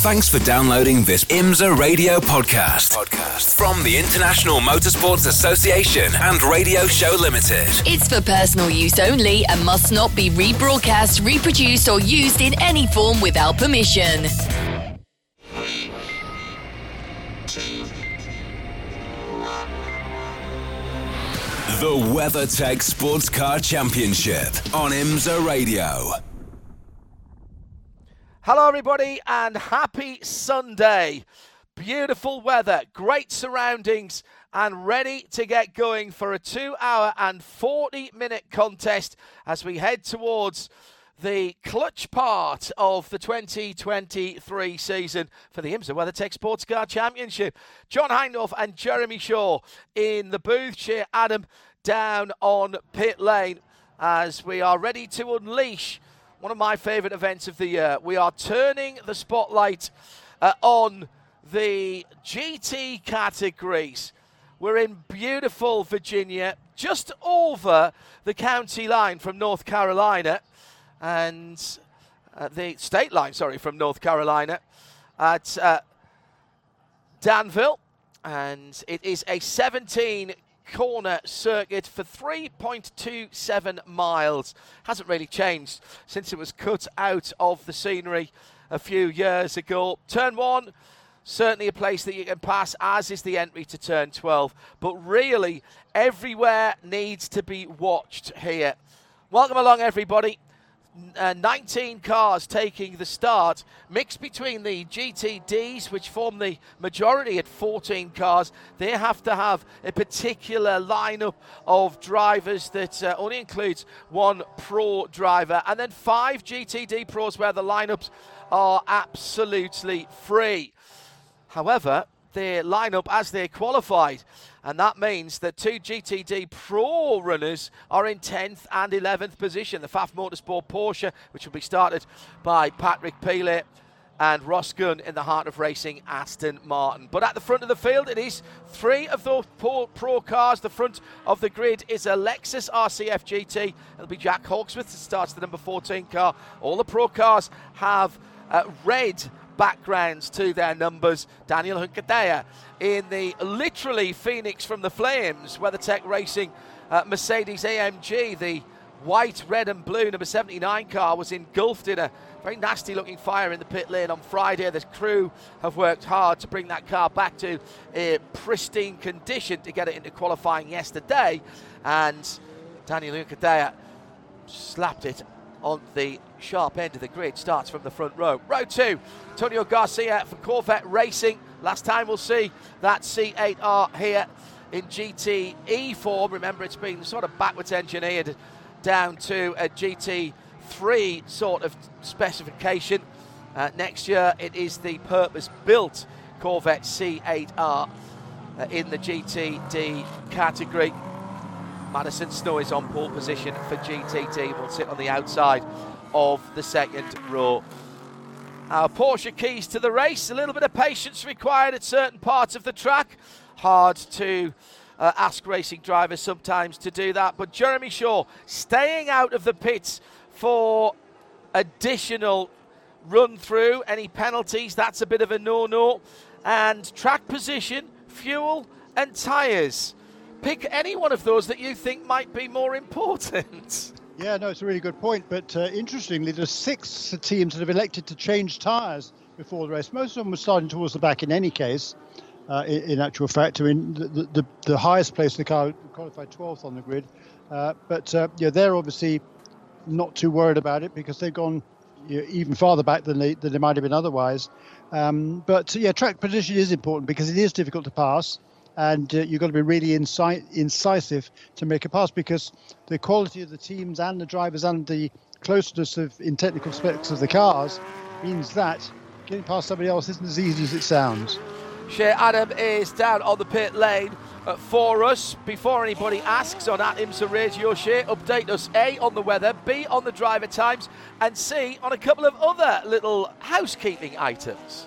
Thanks for downloading this IMSA radio podcast. podcast from the International Motorsports Association and Radio Show Limited. It's for personal use only and must not be rebroadcast, reproduced, or used in any form without permission. The WeatherTech Sports Car Championship on IMSA Radio. Hello, everybody, and happy Sunday. Beautiful weather, great surroundings, and ready to get going for a two hour and 40 minute contest as we head towards the clutch part of the 2023 season for the IMSA WeatherTech Sports Car Championship. John Hindhaugh and Jeremy Shaw in the booth. Shea Adam down on pit lane as we are ready to unleash one of my favourite events of the year. We are turning the spotlight uh, on the GT categories. We're in beautiful Virginia, just over the county line from North Carolina, and uh, the state line, sorry, from North Carolina at uh, Danville. And it is a 17 corner circuit for 3.27 miles. Hasn't really changed since it was cut out of the scenery a few years ago. Turn one, certainly a place that you can pass, as is the entry to turn 12. But really, everywhere needs to be watched here. Welcome along, everybody uh, 19 cars taking the start, mixed between the GTDs, which form the majority at 14 cars. They have to have a particular lineup of drivers that uh, only includes one pro driver, and then five GTD pros where the lineups are absolutely free. However, their lineup as they qualified and that means that two GTD Pro runners are in 10th and 11th position. The Pfaff Motorsport Porsche, which will be started by Patrick Pilet and Ross Gunn in the heart of racing, Aston Martin. But at the front of the field, it is three of the pro cars. The front of the grid is a Lexus RCF GT. It'll be Jack Hawksworth that starts the number 14 car. All the pro cars have uh, red backgrounds to their numbers. Daniel Juncadella in the literally Phoenix from the Flames, WeatherTech Racing uh, Mercedes AMG, the white, red, and blue number 79 car was engulfed in a very nasty looking fire in the pit lane on Friday. The crew have worked hard to bring that car back to a pristine condition to get it into qualifying yesterday. And Daniel Juncadella slapped it on the sharp end of the grid. Starts from the front row. Row two, Antonio Garcia for Corvette Racing. Last time we'll see that C8R here in GTE form. Remember, it's been sort of backwards engineered down to a GT3 sort of specification. Uh, next year, it is the purpose built Corvette C8R uh, in the GTD category. Madison Snow is on pole position for GTD. Will sit on the outside of the second row. Our Porsche keys to the race. A little bit of patience required at certain parts of the track. Hard to uh, ask racing drivers sometimes to do that. But Jeremy Shaw staying out of the pits for additional run through. Any penalties, that's a bit of a no no. And track position, fuel, and tyres. Pick any one of those that you think might be more important. Yeah, no, it's a really good point. But uh, interestingly, there's six teams that have elected to change tyres before the race. Most of them were starting towards the back in any case. Uh, in, in, actual fact, I mean, the, the, the highest place the car qualified 12th on the grid. Uh, but uh, yeah, they're obviously not too worried about it because they've gone you know, even farther back than they, than they might have been otherwise. Um, but yeah, track position is important because it is difficult to pass and uh, you've got to be really inci- incisive to make a pass because the quality of the teams and the drivers and the closeness of in technical specs of the cars means that getting past somebody else isn't as easy as it sounds. Shea Adam is down on the pit lane uh, for us. Before anybody asks on at IMSA Radio Shea, update us A on the weather, B on the driver times, and C on a couple of other little housekeeping items.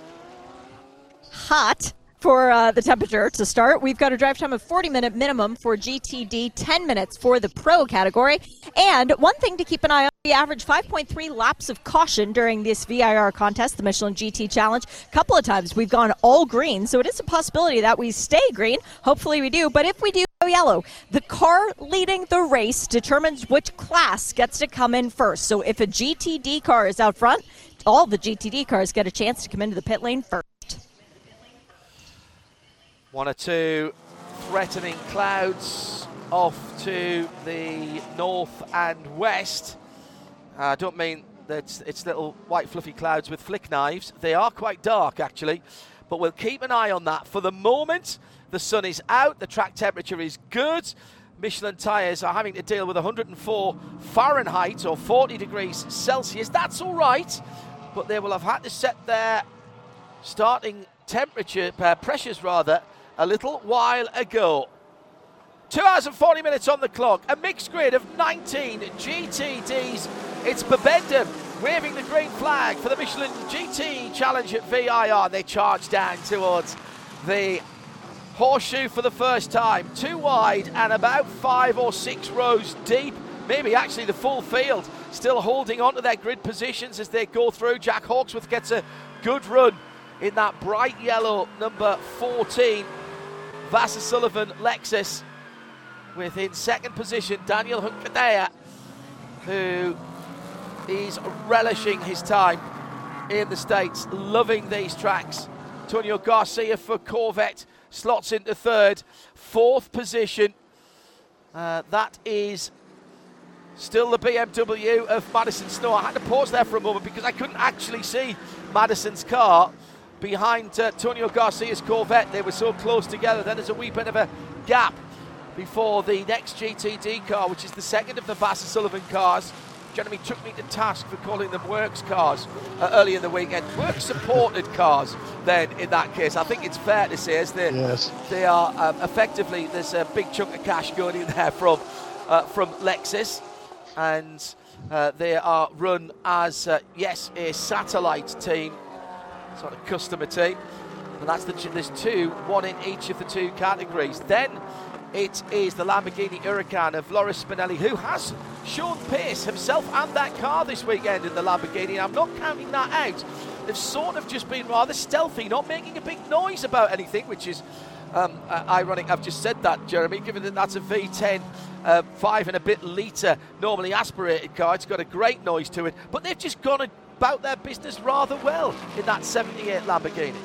Hot for uh, the temperature to start. We've got a drive time of 40 minute minimum for GTD, 10 minutes for the pro category. And one thing to keep an eye on. We averaged 5.3 laps of caution during this VIR contest, the Michelin GT Challenge. A couple of times we've gone all green, so it is a possibility that we stay green. Hopefully we do, but if we do yellow, the car leading the race determines which class gets to come in first. So if a GTD car is out front, all the GTD cars get a chance to come into the pit lane first. One or two threatening clouds off to the north and west. Uh, I don't mean that it's little white fluffy clouds with flick knives. They are quite dark actually, but we'll keep an eye on that. For the moment, the sun is out, the track temperature is good. Michelin tyres are having to deal with 104 Fahrenheit or 40 degrees Celsius. That's all right, but they will have had to set their starting temperature, uh, pressures rather, a little while ago. Two hours and 40 minutes on the clock. A mixed grid of 19 GTDs. It's Bibendum waving the green flag for the Michelin GT Challenge at VIR. They charge down towards the horseshoe for the first time. Two wide and about five or six rows deep. Maybe actually the full field still holding on to their grid positions as they go through. Jack Hawksworth gets a good run in that bright yellow number 14 Vasser Sullivan Lexus with in second position Daniel Juncadella, who is relishing his time in the States, loving these tracks. Antonio Garcia for Corvette slots into third. Fourth position, uh, that is still the BMW of Madison Snow. I had to pause there for a moment because I couldn't actually see Madison's car behind uh, Tonio Garcia's Corvette. They were so close together. Then there's a wee bit of a gap before the next GTD car, which is the second of the Vasser Sullivan cars. Jeremy took me to task for calling them works cars uh, early in the weekend. Work supported cars, then, in that case. I think it's fair to say, as they, yes. they are um, effectively, there's a big chunk of cash going in there from, uh, from Lexus. And uh, they are run as, uh, yes, a satellite team sort of customer team. And that's the there's two, one in each of the two categories. Then it is the Lamborghini Huracan of Loris Spinelli, who has Sean pace himself and that car this weekend in the Lamborghini. I'm not counting that out. They've sort of just been rather stealthy, not making a big noise about anything, which is um, uh, ironic. I've just said that, Jeremy, given that that's a V10, uh, five and a bit litre, normally aspirated car. It's got a great noise to it, but they've just gone about their business rather well in that 78 Lamborghini.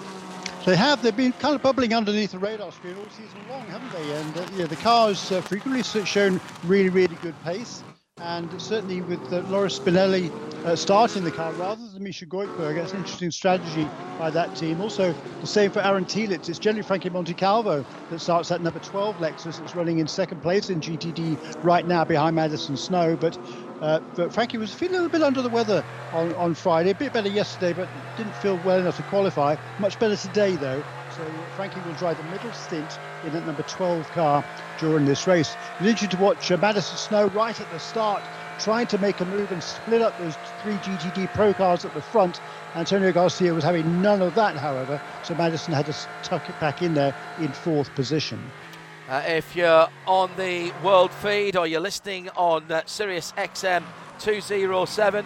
They have. They've been kind of bubbling underneath the radar screen all season long, haven't they? And uh, yeah, the cars uh, frequently shown really, really good pace. And certainly with uh, Loris Spinelli uh, starting the car rather than Misha Goikhberg, that's an interesting strategy by that team. Also, the same for Aaron Telitz. It's generally Frankie Montecalvo that starts at number 12 Lexus. that's running in second place in GTD right now behind Madison Snow. But uh, but Frankie was feeling a little bit under the weather on, on Friday, a bit better yesterday, but didn't feel well enough to qualify. Much better today, though. So Frankie will drive the middle stint in that number 12 car during this race. It's interesting to watch uh, Madison Snow right at the start, trying to make a move and split up those three GTD Pro cars at the front. Antonio Garcia was having none of that, however, so Madison had to tuck it back in there in fourth position. Uh, if you're on the world feed or you're listening on uh, Sirius XM 207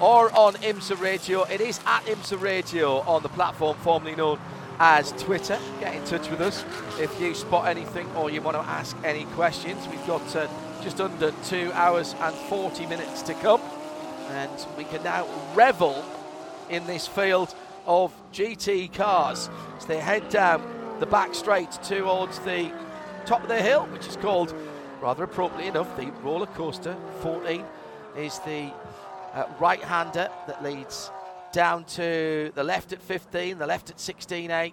or on IMSA Radio, it is at IMSA Radio on the platform formerly known as Twitter. Get in touch with us if you spot anything or you want to ask any questions. We've got uh, just under two hours and 40 minutes to come, and we can now revel in this field of GT cars as they head down the back straight towards the top of the hill, which is called, rather appropriately enough, the roller coaster. 14 is the uh, right hander that leads down to the left at 15, the left at 16.8.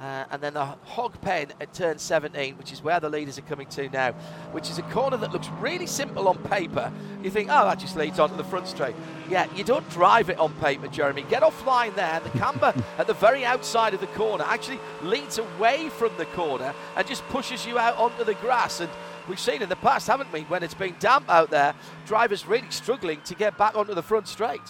Uh, and then the hog pen at turn 17, which is where the leaders are coming to now, which is a corner that looks really simple on paper. You think, oh, that just leads onto the front straight. Yeah, you don't drive it on paper, Jeremy. Get offline there. The camber at the very outside of the corner actually leads away from the corner and just pushes you out onto the grass. And we've seen in the past, haven't we, when it's been damp out there, drivers really struggling to get back onto the front straight.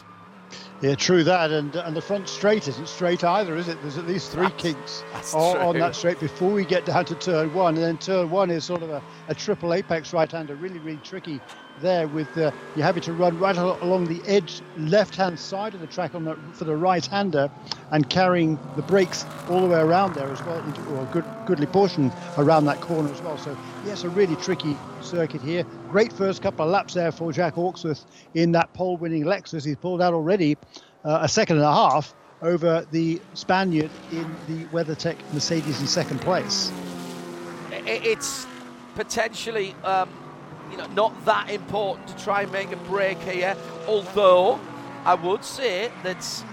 Yeah, true that, and and the front straight isn't straight either, is it? There's at least three that's, kinks that's on, on, that straight before we get down to turn one, and then turn one is sort of a, a triple apex right-hander, really really tricky there with uh, you're having to run right along the edge left-hand side of the track on the, for the right-hander and carrying the brakes all the way around there as well, or a good, goodly portion around that corner as well. So yes, a really tricky circuit here. Great first couple of laps there for Jack Hawksworth in that pole-winning Lexus. He's pulled out already uh, a second and a half over the Spaniard in the WeatherTech Mercedes in second place. It's potentially um, you know, not that important to try and make a break here. Although I would say that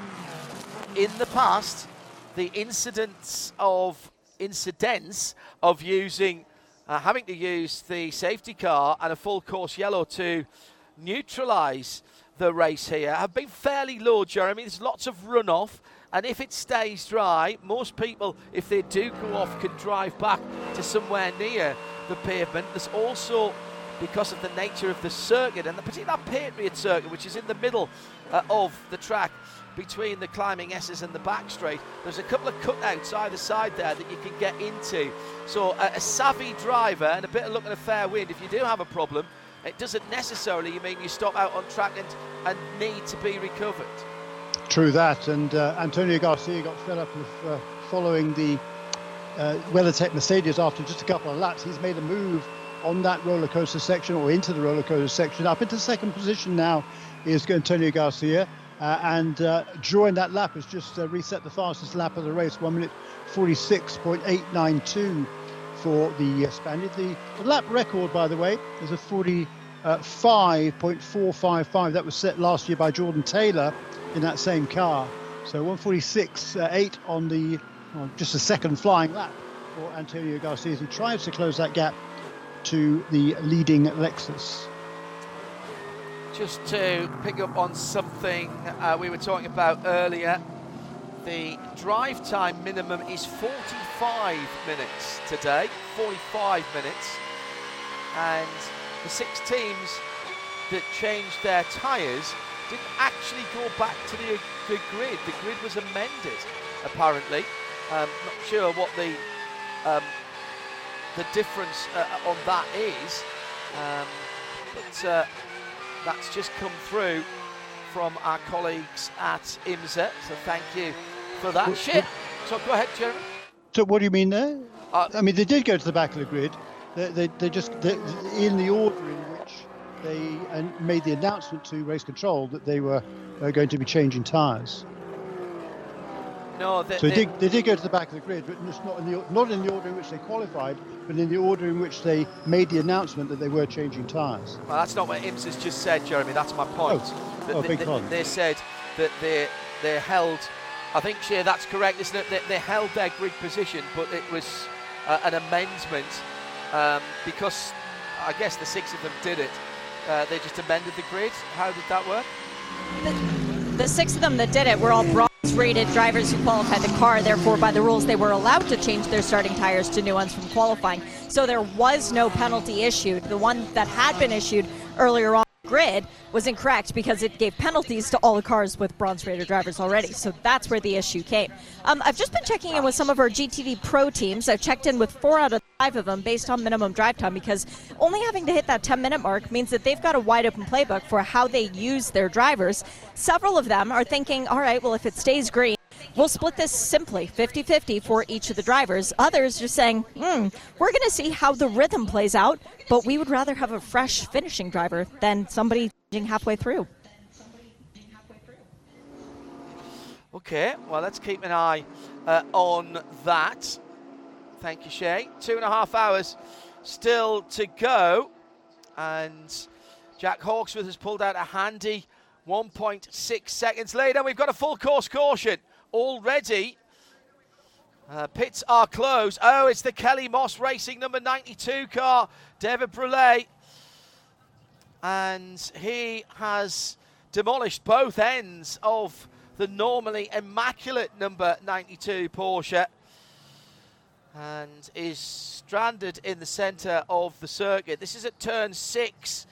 in the past, the incidents of incidents of using uh, having to use the safety car and a full course yellow to neutralise the race here have been fairly low, Jeremy. There's lots of runoff, and if it stays dry, most people, if they do go off, can drive back to somewhere near the pavement. There's also because of the nature of the circuit and the particular Patriot circuit, which is in the middle uh, of the track between the climbing S's and the back straight. There's a couple of cutouts either side there that you can get into. So a, a savvy driver and a bit of luck and a fair wind, if you do have a problem, it doesn't necessarily mean you stop out on track and, and need to be recovered. True that, and uh, Antonio Garcia got fed up with uh, following the uh, WeatherTech Mercedes after just a couple of laps. He's made a move on that roller coaster section or into the roller coaster section. Up into second position now is Antonio Garcia. Uh, and uh, during that lap has just uh, reset the fastest lap of the race, 1 minute 46.892 for the uh, Spaniard. The, the, lap record, by the way, is a 45.455. Uh, that was set last year by Jordan Taylor in that same car. So 146.8 on the just a second flying lap for Antonio Garcia. as He tries to close that gap to the leading Lexus. Just to pick up on something uh, we were talking about earlier, the drive time minimum is 45 minutes today, 45 minutes, and the six teams that changed their tyres didn't actually go back to the, the grid. The grid was amended, apparently. Um, not sure what the um, the difference uh, on that is. Um, but uh, that's just come through from our colleagues at IMSA. So thank you for that. Shit. So go ahead, Jeremy. So what do you mean there? Uh, I mean, they did go to the back of the grid. They, they, they just they, in the order in which they made the announcement to race control that they were uh, going to be changing tyres. No, they, so they, did, they did go to the back of the grid, but not in the not in the order in which they qualified, but in the order in which they made the announcement that they were changing tyres. Well, that's not what IMS has just said, Jeremy. That's my point. Oh, oh they, big they, they said that they they held. I think, Shea, that's correct, isn't it? They, they held their grid position, but it was uh, an amendment um, because I guess the six of them did it. Uh, they just amended the grid. How did that work? The, the six of them that did it were all brought rated drivers who qualified the car. Therefore, by the rules, they were allowed to change their starting tires to new ones from qualifying. So there was no penalty issued. The one that had been issued earlier on grid was incorrect because it gave penalties to all the cars with bronze rated drivers already. So that's where the issue came. Um, I've just been checking in with some of our GTD Pro teams. I've checked in with four out of five of them based on minimum drive time because only having to hit that 10 minute mark means that they've got a wide open playbook for how they use their drivers. Several of them are thinking, all right, well, if it stays green, We'll split this simply 50 50 for each of the drivers. Others are saying, hmm, we're going to see how the rhythm plays out, but we would rather have a fresh finishing driver than somebody halfway through. Okay, well, let's keep an eye uh, on that. Thank you, Shea. Two and a half hours still to go. And Jack Hawksworth has pulled out a handy 1.6 seconds later. We've got a full course caution already. Uh, pits are closed. Oh, it's the Kelly Moss Racing number 92 car, David Brule. And he has demolished both ends of the normally immaculate number 92 Porsche and is stranded in the centre of the circuit. This is at turn six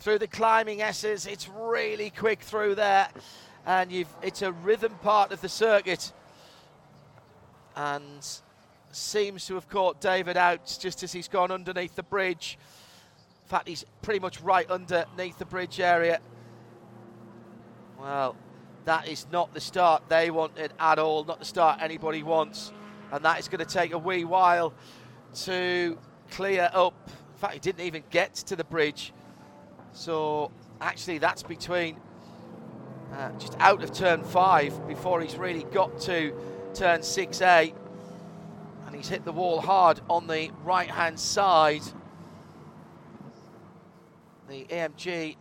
through the climbing S's. It's really quick through there and it's a rhythm part of the circuit. And seems to have caught David out just as he's gone underneath the bridge. In fact, he's pretty much right underneath the bridge area. Well, that is not the start they wanted at all, not the start anybody wants. And that is going to take a wee while to clear up. In fact, he didn't even get to the bridge. So actually, that's between uh, just out of turn five before he's really got to turn 6A. And he's hit the wall hard on the right hand side. The AMG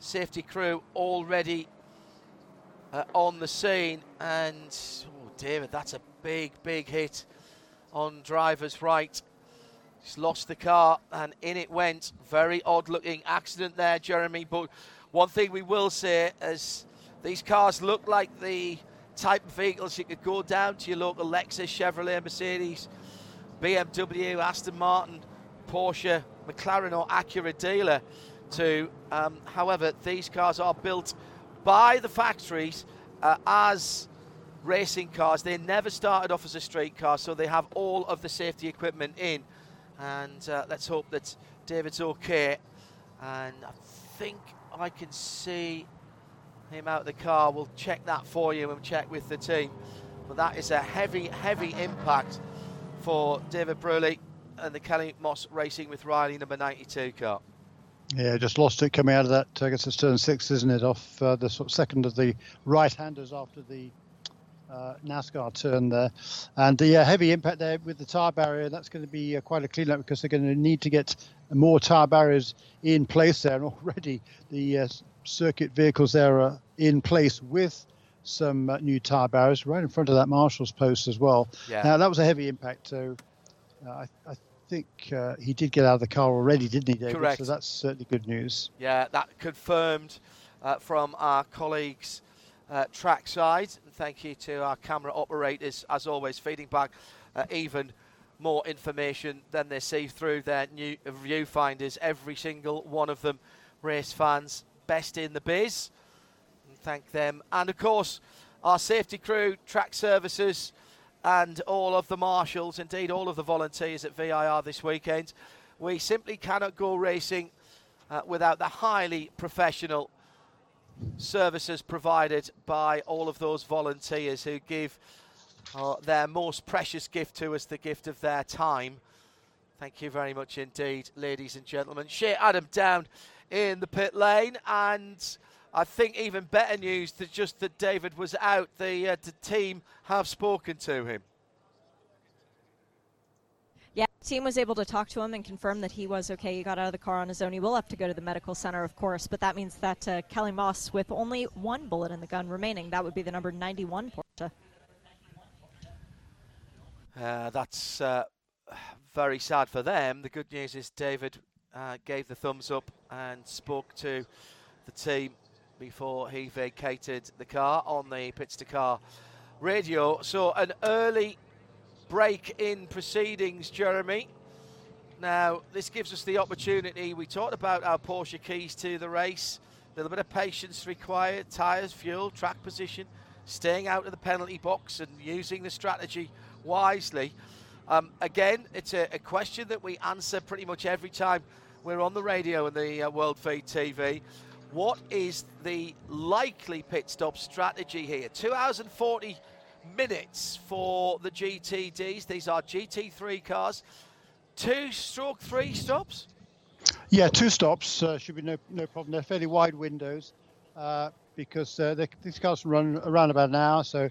safety crew already uh, on the scene. And, oh, David, that's a big, big hit on driver's right. He's lost the car and in it went. Very odd looking accident there, Jeremy. But one thing we will say is these cars look like the type of vehicles you could go down to your local Lexus, Chevrolet, Mercedes, BMW, Aston Martin, Porsche, McLaren, or Acura dealer to. Um, however, these cars are built by the factories uh, as racing cars. They never started off as a street car, so they have all of the safety equipment in. And uh, let's hope that David's okay. And I think I can see him out of the car. We'll check that for you and check with the team. But that is a heavy, heavy impact for David Brule and the Kelly Moss Racing with Riley number 92 car. Yeah, just lost it coming out of that. I guess it's turn six, isn't it? Off uh, the sort of second of the right-handers after the uh, NASCAR turn there, and the uh, heavy impact there with the tire barrier. That's going to be uh, quite a clean up because they're going to need to get more tire barriers in place there. And already the uh, circuit vehicles there are in place with some uh, new tire barriers right in front of that marshal's post as well. Yeah. Now that was a heavy impact, so uh, I, I, think he did get out of the car already, didn't he, David? Correct. So that's certainly good news. Yeah, that confirmed from our colleagues uh, trackside. thank you to our camera operators, as always, feeding back uh, even more information than they see through their new viewfinders. Every single one of them, race fans, best in the biz. And thank them. And of course, our safety crew, track services, and all of the marshals, indeed all of the volunteers at VIR this weekend. We simply cannot go racing uh, without the highly professional services provided by all of those volunteers who give uh, their most precious gift to us, the gift of their time. Thank you very much indeed, ladies and gentlemen. Shea Adam down in the pit lane, and I think even better news than just that David was out. The, uh, the team have spoken to him. Yeah, team was able to talk to him and confirm that he was okay. He got out of the car on his own. He will have to go to the medical center, of course, but that means that uh, Kelly Moss, with only one bullet in the gun remaining, that would be the number 91 Porsche. Uh, that's uh, very sad for them. The good news is David uh, gave the thumbs up and spoke to the team before he vacated the car on the pits to car radio. So an early break in proceedings, Jeremy. Now, this gives us the opportunity. We talked about our Porsche keys to the race. A little bit of patience required, tyres, fuel, track position, staying out of the penalty box and using the strategy wisely. Um, again, it's a, a, question that we answer pretty much every time we're on the radio and the uh, World Feed TV. What is the likely pit stop strategy here? Two hours and 40 minutes for the GTDs. These are GT3 cars. Two stroke three stops? Yeah, two stops uh, should be no, no problem. They're fairly wide windows uh, because uh, these cars run around about an hour. So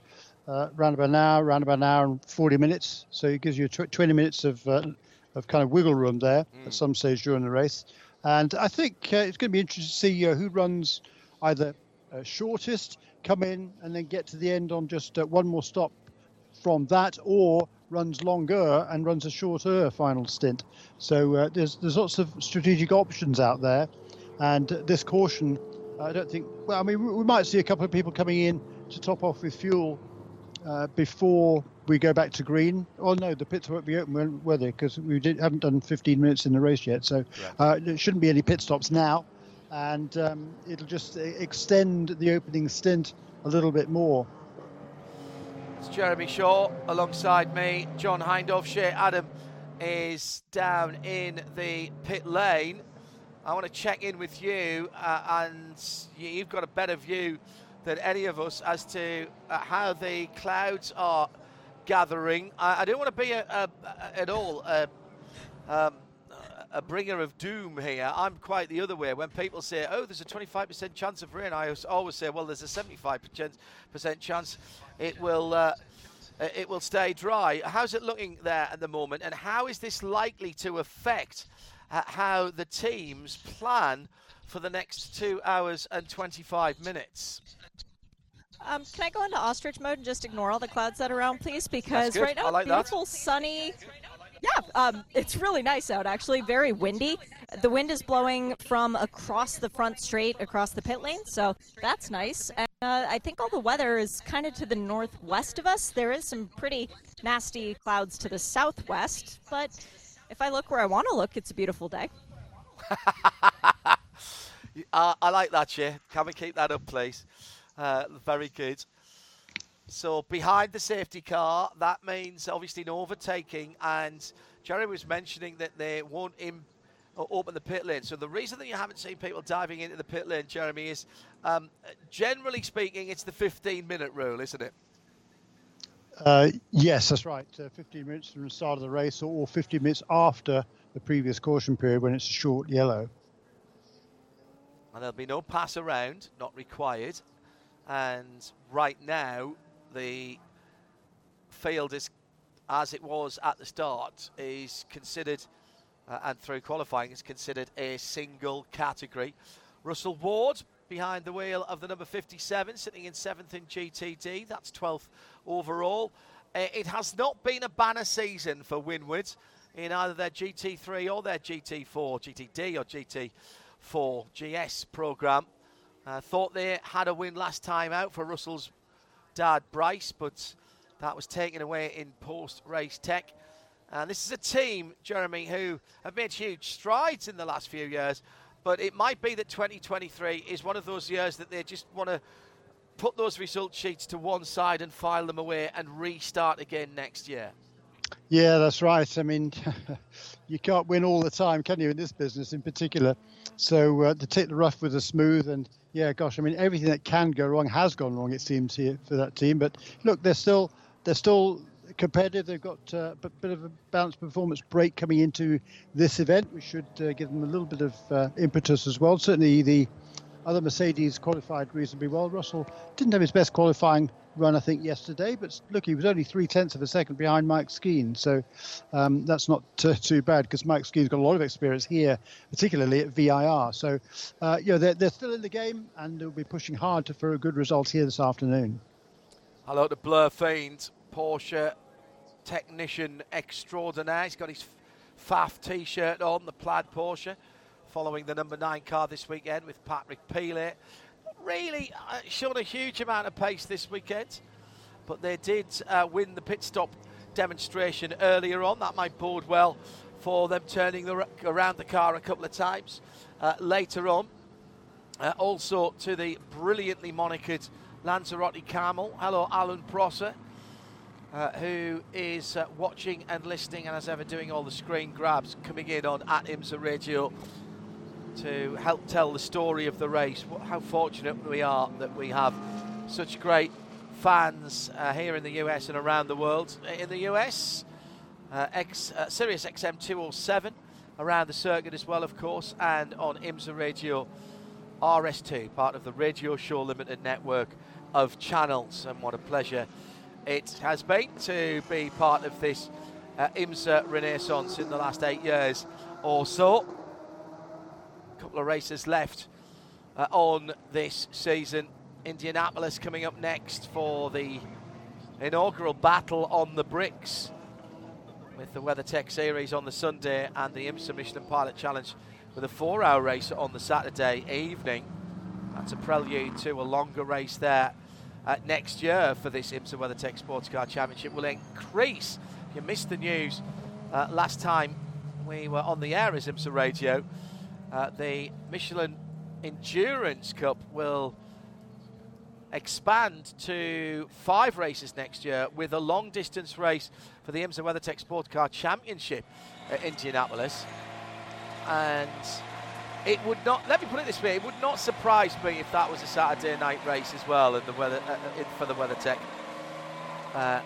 uh, around about an hour, around about an hour and 40 minutes. So it gives you tw- 20 minutes of, uh, of kind of wiggle room there mm. at some stage during the race. And I think uh, it's going to be interesting to see uh, who runs either shortest come in and then get to the end on just uh, one more stop from that, or runs longer and runs a shorter final stint. So uh, there's there's lots of strategic options out there, and this caution, I don't think. Well, I mean, we might see a couple of people coming in to top off with fuel uh, before we go back to green. Oh no, the pits won't be open, were they? Because we did, haven't done 15 minutes in the race yet, so uh, there shouldn't be any pit stops now and um, it'll just extend the opening stint a little bit more. It's Jeremy Shaw alongside me, John Hindhaugh. Shea Adam is down in the pit lane. I want to check in with you, uh, and you've got a better view than any of us as to uh, how the clouds are gathering. I, I don't want to be a, a, a, at all um, a bringer of doom here. I'm quite the other way. When people say, "Oh, there's a 25% chance of rain," I always say, "Well, there's a 75% chance it will." Uh, it will stay dry. How's it looking there at the moment, and how is this likely to affect uh, how the teams plan for the next two hours and 25 minutes? Um, can I go into ostrich mode and just ignore all the clouds that are around, please? Because right now, like beautiful, that. sunny. Yeah, um, it's really nice out, actually. Very windy. The wind is blowing from across the front straight, across the pit lane, so that's nice. And uh, I think all the weather is kind of to the northwest of us. There is some pretty nasty clouds to the southwest, but if I look where I want to look, it's a beautiful day. uh, I like that, yeah. Can we keep that up, please? Uh, very good. So behind the safety car, that means obviously no overtaking. And Jerry was mentioning that they won't Im- open the pit lane. So the reason that you haven't seen people diving into the pit lane, Jeremy, is um, generally speaking, it's the 15-minute rule, isn't it? Uh, yes, that's right. Uh, 15 minutes from the start of the race, or 15 minutes after the previous caution period when it's a short yellow. And there'll be no pass around, not required. And right now, the field is, as it was at the start, is considered, uh, and through qualifying, is considered a single category. Russell Ward behind the wheel of the number 57, sitting in seventh in GTD. That's 12th overall. Uh, it has not been a banner season for Winward in either their GT3 or their GT4, GTD or GT4 GS program. Uh, thought they had a win last time out for Russell's dad, Bryce, but that was taken away in post race tech. And this is a team, Jeremy, who have made huge strides in the last few years, but it might be that 2023 is one of those years that they just want to put those result sheets to one side and file them away and restart again next year. Yeah, that's right. I mean, you can't win all the time, can you, in this business in particular? So uh, to take the rough with the smooth, and yeah, gosh, I mean, everything that can go wrong has gone wrong. It seems here for that team. But look, they're still they're still competitive. They've got uh, a bit of a balanced performance break coming into this event, which should uh, give them a little bit of uh, impetus as well. Certainly, the other Mercedes qualified reasonably well. Russell didn't have his best qualifying run, I think, yesterday, but look, he was only three tenths of a second behind Mike Skeen, so um, that's not t- too bad because Mike Skeen's got a lot of experience here, particularly at VIR. So, uh, you know, they're, they're still in the game and they'll be pushing hard to, for a good result here this afternoon. Hello to Blur Fiend, Porsche technician extraordinaire. He's got his Pfaff t-shirt on, the plaid Porsche, following the number nine car this weekend with Patrick Pilet really uh, shown a huge amount of pace this weekend, but they did uh, win the pit stop demonstration earlier on. That might bode well for them turning the, around the car a couple of times uh, later on. Uh, also to the brilliantly monikered Lanzarote Camel. Hello, Alan Prosser. Uh, who is uh, watching and listening and as ever doing all the screen grabs coming in on at IMSA Radio to help tell the story of the race. How fortunate we are that we have such great fans uh, here in the US and around the world. In the US, uh, X, uh, Sirius XM 207 around the circuit as well, of course, and on IMSA Radio RS2, part of the Radio Show Limited network of channels. And what a pleasure it has been to be part of this uh, IMSA renaissance in the last eight years or so couple of races left uh, on this season. Indianapolis coming up next for the inaugural battle on the bricks with the WeatherTech Series on the Sunday and the IMSA Michelin Pilot Challenge with a four hour race on the Saturday evening. That's a prelude to a longer race there uh, next year for this IMSA WeatherTech Sports Car Championship. Will increase. If you missed the news uh, last time we were on the air as IMSA Radio, uh, the Michelin Endurance Cup will expand to five races next year with a long distance race for the IMSA WeatherTech Sports Car Championship at Indianapolis. And it would not. Let me put it this way: it would not surprise me if that was a Saturday night race as well, and the weather uh, uh for the WeatherTech, uh,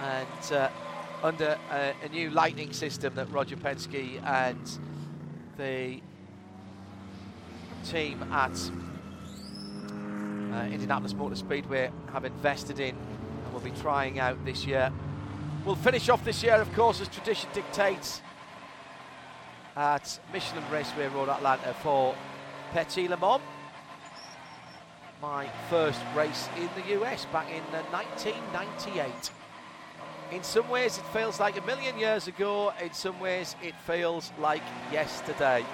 and uh, under a, a, new lighting system that Roger Penske and the team at uh, Indianapolis Motor Speedway have invested in and will be trying out this year. We'll finish off this year, of course, as tradition dictates at Michelin Raceway Road Atlanta for Petit Le Mans. My first race in the US back in 1998. Uh, in some ways, it feels like a million years ago. In some ways, it feels like yesterday.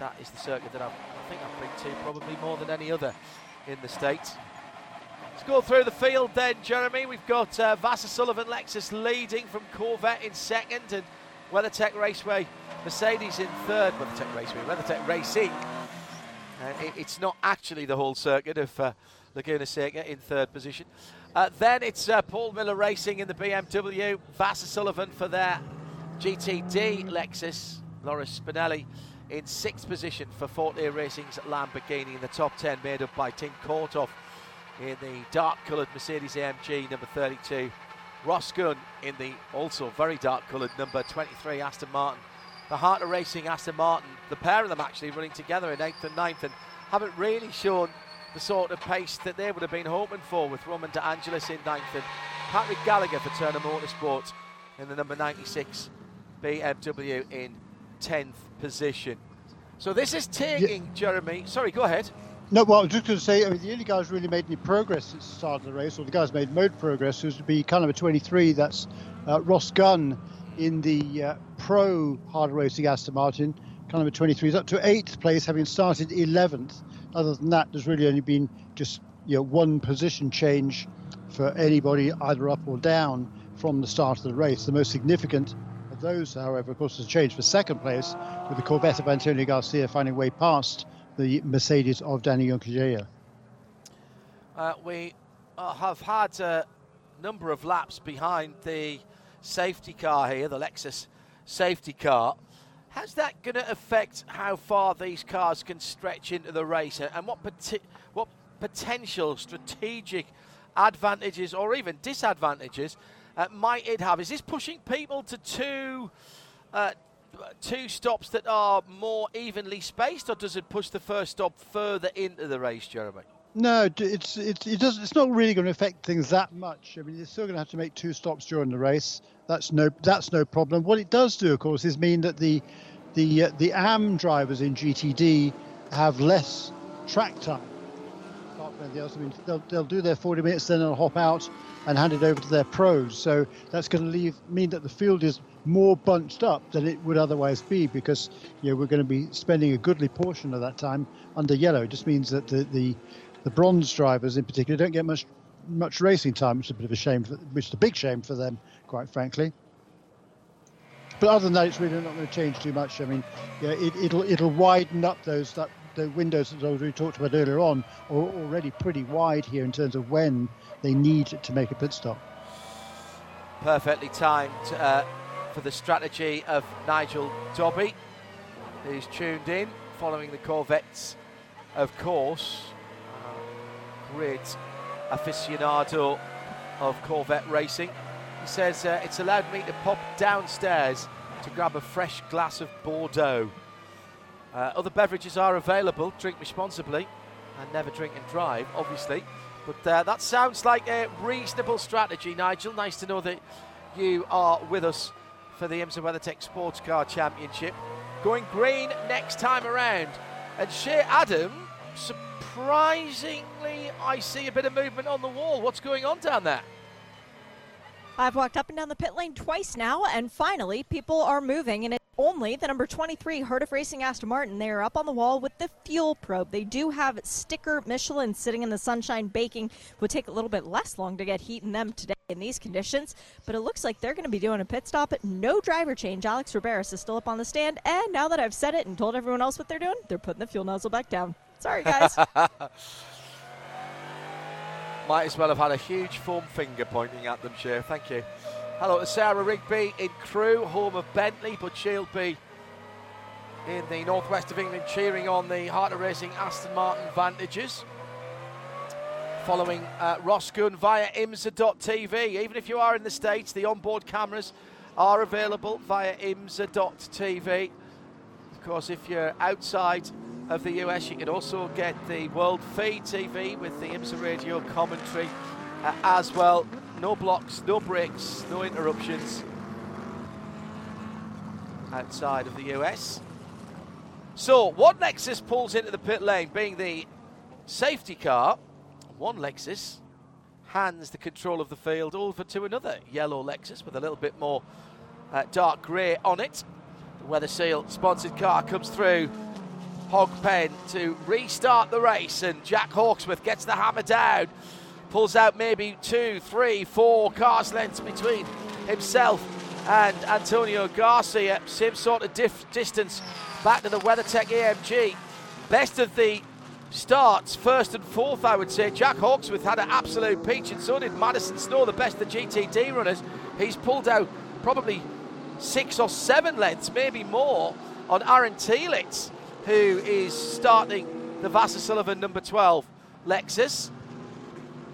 That is the circuit that I've, I think I've been to probably more than any other in the States. Let's go through the field then, Jeremy. We've got uh, Sullivan Lexus leading from Corvette in second and WeatherTech Raceway, Mercedes in third. WeatherTech Raceway, WeatherTech Racing. Uh, it, it's not actually the whole circuit of uh, Laguna Seca in third position. Uh, then it's uh, Paul Miller Racing in the BMW, Vasser Sullivan for their GTD Lexus, Loris Spinelli in sixth position for Forte Racing's Lamborghini in the top 10 made up by Tim Korthoff in the dark coloured Mercedes AMG number 32 Ross Gunn in the also very dark coloured number 23 Aston Martin. The Heart of Racing Aston Martin, the pair of them actually running together in 8th and 9th and haven't really shown the sort of pace that they would have been hoping for with Roman De Angelis in 9th and Patrick Gallagher for Turner Motorsport in the number 96 BMW in 10th position. So this is taking yeah. Jeremy. Sorry, go ahead. No, well, I was just going to say, I mean, the only guy who's really made any progress since the start of the race, or the guy's made mode progress, who's to be kind of a 23, that's uh, Ross Gunn in the uh, pro hard racing Aston Martin, kind of a 23. He's up to eighth place, having started 11th. Other than that, there's really only been just you know one position change for anybody either up or down from the start of the race. The most significant those, however, of course, is changed for second place with the Corvette of Antonio Garcia finding way past the Mercedes of Danny Juncadella? Uh, we uh, have had a number of laps behind the safety car here, the Lexus safety car. How's that going to affect how far these cars can stretch into the race, and what what potential strategic advantages or even disadvantages uh, might it have? Is this pushing people to two uh, two stops that are more evenly spaced, or does it push the first stop further into the race, Jeremy? No, it's it's it does it's not really going to affect things that much. I mean, you're still going to have to make two stops during the race. That's no that's no problem. What it does do, of course, is mean that the the uh, the AM drivers in GTD have less track time. I mean, they'll, they'll do their 40 minutes, then they'll hop out and hand it over to their pros. So that's going to leave mean that the field is more bunched up than it would otherwise be because you know, we're going to be spending a goodly portion of that time under yellow. It just means that the, the, the bronze drivers in particular don't get much much racing time, which is a bit of a shame, for, which is a big shame for them, quite frankly. But other than that, it's really not going to change too much. I mean, yeah, it, it'll it'll widen up those that the windows that we talked about earlier on are already pretty wide here in terms of when they need to make a pit stop. Perfectly timed. Uh, for the strategy of Nigel Dobby, who's tuned in following the Corvettes, of course. Uh, great aficionado of Corvette racing. He says uh, it's allowed me to pop downstairs to grab a fresh glass of Bordeaux. Uh, other beverages are available. Drink responsibly and never drink and drive, obviously. But uh, that sounds like a reasonable strategy, Nigel. Nice to know that you are with us for the IMSA WeatherTech Sports Car Championship. Going green next time around. And Shea Adam, surprisingly, I see a bit of movement on the wall. What's going on down there? I've walked up and down the pit lane twice now, and finally, people are moving, and it's only the number 23 Heart of Racing Aston Martin. They are up on the wall with the fuel probe. They do have sticker Michelin sitting in the sunshine baking. Would take a little bit less long to get heat in them today in these conditions, but it looks like they're going to be doing a pit stop. No driver change. Alex Riberas is still up on the stand, and now that I've said it and told everyone else what they're doing, they're putting the fuel nozzle back down. Sorry, guys. Might as well have had a huge foam finger pointing at them, Shea. Thank you. Hello to Sarah Rigby in Crewe, home of Bentley, but she'll be in the northwest of England cheering on the Heart of Racing Aston Martin Vantages. Following uh, Ross Gunn via IMSA.tv. Even if you are in the States, the onboard cameras are available via IMSA.tv. Of course, if you're outside of the US, you can also get the World Feed TV with the IMSA radio commentary uh, as well. No blocks, no breaks, no interruptions outside of the US. So, one Lexus pulls into the pit lane, being the safety car. One Lexus hands the control of the field over to another yellow Lexus with a little bit more uh, dark grey on it. The Weather Seal sponsored car comes through Hog Pen to restart the race, and Jack Hawksworth gets the hammer down, pulls out maybe two, three, four cars lengths between himself and Antonio Garcia. Same sort of diff- distance back to the WeatherTech AMG. Best of the starts, first and fourth, I would say. Jack Hawksworth had an absolute peach, and so did Madison Snow, the best of the GTD runners. He's pulled out probably six or seven lengths, maybe more, on Aaron Telitz, who is starting the Vasser Sullivan number 12 Lexus.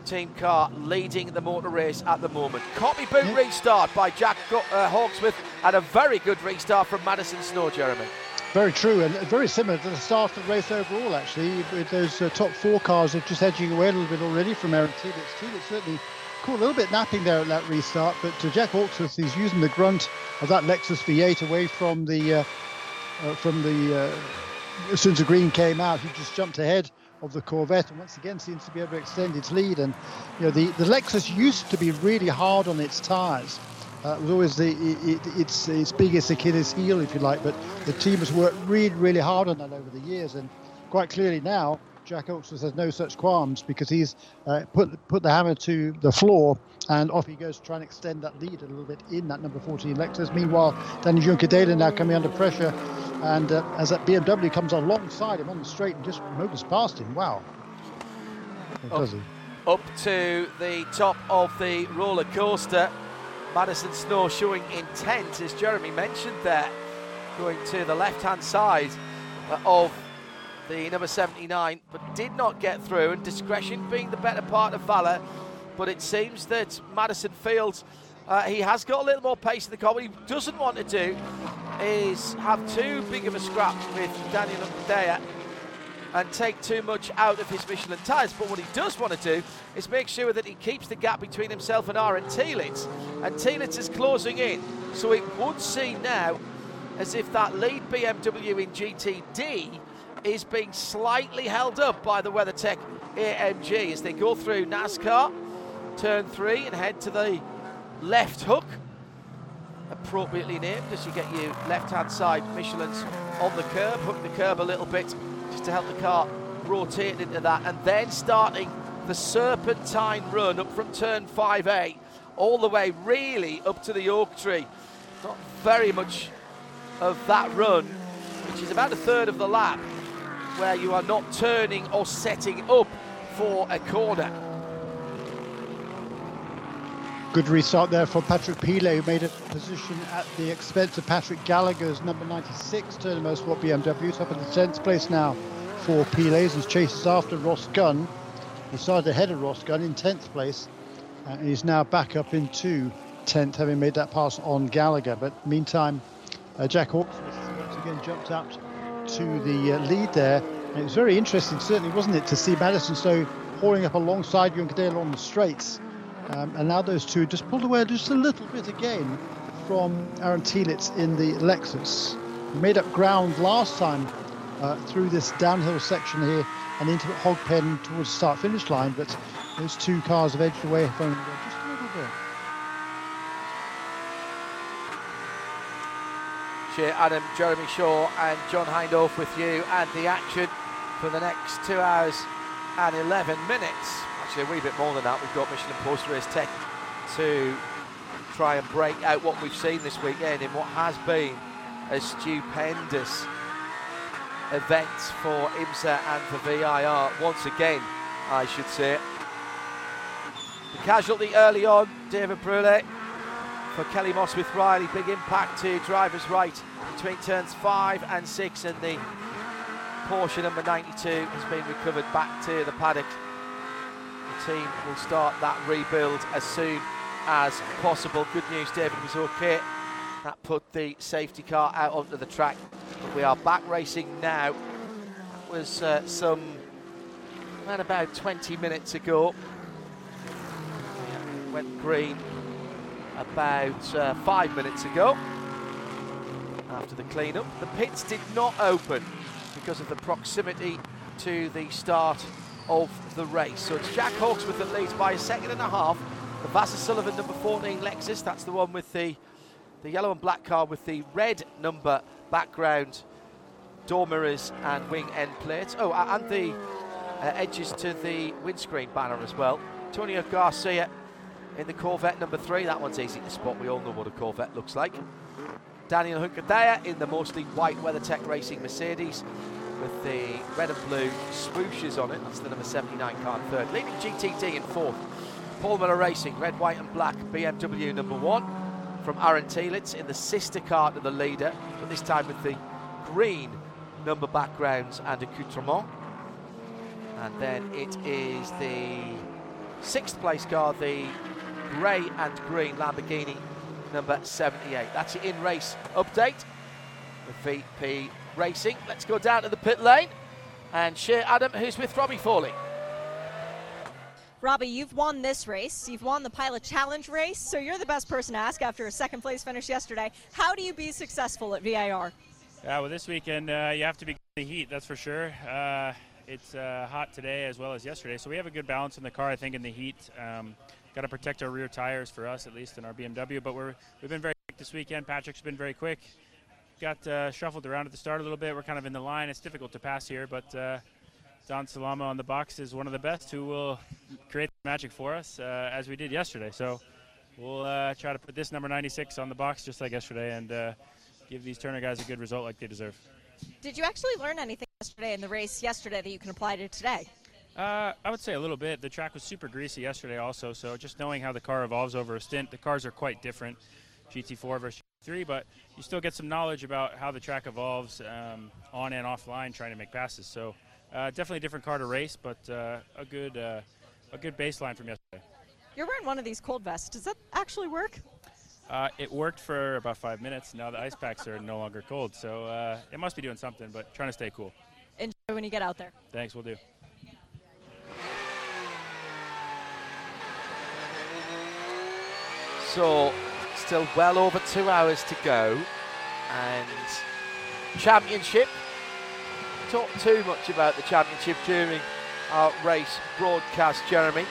Team car leading the motor race at the moment. Copy boot restart by Jack uh, Hawksworth and a very good restart from Madison Snow, Jeremy. Very true, and very similar to the start of the race overall, actually, with those uh, top four cars are just edging away a little bit already from Aaron Telitz. Telitz certainly caught a little bit napping there at that restart, but uh, Jack Hawksworth is using the grunt of that Lexus V8 away from the uh, uh from the uh, as soon as the green came out, he just jumped ahead of the Corvette and once again seems to be able to extend its lead. And you know the, the Lexus used to be really hard on its tyres. Uh, it was always the it, its its biggest Achilles heel, if you like. But the team has worked really really hard on that over the years, and quite clearly now Jack Hawksworth has no such qualms because he's uh, put put the hammer to the floor and off he goes to try and extend that lead a little bit in that number 14 Lexus. Meanwhile, Danny Juncadella now coming under pressure and uh, as that BMW comes alongside him on the straight and just motors past him. Wow. Up, up to the top of the roller coaster. Madison Snow showing intent, as Jeremy mentioned there, going to the left hand side of the number 79, but did not get through, and discretion being the better part of valour. But it seems that Madison Fields, uh, he has got a little more pace in the car. What he doesn't want to do is have too big of a scrap with Daniel Undea and take too much out of his Michelin tyres. But what he does want to do is make sure that he keeps the gap between himself and Aaron Telitz. And Telitz is closing in. So it would seem now as if that lead BMW in GTD is being slightly held up by the WeatherTech AMG as they go through NASCAR, turn three, and head to the left hook appropriately named as you get your left hand side Michelin's on the curb, hook the curb a little bit just to help the car rotate into that, and then starting the serpentine run up from turn 5A all the way really up to the oak tree. Not very much of that run, which is about a third of the lap, where you are not turning or setting up for a corner. Good restart there for Patrick Pilet, who made a position at the expense of Patrick Gallagher's number 96 Turner Motorsport BMW. Top in the 10th place now for Pilet as chases after Ross Gunn. He started ahead of Ross Gunn in 10th place and he's now back up into 10th, having made that pass on Gallagher. But meantime, uh, Jack Hawks once again jumped up to the uh, lead there. And it was very interesting, certainly, wasn't it, to see Madison Snow hauling up alongside Juncadella on the straights. Um, and now those two just pulled away just a little bit again from Aaron Telitz in the Lexus. Made up ground last time uh, through this downhill section here and into Hog Pen towards the start finish line, but those two cars have edged away from him just a little bit. Shea Adam, Jeremy Shaw, and John Hindhaugh with you, and the action for the next two hours and 11 minutes actually a wee bit more than that. We've got Michelin Post Race Tech to try and break out what we've seen this weekend in what has been a stupendous event for IMSA and for VIR once again, I should say. The casualty early on, David Brule, for Kelly Moss with Riley. Big impact to driver's right between turns five and six, and the Porsche number 92 has been recovered back to the paddock. Team will start that rebuild as soon as possible. Good news, David was okay. That put the safety car out onto the track. But we are back racing now. That was uh, some around about 20 minutes ago. Yeah, went green about uh, five minutes ago after the clean-up. The pits did not open because of the proximity to the start of the race. So it's Jack Hawks with the leads by a second and a half. The Vasser Sullivan number 14 Lexus, that's the one with the, the yellow and black car with the red number background, door mirrors and wing end plates. Oh, and the uh, edges to the windscreen banner as well. Antonio Garcia in the Corvette number three. That one's easy to spot. We all know what a Corvette looks like. Daniel Juncadella in the mostly white WeatherTech Racing Mercedes with the red and blue swooshes on it. That's the number 79 car third. Leading GTD in fourth. Paul Miller Racing, red, white and black BMW number one from Aaron Telitz in the sister car to the leader, but this time with the green number backgrounds and accoutrement. And then it is the sixth place car, the grey and green Lamborghini number 78. That's your in race update The VP Racing. Let's go down to the pit lane and Shea Adam, who's with Robbie Foley. Robbie, you've won this race. You've won the Pilot Challenge race, so you're the best person to ask after a second place finish yesterday. How do you be successful at VIR? Yeah, well, this weekend uh, you have to be in the heat, that's for sure. Uh, it's uh, hot today as well as yesterday, so we have a good balance in the car, I think, in the heat. Um, Got to protect our rear tires for us, at least in our BMW. But we're we've been very quick this weekend. Patrick's been very quick. Got uh, shuffled around at the start a little bit. We're kind of in the line. It's difficult to pass here, but uh, Don Salama on the box is one of the best who will create magic for us, uh, as we did yesterday. So we'll uh, try to put this number 96 on the box just like yesterday and uh, give these Turner guys a good result like they deserve. Did you actually learn anything yesterday in the race yesterday that you can apply to today? Uh, I would say a little bit. The track was super greasy yesterday, also. So just knowing how the car evolves over a stint, the cars are quite different, GT4 versus GT3, but you still get some knowledge about how the track evolves um, on and offline, trying to make passes. So uh, definitely a different car to race, but uh, a good uh, a good baseline from yesterday. You're wearing one of these cold vests. Does that actually work? Uh, it worked for about five minutes. Now the ice packs are no longer cold, so uh, it must be doing something. But trying to stay cool. Enjoy when you get out there. Thanks, we'll do. So, still well over two hours to go. And championship. Talk too much about the championship during our race broadcast, Jeremy.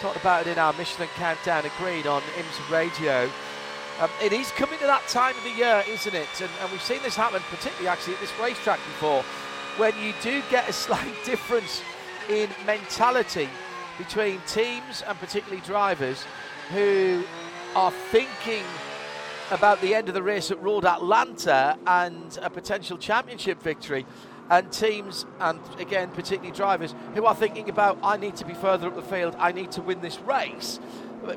Talked about it in our Michelin Countdown agreed on IMSA Radio. Um, it is coming to that time of the year, isn't it? And, and we've seen this happen, particularly actually at this racetrack before, when you do get a slight difference in mentality between teams and particularly drivers who are thinking about the end of the race at Road Atlanta and a potential championship victory, and teams, and again, particularly drivers, who are thinking about, I need to be further up the field, I need to win this race,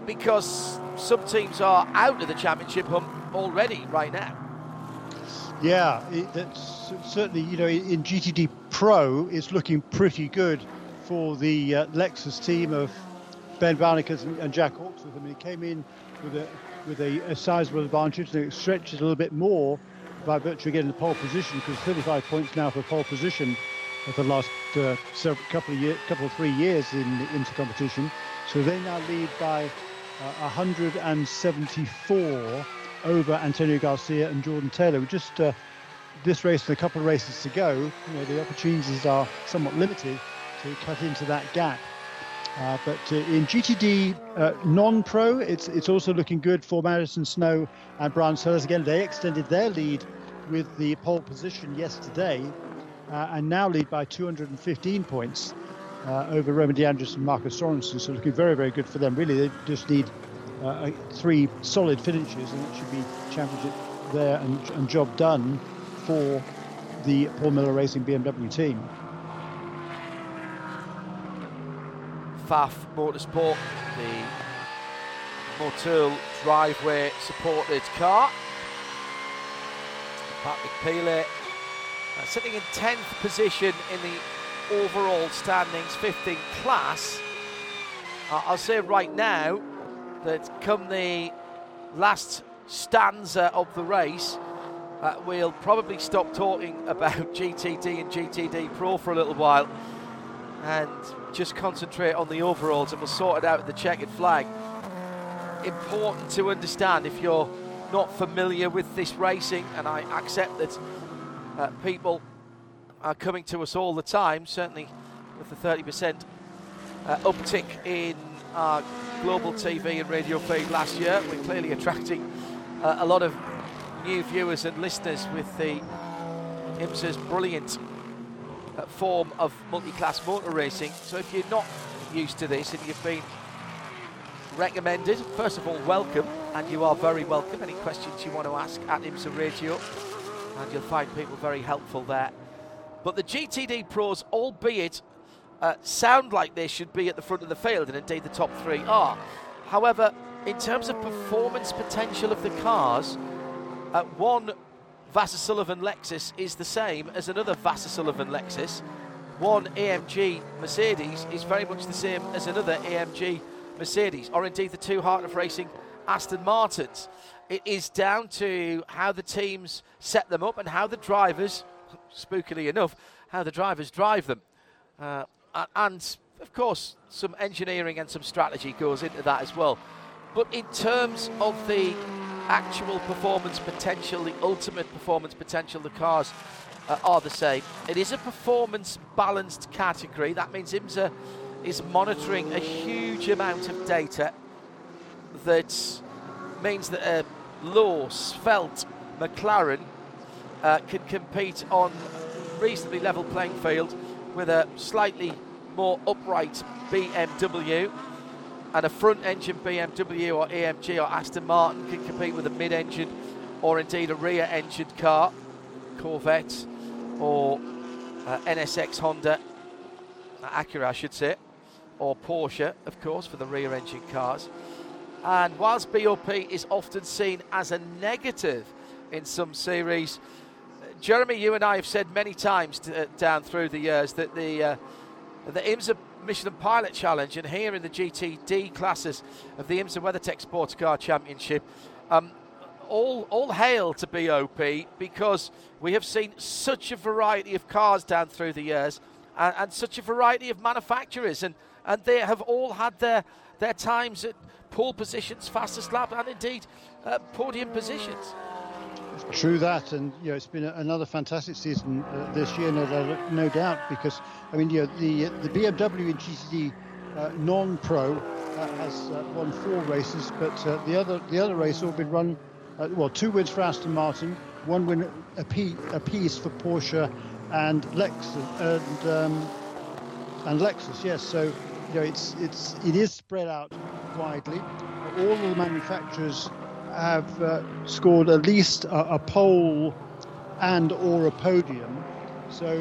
because some teams are out of the championship hump already right now. Yeah, that's certainly, you know, in GTD Pro, it's looking pretty good for the uh, Lexus team of Ben Barnicoat and, and Jack Hawksworth. I mean, he came in with a with a, a sizable advantage, and it stretches a little bit more by virtue of getting the pole position, because 35 points now for pole position for the last uh, several, couple of year, couple of three years in into competition. So they now lead by uh, 174 over Antonio Garcia and Jordan Taylor. We just uh, this race and a couple of races to go. You know, the opportunities are somewhat limited to cut into that gap. Uh, but uh, in GTD uh, non-pro, it's it's also looking good for Madison Snow and Brian Sellers. Again, they extended their lead with the pole position yesterday, uh, and now lead by 215 points uh, over Roman De Angelis and Marcus Sorensen. So looking very very good for them. Really, they just need uh, three solid finishes, and it should be championship there and, and job done for the Paul Miller Racing BMW team. Pfaff Motorsport, the Motul driveway supported car. Patrick Pilet uh, sitting in 10th position in the overall standings, 15th class. Uh, I'll say right now that come the last stanza of the race, uh, we'll probably stop talking about GTD and GTD Pro for a little while and just concentrate on the overalls and we'll sort it out with the checkered flag. Important to understand if you're not familiar with this racing, and I accept that uh, people are coming to us all the time, certainly with the 30% uh, uptick in our global TV and radio feed last year. We're clearly attracting uh, a lot of new viewers and listeners with the IMSA's brilliant form of multi-class motor racing. So if you're not used to this and you've been recommended, first of all, welcome, and you are very welcome. Any questions you want to ask at IMSA Radio, and you'll find people very helpful there. But the GTD pros, albeit uh, sound like they should be at the front of the field, and indeed the top three are. However, in terms of performance potential of the cars, uh, one Vasser Sullivan Lexus is the same as another Vasser Sullivan Lexus. One AMG Mercedes is very much the same as another AMG Mercedes, or indeed the two Heart of Racing Aston Martins. It is down to how the teams set them up and how the drivers, spookily enough, how the drivers drive them. Uh, and of course, some engineering and some strategy goes into that as well. But in terms of the actual performance potential, the ultimate performance potential, the cars uh, are the same. It is a performance balanced category. That means IMSA is monitoring a huge amount of data that means that a low, svelte McLaren uh, can compete on reasonably level playing field with a slightly more upright BMW and a front engine BMW or AMG or Aston Martin can compete with a mid engine or indeed a rear engine car, Corvette or uh, NSX Honda, uh, Acura I should say, or Porsche of course for the rear engine cars. And whilst BOP is often seen as a negative in some series, Jeremy, you and I have said many times to, uh, down through the years that the uh, the IMSA Michelin Pilot Challenge and here in the GTD classes of the IMSA WeatherTech Sports Car Championship, um, all all hail to BOP because we have seen such a variety of cars down through the years and, and such a variety of manufacturers and and they have all had their their times at pole positions, fastest lap, and indeed uh, podium positions. True that, and you know it's been another fantastic season uh, this year, no, no, doubt. Because I mean, you know, the the BMW and GTD uh, non-pro uh, has uh, won four races, but uh, the other the other race all been run. Uh, well, two wins for Aston Martin, one win a, piece for Porsche and Lexus and um, and Lexus. Yes, so you know it's it's it is spread out widely. All of the manufacturers have uh, scored at least a, a, pole and or a podium. So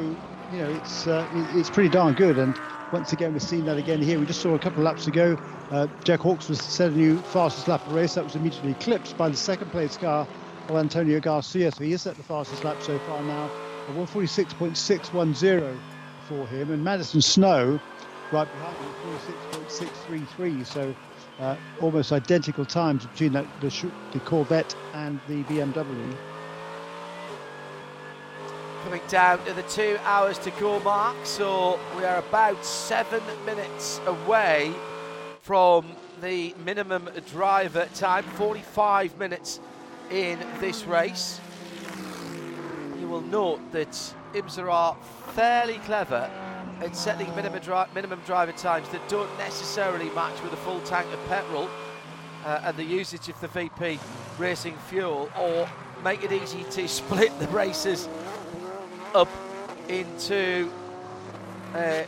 you know it's uh, it's pretty darn good. And once again, we've seen that again here. We just saw a couple of laps ago. Uh, Jack Hawkes was set a new fastest lap of race. That was immediately eclipsed by the second place car of Antonio Garcia. So he is set the fastest lap so far now, 146.610 for him. And Madison Snow right behind him, 46.633. So uh, almost identical times between the, the, the, Corvette and the BMW. Coming down to the two hours to go mark, so we are about seven minutes away from the minimum driver time, 45 minutes in this race. You will note that IMSA are fairly clever in setting minimum, dri- minimum driver times that don't necessarily match with a full tank of petrol uh, and the usage of the VP racing fuel, or make it easy to split the races up into uh,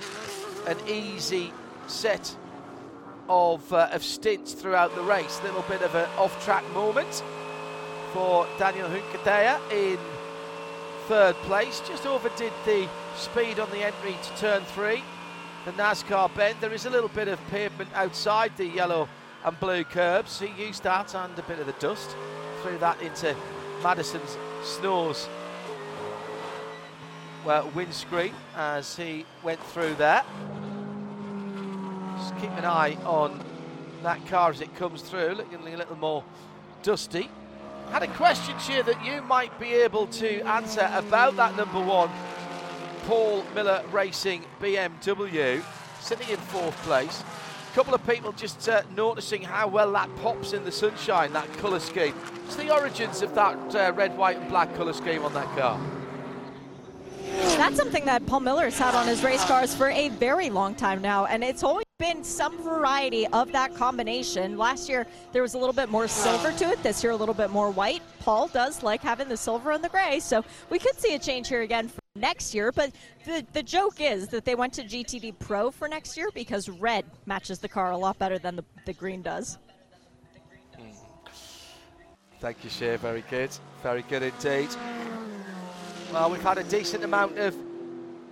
an easy set of, uh, of stints throughout the race. Little bit of an off-track moment for Daniel Juncadella in third place. Just overdid the speed on the entry to turn three. The NASCAR bend. There is a little bit of pavement outside the yellow and blue curbs. He used that and a bit of the dust. Threw that into Madison's Snow's well, windscreen as he went through there. Just keep an eye on that car as it comes through, looking a little more dusty. Had a question here that you might be able to answer about that number one Paul Miller Racing BMW, sitting in fourth place. A couple of people just uh, noticing how well that pops in the sunshine, that colour scheme. What's the origins of that uh, red, white, and black colour scheme on that car? That's something that Paul Miller's had on his race cars for a very long time now, and it's always been some variety of that combination. Last year there was a little bit more silver to it. This year a little bit more white. Paul does like having the silver and the gray, so we could see a change here again for next year. But the the joke is that they went to GTD Pro for next year because red matches the car a lot better than the, the green does. Hmm. Thank you, Shea. Very good. Very good indeed. Well, we've had a decent amount of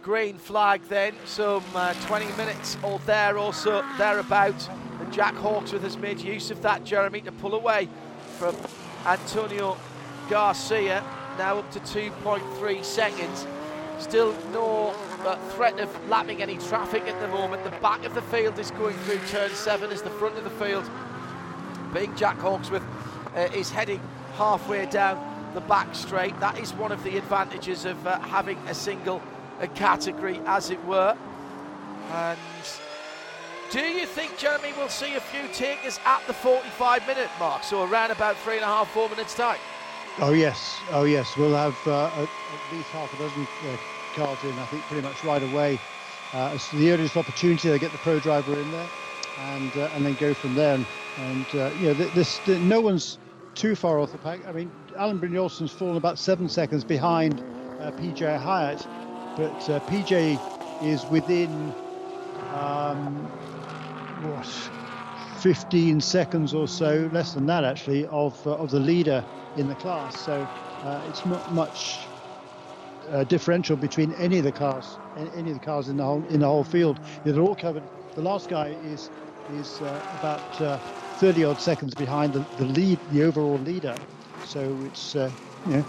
green flag then, some uh, 20 minutes or there also thereabout. And Jack Hawksworth has made use of that, Jeremy, to pull away from Antonio Garcia, now up to 2.3 seconds. Still no uh, threat of lapping any traffic at the moment. The back of the field is going through turn seven as the front of the field. being Jack Hawksworth uh, is heading halfway down the back straight. That is one of the advantages of uh, having a single a category, as it were. And do you think, Jeremy, we'll see a few takers at the 45 minute mark, so around about three and a half, four minutes' time? Oh, yes. Oh, yes. We'll have uh, at least half a dozen uh, cars in, I think, pretty much right away. Uh, it's the earliest opportunity they get the pro driver in there and uh, and then go from there. And, and uh, you know, this, this, no one's too far off the pack. I mean, Alan Brynjolfsson's fallen about seven seconds behind uh, PJ Hyett, but uh, PJ is within um, what 15 seconds or so, less than that actually, of uh, of the leader in the class. So uh, it's not much uh, differential between any of the cars, any of the cars in the whole in the whole field. They're all covered. The last guy is is uh, about 30 odd seconds behind the, the lead, the overall leader. So it's uh, you know,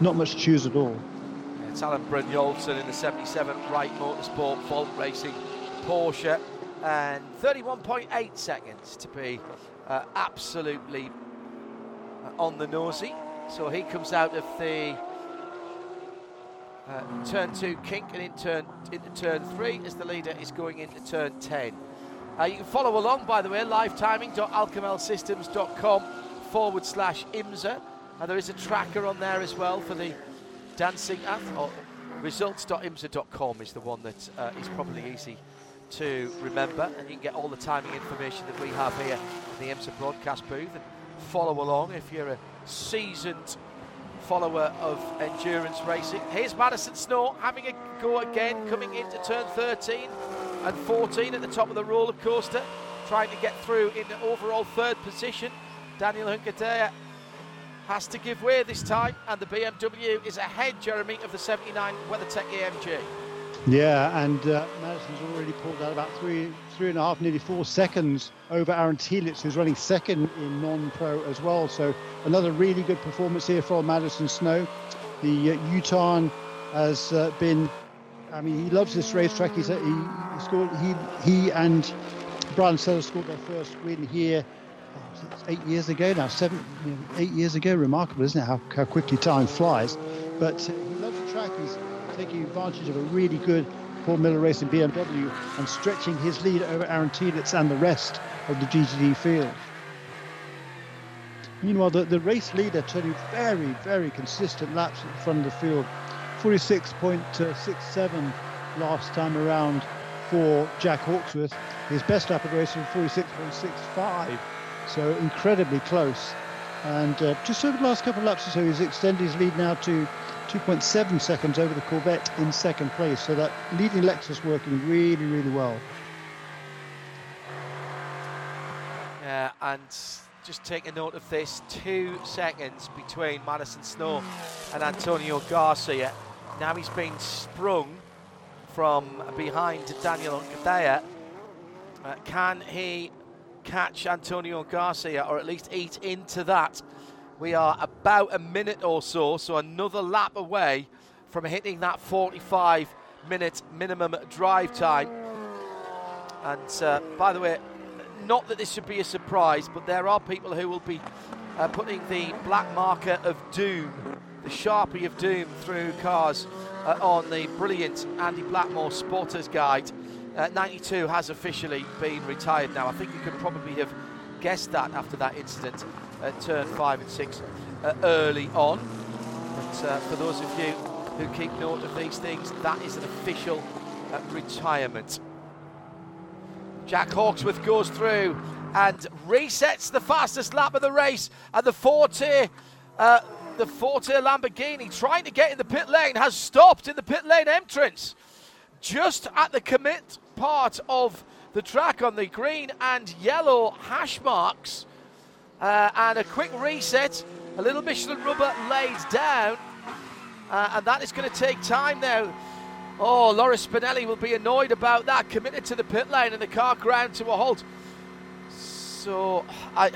not much to choose at all. It's Alan Brynjolfsson in the 77 Wright Motorsport Volt Racing Porsche, and 31.8 seconds to be uh, absolutely uh, on the nosy. So he comes out of the uh, turn two kink and in turn into turn three as the leader is going into turn 10. Uh, you can follow along, by the way, livetiming.alkamelsystems.com forward slash IMSA. And there is a tracker on there as well for the dancing. Or results.imsa.com is the one that uh, is probably easy to remember. And you can get all the timing information that we have here in the IMSA broadcast booth and follow along if you're a seasoned follower of endurance racing. Here's Madison Snow having a go again, coming into turn 13 and 14 at the top of the roller coaster, trying to get through in the overall third position. Daniel Juncadella has to give way this time, and the BMW is ahead, Jeremy, of the 79 WeatherTech AMG. Yeah, and uh, Madison's already pulled out about three, three and a half, nearly four seconds over Aaron Telitz, who's running second in non-pro as well. So another really good performance here from Madison Snow. The uh, Utah has uh, been I mean, he loves this racetrack. He's, he, he scored. He he and Brian Sellers scored their first win here eight years ago now. Seven, eight years ago. Remarkable, isn't it? How, how quickly time flies. But uh, he loves the track. He's taking advantage of a really good Paul Miller Racing BMW and stretching his lead over Aaron Telitz and the rest of the GTD field. Meanwhile, the, the race leader turning very, very consistent laps the front of the field. 46.67 last time around for Jack Hawksworth. His best lap of the race was 46.65, so incredibly close. And uh, just over the last couple of laps or so, he's extended his lead now to 2.7 seconds over the Corvette in second place. So that leading Lexus working really, really well. Yeah, and just take a note of this two seconds between Madison Snow and Antonio Garcia. Now he's been sprung from behind Daniel Juncadella. Uh, can he catch Antonio Garcia or at least eat into that. We are about a minute or so, so another lap away from hitting that 45 minute minimum drive time. And uh, by the way, not that this should be a surprise, but there are people who will be uh, putting the black marker of doom, the sharpie of doom through cars uh, on the brilliant Andy Blackmore Spotters Guide. Uh, 92 has officially been retired now. I think you could probably have guessed that after that incident at turn 5 and 6 uh, early on. But uh, for those of you who keep note of these things, that is an official uh, retirement. Jack Hawksworth goes through and resets the fastest lap of the race. And the Forte, uh, the Forte Lamborghini, trying to get in the pit lane, has stopped in the pit lane entrance. Just at the commit part of the track on the green and yellow hash marks. Uh, and a quick reset, a little Michelin rubber laid down. Uh, and that is going to take time now. Oh, Loris Spinelli will be annoyed about that. Committed to the pit lane and the car ground to a halt. So I,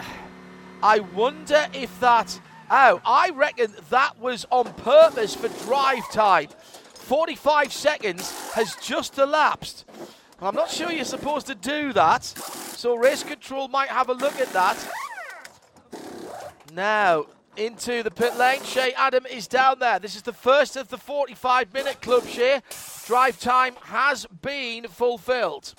I wonder if that. Oh, I reckon that was on purpose for drive time. 45 seconds has just elapsed. I'm not sure you're supposed to do that. So race control might have a look at that. Now, into the pit lane. Shea Adam is down there. This is the first of the 45 minute club, Shea. Drive time has been fulfilled.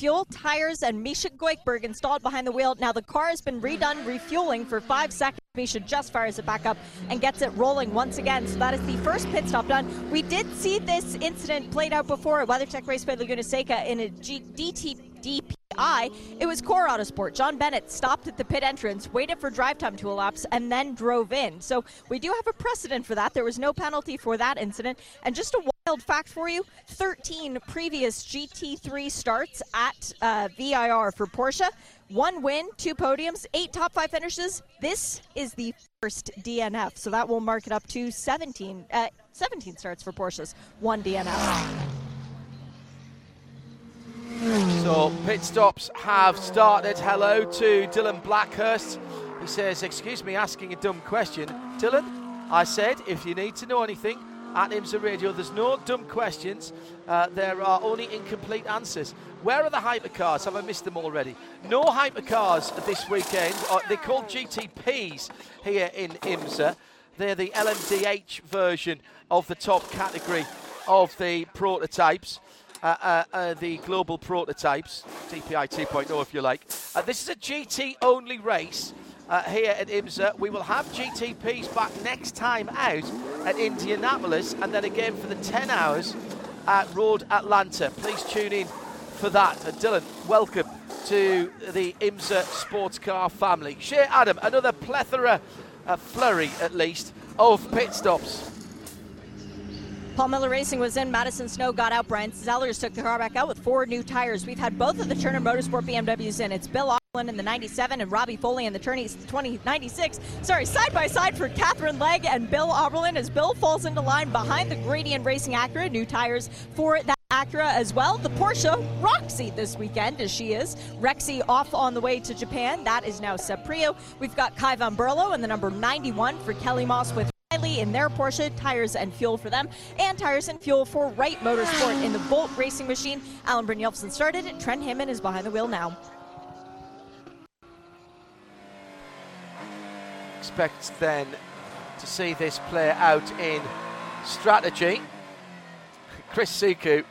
Fuel, tires, and Misha Goikhberg installed behind the wheel. Now the car has been redone, refueling for five seconds. Misha just fires it back up and gets it rolling once again. So that is the first pit stop done. We did see this incident played out before at WeatherTech Raceway Laguna Seca in a G- DT, DP I, it was Core Autosport. John Bennett stopped at the pit entrance, waited for drive time to elapse, and then drove in. So we do have a precedent for that. There was no penalty for that incident. And just a wild fact for you 13 previous GT3 starts at uh, VIR for Porsche. One win, two podiums, eight top five finishes. This is the first DNF. So that will mark it up to 17, uh, 17 starts for Porsches, one DNF. So pit stops have started. Hello to Dylan Blackhurst. He says, Excuse me asking a dumb question. Dylan, I said if you need to know anything at IMSA Radio, there's no dumb questions. Uh, there are only incomplete answers. Where are the hypercars? Have I missed them already? No hypercars this weekend. Uh, they're called GTPs here in IMSA. They're the LMDH version of the top category of the prototypes. Uh, uh, uh, the global prototypes, DPI 2.0 if you like. Uh, this is a GT only race uh, here at IMSA. We will have GTPs back next time out at Indianapolis and then again for the 10 hours at Road Atlanta. Please tune in for that. And Dylan, welcome to the IMSA sports car family. Shea Adam, another plethora, a flurry at least, of pit stops Paul Miller Racing was in. Madison Snow got out. Brian Sellers took the car back out with four new tires. We've had both of the Turner Motorsport BMWs in. It's Bill in the 97 and Robbie Foley in the 2096. Sorry, side by side for Katherine Legge and Bill Auberlen as Bill falls into line behind the Gradient Racing Acura. New tires for that Acura as well. The Porsche Roxy this weekend, as she is. Rexy off on the way to Japan. That is now Seb Priaulx. We've got Kay Van Berlo in the number 91 for Kelly Moss with Riley in their Porsche, tires and fuel for them, and tires and fuel for Wright Motorsport in the Volt Racing Machine. Alan Brynjolfsson started. Trent Hindman is behind the wheel now. Expect then to see this play out in strategy. Chris Suku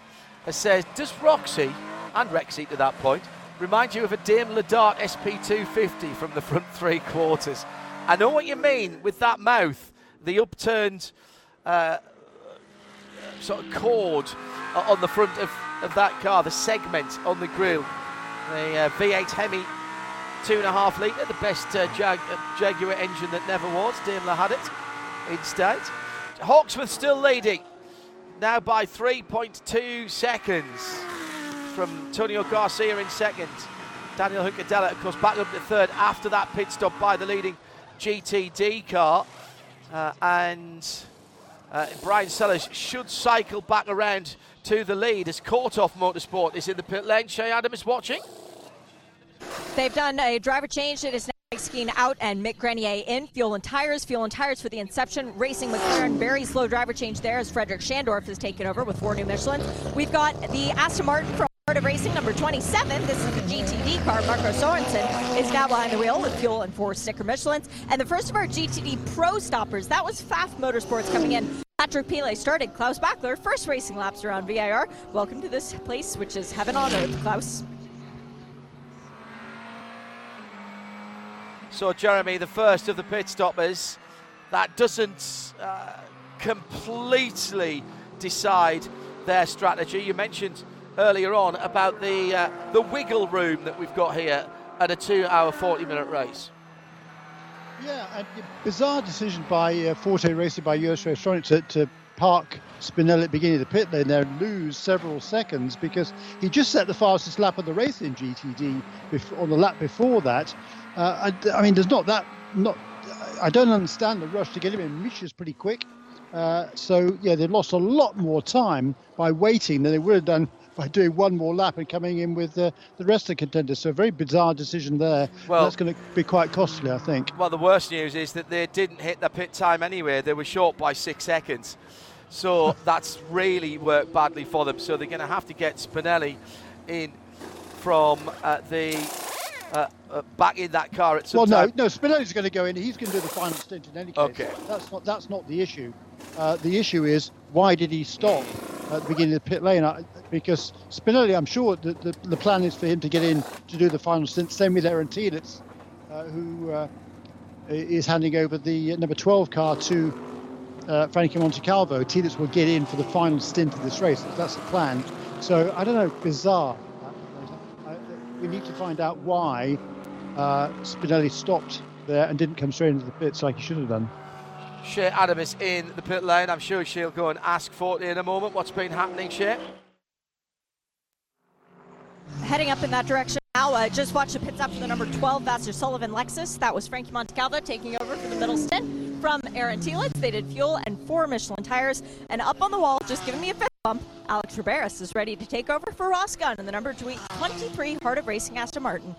has said, does Roxy and Rexy to that point remind you of a Daimler Dart SP250 from the front three quarters? I know what you mean with that mouth the upturned uh, sort of cord on the front of, of that car, the segment on the grille. The uh, V8 Hemi, two and a half litre, the best uh, Jag- uh, Jaguar engine that never was. Daimler had it instead. Hawksworth still leading, now by 3.2 seconds from Tonio Garcia in second. Daniel Juncadella, of course, back up to third after that pit stop by the leading GTD car. Uh, and uh, Brian Sellers should cycle back around to the lead as Korthoff Motorsport is in the pit lane. Shea Adam is watching. They've done a driver change. It is now Mike out and Mick Grenier in. Fuel and tires, fuel and tires for the Inception Racing McLaren. Very slow driver change there as Frederik Schandorff has taken over with four new Michelin. We've got the Aston Martin from of Racing number 27. This is the GTD car. Marco Sorensen is now behind the wheel with fuel and four sticker Michelins. And the first of our GTD Pro stoppers, that was Pfaff Motorsports coming in. Patrick Pilet started. Klaus Bachler, first racing laps around VIR. Welcome to this place, which is heaven on earth, Klaus. So, Jeremy, the first of the pit stoppers, that doesn't uh, completely decide their strategy. You mentioned earlier on about the uh, the wiggle room that we've got here at a two-hour, 40-minute race. Yeah, and bizarre decision by uh, Forte Racing by US Racing to, to park Spinelli at the beginning of the pit lane there and lose several seconds because he just set the fastest lap of the race in GTD before, on the lap before that. Uh, I, I, mean, there's not that not. I don't understand the rush to get him in. Misha's pretty quick, uh, so yeah, they lost a lot more time by waiting than they would have done by doing one more lap and coming in with uh, the rest of the contenders. So a very bizarre decision there. Well, that's going to be quite costly, I think. Well, the worst news is that they didn't hit the pit time anyway. They were short by six seconds. So that's really worked badly for them. So they're going to have to get Spinelli in from uh, the uh, uh, back in that car at some well, time. no, no. Spinelli's going to go in. He's going to do the final stint in any case. Okay. That's not that's not the issue. Uh, the issue is why did he stop at the beginning of the pit lane? because Spinelli, I'm sure that the, the, plan is for him to get in to do the final stint. Same with Aaron Telitz, uh, who uh, is handing over the number 12 car to uh, Frankie Montecalvo. Telitz will get in for the final stint of this race. That's the plan. So I don't know, bizarre. we need to find out why uh, Spinelli stopped there and didn't come straight into the pits like he should have done. Shea Adam is in the pit lane. I'm sure she'll go and ask Forte in a moment what's been happening, Shea. Heading up in that direction now. Uh, just watch the pit stop for the number 12 Vasser Sullivan Lexus. That was Frankie Montecalvo taking over for the middle stint from Aaron Telitz. They did fuel and four Michelin tires. And up on the wall, just giving me a fist bump, Alex Riberas is ready to take over for Ross Gunn in the number 23 Heart of Racing Aston Martin.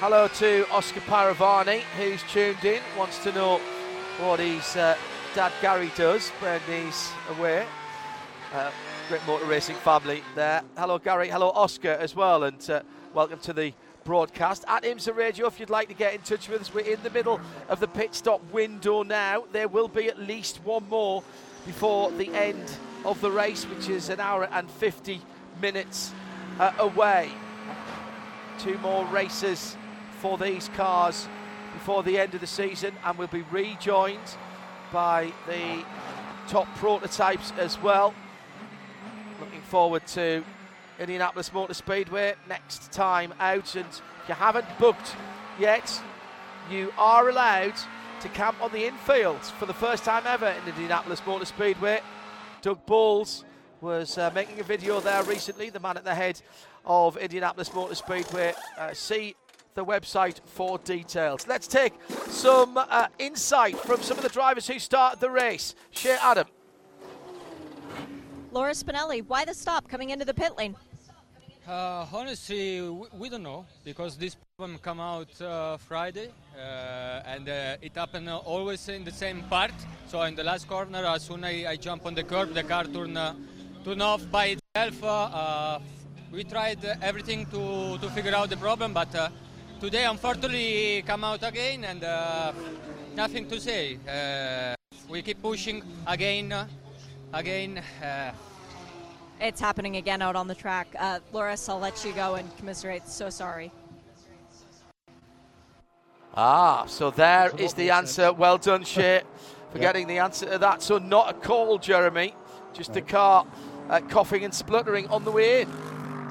Hello to Oscar Paravani, who's tuned in, wants to know what his uh, dad Gary does when he's away. Uh, great motor racing family there. Hello, Gary. Hello, Oscar, as well. And uh, welcome to the broadcast at IMSA Radio. If you'd like to get in touch with us, we're in the middle of the pit stop window now. There will be at least one more before the end of the race, which is an hour and 50 minutes uh, away. Two more races for these cars before the end of the season, and we'll be rejoined by the top prototypes as well. Looking forward to Indianapolis Motor Speedway next time out. And if you haven't booked yet, you are allowed to camp on the infield for the first time ever in Indianapolis Motor Speedway. Doug Boles was uh, making a video there recently, the man at the head of Indianapolis Motor Speedway. Uh, see the website for details. Let's take some uh, insight from some of the drivers who started the race. Shea Adam. Loris Spinelli, why the stop coming into the pit lane? Uh, honestly, we, we, don't know because this problem come out uh, Friday uh, and uh, it happened always in the same part. So in the last corner, as soon as I, I jump on the curb, the car turn, uh, turn off by itself. Uh, we tried everything to, to figure out the problem, but today unfortunately come out again and nothing to say. we keep pushing again again. It's happening again out on the track. Uh, Loris, I'll let you go and commiserate. So sorry. Ah, so there is the answer. Well done, Shea, for getting the answer to that. So not a call, Jeremy, just a car uh, coughing and spluttering on the way in.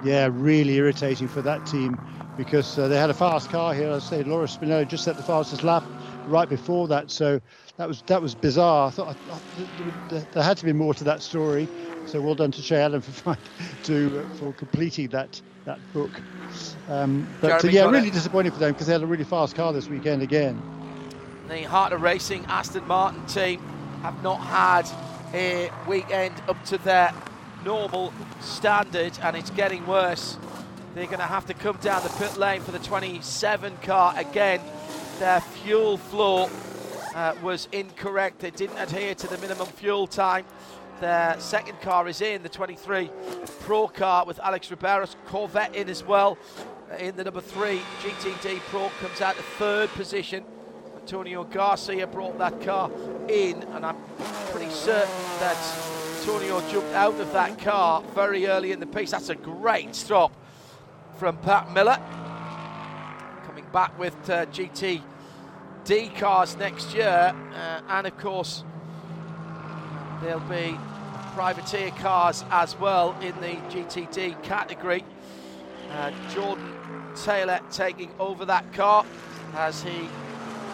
Yeah, really irritating for that team because uh, they had a fast car here. I say Loris Spinelli just set the fastest lap right before that, so that was that was bizarre. I thought, I thought there had to be more to that story. So well done to Shea Adam for to uh, for completing that that book. Um, but uh, yeah, really it. disappointing for them because they had a really fast car this weekend again. The Heart of Racing Aston Martin team have not had a weekend up to their normal standard, and it's getting worse They're going to have to come down the pit lane for the 27 car again. Their fuel flow uh, was incorrect. They didn't adhere to the minimum fuel time. Their second car is in, the 23 Pro car with Alex Riberas Corvette in as well. Uh, in the number three, GTD Pro comes out to third position. Antonio Garcia brought that car in, and I'm pretty certain that Antonio jumped out of that car very early in the piece. That's a great stop from Pat Miller. Coming back with uh, GTD cars next year, uh, and of course, there'll be privateer cars as well in the GTD category. Uh, Jordan Taylor taking over that car as he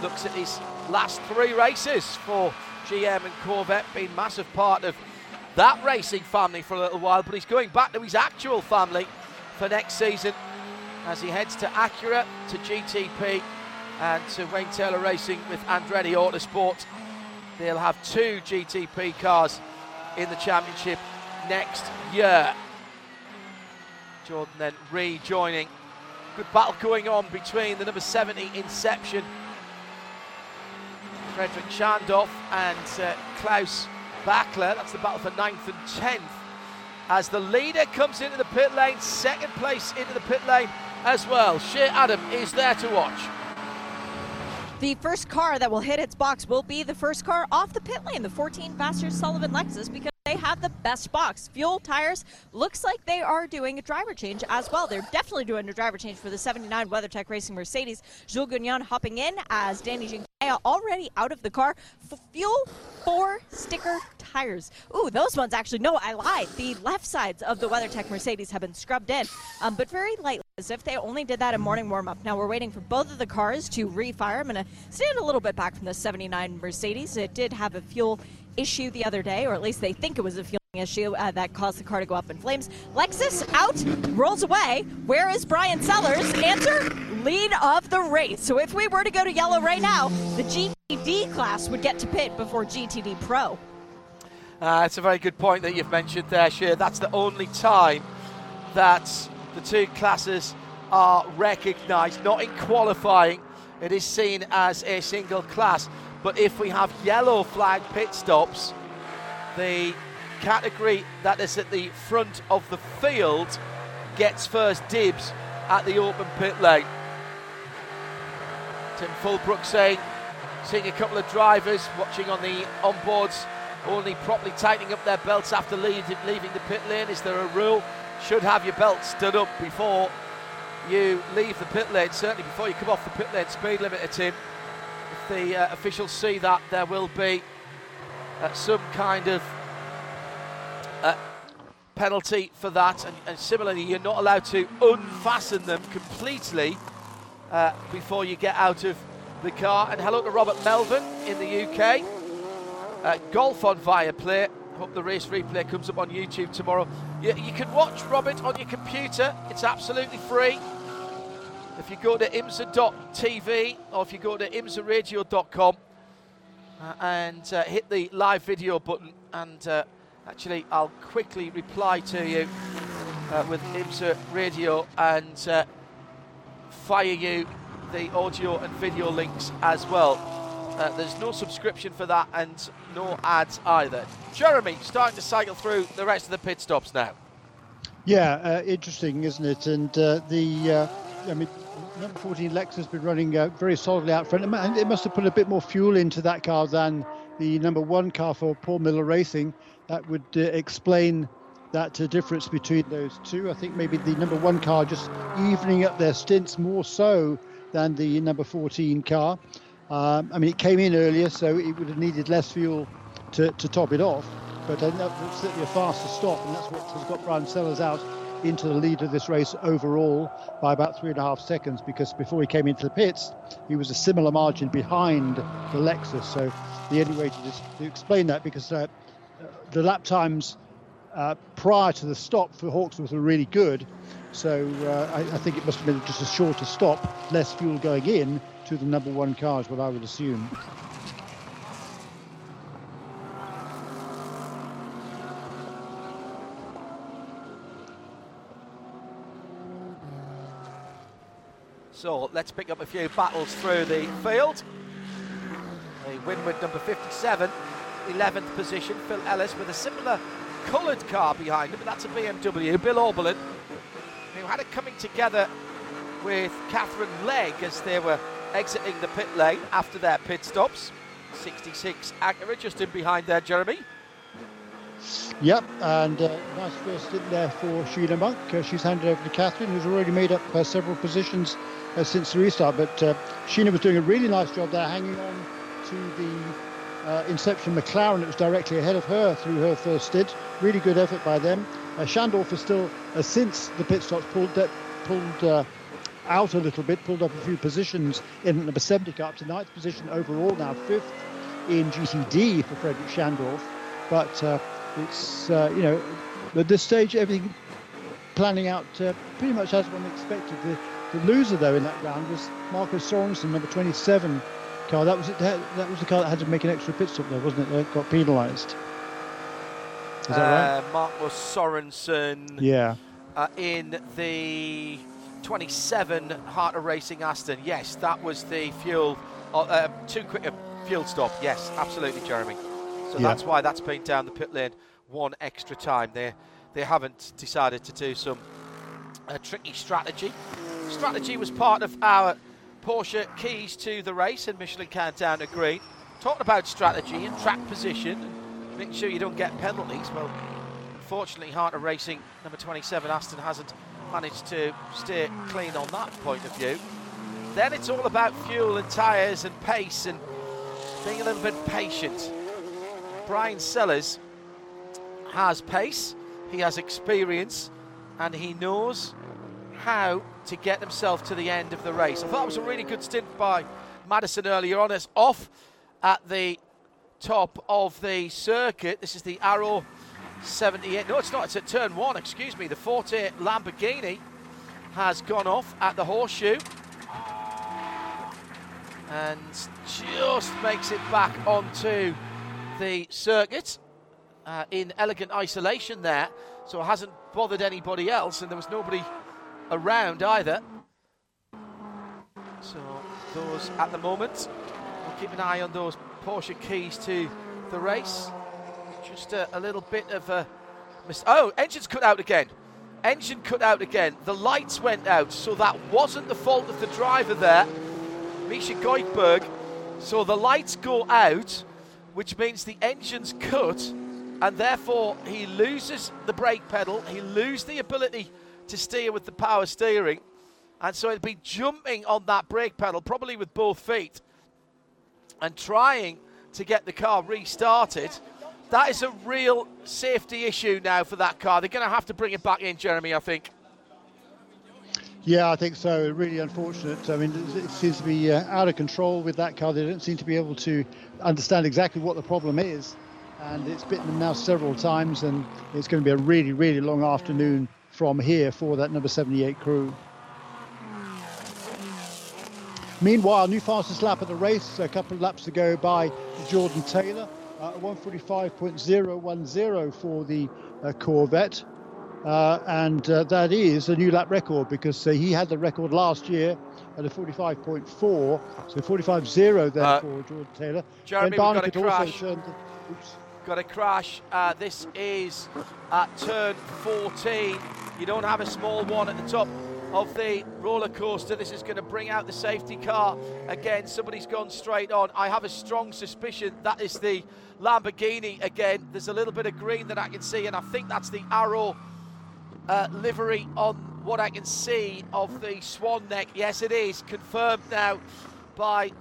looks at his last three races for GM and Corvette, being massive part of that racing family for a little while, but he's going back to his actual family for next season as he heads to Acura, to GTP, and to Wayne Taylor Racing with Andretti Autosport. They'll have two GTP cars in the championship next year. Jordan then rejoining. Good battle going on between the number 70 Inception, Frederik Schandorff, and uh, Klaus Bachler. That's the battle for 9th and 10th. As the leader comes into the pit lane, second place into the pit lane as well. Shea Adam is there to watch. The first car that will hit its box will be the first car off the pit lane, the 14 Vasser Sullivan Lexus, because they have the best box. Fuel, tires, looks like they are doing a driver change as well. They're definitely doing a driver change for the 79 WeatherTech Racing Mercedes. Jules Gounon hopping in as Danny Juncadella already out of the car. F- fuel, four sticker tires. Ooh, those ones actually, no, I lied. The left sides of the WeatherTech Mercedes have been scrubbed in, um, but very lightly as if they only did that in morning warm up. Now we're waiting for both of the cars to refire. I'm going to stand a little bit back from the 79 Mercedes. It did have a fuel issue the other day, or at least they think it was a fuel issue uh, that caused the car to go up in flames. Lexus out, rolls away. Where is Brian Sellers? Answer lead of the race. So if we were to go to yellow right now, the GTD class would get to pit before GTD Pro. Uh, it's a very good point that you've mentioned there, Shea. That's the only time that the two classes are recognised, not in qualifying. It is seen as a single class. But if we have yellow flag pit stops, the category that is at the front of the field gets first dibs at the open pit lane. Tim Fulbrook saying, seeing a couple of drivers watching on the onboards only properly tightening up their belts after leaving, leaving the pit lane. Is there a rule? Should have your belts stood up before you leave the pit lane, certainly before you come off the pit lane speed limiter, Tim. If the uh, officials see that, there will be uh, some kind of penalty for that. And, and, similarly, you're not allowed to unfasten them completely uh, before you get out of the car. And hello to Robert Melvin in the UK. Uh, golf on Viaplay. Hope the race replay comes up on YouTube tomorrow. You, you can watch Robert on your computer. It's absolutely free. If you go to imsa.tv or if you go to imsaradio.com uh, and uh, hit the live video button, and uh, actually, I'll quickly reply to you uh, with IMSA Radio and uh, fire you the audio and video links as well. Uh, there's no subscription for that and no ads either. Jeremy, starting to cycle through the rest of the pit stops now. Yeah, uh, interesting, isn't it? And uh, the, uh, I mean, number 14 Lex has been running uh, very solidly out front, and it must have put a bit more fuel into that car than the number one car for Paul Miller Racing. That would uh, explain that difference between those two. I think maybe the number one car just evening up their stints more so than the number 14 car. Um, I mean, it came in earlier, so it would have needed less fuel to, to top it off. But I uh, that's certainly a faster stop, and that's what has got Brian Sellers out into the lead of this race overall by about three and a half seconds because before he came into the pits, he was a similar margin behind the Lexus. So the only way to, just, to explain that because uh, the lap times uh, prior to the stop for Hawksworth were really good. So uh, I, I, think it must have been just a shorter stop, less fuel going in to the number one car is what I would assume. So let's pick up a few battles through the field. The Winward number 57, 11th position. Phil Ellis with a similar coloured car behind him, but that's a BMW. Bill Auberlen, who had it coming together with Katherine Legge as they were exiting the pit lane after their pit stops. 66 Acura just in behind there, Jeremy. Yep, and uh, nice first stint there for Sheena Monk. Uh, she's handed over to Katherine, who's already made up uh, several positions uh, since the restart. But uh, Sheena was doing a really nice job there, hanging on to the uh, Inception McLaren that was directly ahead of her through her first stint. Really good effort by them. Uh, Schandorff is still, since the pit stops, pulled, de- pulled out a little bit, pulled up a few positions in number 70 car up to ninth position overall, now fifth in GTD for Frederik Schandorff. But it's uh, you know at this stage everything planning out uh, pretty much as one expected. The, the loser though in that round was Marcus Sorensen, number 27 car. That was it. That was the car that had to make an extra pit stop there, wasn't it? That got penalised. Is that uh, right? Marcus Sorensen. Yeah. Uh, in the 27 Heart of Racing Aston. Yes, that was the fuel. Uh, uh too quick a fuel stop. Yes, absolutely, Jeremy. So yeah. that's why that's been down the pit lane one extra time. They they haven't decided to do some uh, tricky strategy. Strategy was part of our Porsche keys to the race, and Michelin Countdown agreed. Talking about strategy and track position, and sure you don't get penalties. Well, unfortunately, Heart of Racing number 27 Aston hasn't managed to stay clean on that point of view. Then it's all about fuel and tyres and pace and being a little bit patient. Brian Sellers has pace, he has experience, and he knows how to get themselves to the end of the race. I thought it was a really good stint by Madison earlier on. It's off at the top of the circuit. This is the Arrow 78. No, it's not. It's at turn one. Excuse me. The Forte Lamborghini has gone off at the horseshoe and just makes it back onto the circuit uh, in elegant isolation there, so it hasn't bothered anybody else, and there was nobody around either. So those at the moment, we'll keep an eye on those Porsche keys to the race. Just a, a little bit of a mis- oh, engine's cut out again. Engine cut out again. The lights went out, so that wasn't the fault of the driver there, Misha Goikhberg. So the lights go out which means the engine's cut, and therefore he loses the brake pedal, he loses the ability to steer with the power steering, and so he'll be jumping on that brake pedal, probably with both feet, and trying to get the car restarted. That is a real safety issue now for that car. They're going to have to bring it back in, Jeremy, I think. Yeah, I think so. Really unfortunate. I mean, it seems to be uh, out of control with that car. They don't seem to be able to understand exactly what the problem is. And it's bitten them now several times, and it's going to be a really, really long afternoon from here for that number 78 crew. Meanwhile, new fastest lap of the race, a couple of laps to go by Jordan Taylor, uh, 145.010 for the uh, Corvette. Uh, and uh, that is a new lap record because uh, he had the record last year at a 45.4, so 45.0 then uh, for Jordan Taylor. Jeremy, we've got a crash. Turned, got a crash. Uh, this is at turn 14. You don't have a small one at the top of the roller coaster. This is going to bring out the safety car again. Somebody's gone straight on. I have a strong suspicion that is the Lamborghini again. There's a little bit of green that I can see, and I think that's the Arrow uh, livery on what I can see of the swan neck. Yes, it is confirmed now by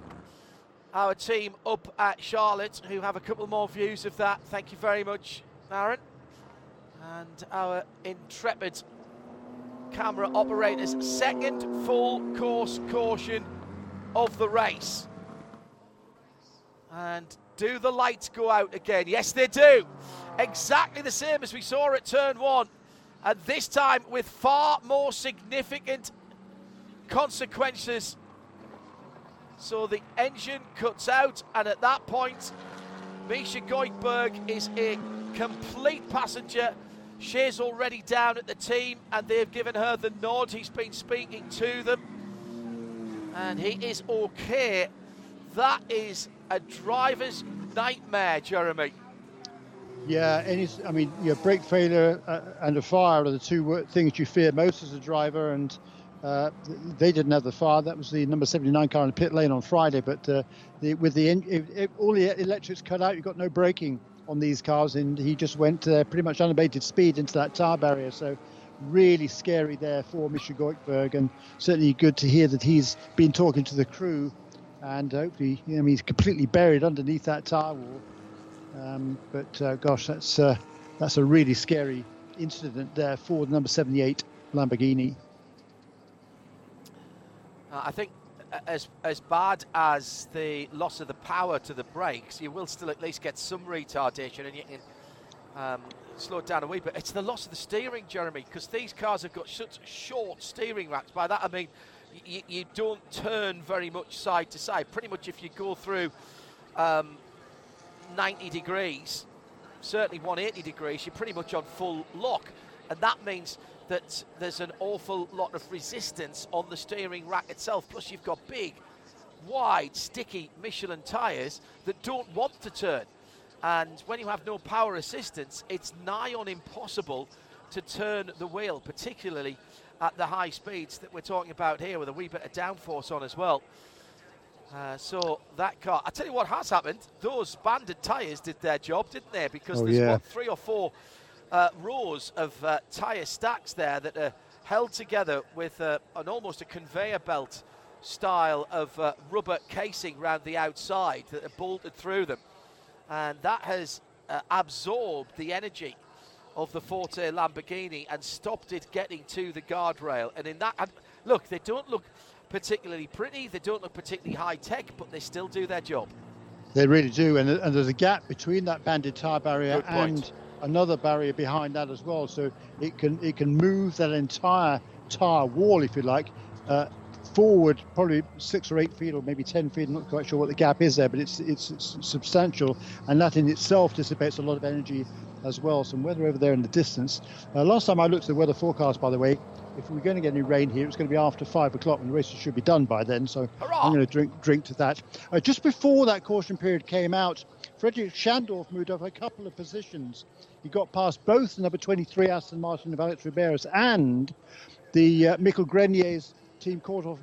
our team up at Charlotte, who have a couple more views of that. Thank you very much, Aaron. And our intrepid camera operators, second full course caution of the race. And do the lights go out again? Yes, they do. Exactly the same as we saw at turn one and this time with far more significant consequences. So the engine cuts out, and at that point, Misha Goikhberg is a complete passenger. She's already down at the team, and they've given her the nod. He's been speaking to them. and he is okay. That is a driver's nightmare, Jeremy. Yeah, I mean, your brake failure uh, and a fire are the two things you fear most as a driver, and uh, they didn't have the fire. That was the number 79 car in the pit lane on Friday, but uh, the, with the all the electrics cut out, you've got no braking on these cars, and he just went uh, pretty much unabated speed into that tire barrier. So really scary there for Mr. Goikhberg, and certainly good to hear that he's been talking to the crew, and hopefully, you know, he's completely buried underneath that tire wall. Um, but uh, gosh, that's uh, that's a really scary incident there for the number 78 Lamborghini. Uh, I think as as bad as the loss of the power to the brakes, you will still at least get some retardation, and you can um, slow it down a wee bit. It's the loss of the steering, Jeremy, because these cars have got such short steering racks. By that I mean you, you don't turn very much side to side. Pretty much if you go through um, 90 degrees, certainly 180 degrees, you're pretty much on full lock. And that means that there's an awful lot of resistance on the steering rack itself. Plus, you've got big, wide, sticky Michelin tyres that don't want to turn. And when you have no power assistance, it's nigh on impossible to turn the wheel, particularly at the high speeds that we're talking about here with a wee bit of downforce on as well. Uh, so that car, I tell you what has happened. Those banded tyres did their job, didn't they? Because oh, there's yeah. what, three or four uh, rows of uh, tyre stacks there that are held together with uh, an almost a conveyor belt style of uh, rubber casing around the outside that are bolted through them, and that has uh, absorbed the energy of the Forte Lamborghini and stopped it getting to the guardrail. And in that, and look, they don't look particularly pretty. They don't look particularly high tech, but they still do their job. They really do, and, and there's a gap between that banded tire barrier and another barrier behind that as well. So it can it can move that entire tire wall, if you like, uh, forward probably six or eight feet or maybe ten feet. I'm not quite sure what the gap is there, but it's it's, it's substantial, and that in itself dissipates a lot of energy as well. Some weather over there in the distance. Uh, last time I looked at the weather forecast, by the way, if we're going to get any rain here, it's going to be after five o'clock, and the races should be done by then. So Hurrah! I'm going to drink drink to that. Uh, just before that caution period came out, Frederik Schandorff moved up a couple of positions. He got past both the number 23 Aston Martin of Alex Riberas and the uh, Mikaël Grenier's Team Korthoff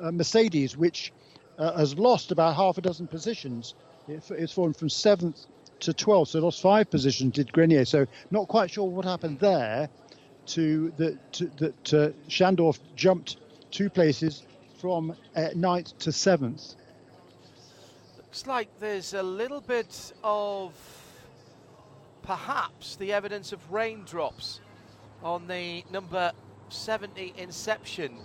uh, Mercedes, which uh, has lost about half a dozen positions. It, it's fallen from seventh to 12th, so lost five positions, did Grenier. So not quite sure what happened there to that to, that uh, Schandorff jumped two places from uh, ninth to seventh. Looks like there's a little bit of perhaps the evidence of raindrops on the number 70 Inception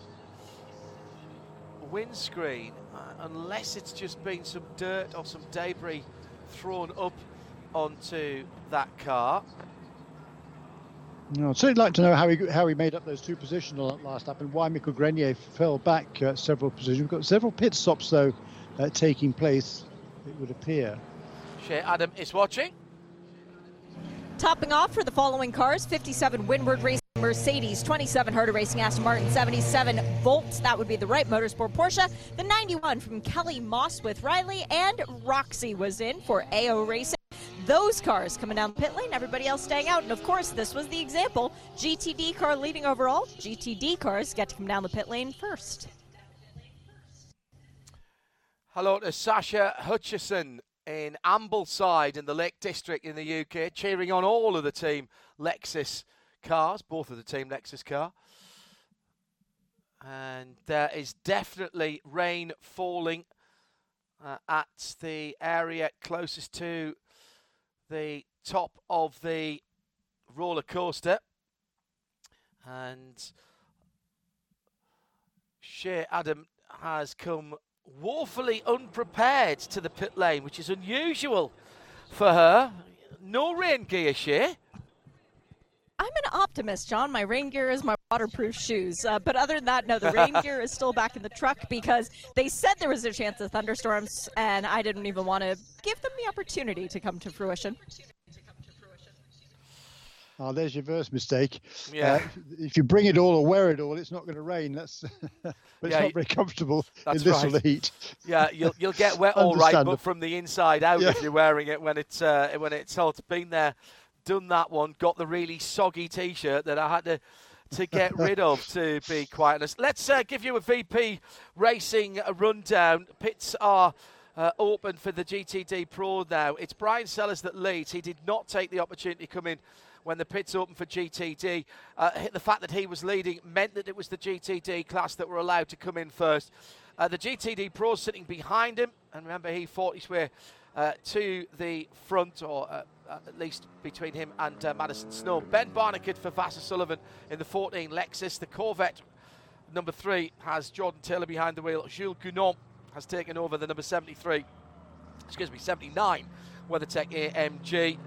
windscreen, uh, unless it's just been some dirt or some debris thrown up onto that car. No, I'd certainly like to know how he how he made up those two positions on that last lap and why Mikaël Grenier fell back uh, several positions. We've got several pit stops though uh, taking place. It would appear. Shea Adam is watching. Topping off for the following cars: 57 Windward Racing Mercedes, 27 Heart of Racing Aston Martin, 77 Volts. That would be the Wright Motorsport Porsche. The 91 from Kelly Moss with Riley and Roxy was in for AO Racing those cars coming down pit lane, everybody else staying out. And of course, this was the example. GTD car leading overall. GTD cars get to come down the pit lane first. Hello to Sasha Hutchison in Ambleside in the Lake District in the UK, cheering on all of the team Lexus cars, both of the team Lexus car. And there is definitely rain falling uh, at the area closest to the top of the roller coaster. And Shea Adam has come woefully unprepared to the pit lane, which is unusual for her. No rain gear, Shea. I'm an optimist, John. My rain gear is my waterproof shoes. Uh, but other than that, no, the rain gear is still back in the truck because they said there was a chance of thunderstorms, and I didn't even want to give them the opportunity to come to fruition. Oh, there's your first mistake. Yeah. Uh, if you bring it all or wear it all, it's not going to rain. That's, but it's Yeah, not very comfortable in this right. sort heat. Yeah, you'll you'll get wet all right, but from the inside out Yeah. if you're wearing it when it's uh, when it's hot. Been there, done that one. Got the really soggy T-shirt that I had to to get rid of. To be quite honest, let's uh, give you a VP Racing rundown. Pits are. Uh, open for the GTD Pro now. It's Brian Sellers that leads. He did not take the opportunity to come in when the pits opened for GTD. Uh, the fact that he was leading meant that it was the GTD class that were allowed to come in first. Uh, the GTD Pro sitting behind him, and remember he fought his way uh, to the front, or uh, uh, at least between him and uh, Madison Snow. Ben Barnicoat for Vasser Sullivan in the 14 Lexus. The Corvette number three has Jordan Taylor behind the wheel. Jules Gounon has taken over the number 73, excuse me, 79 WeatherTech AMG.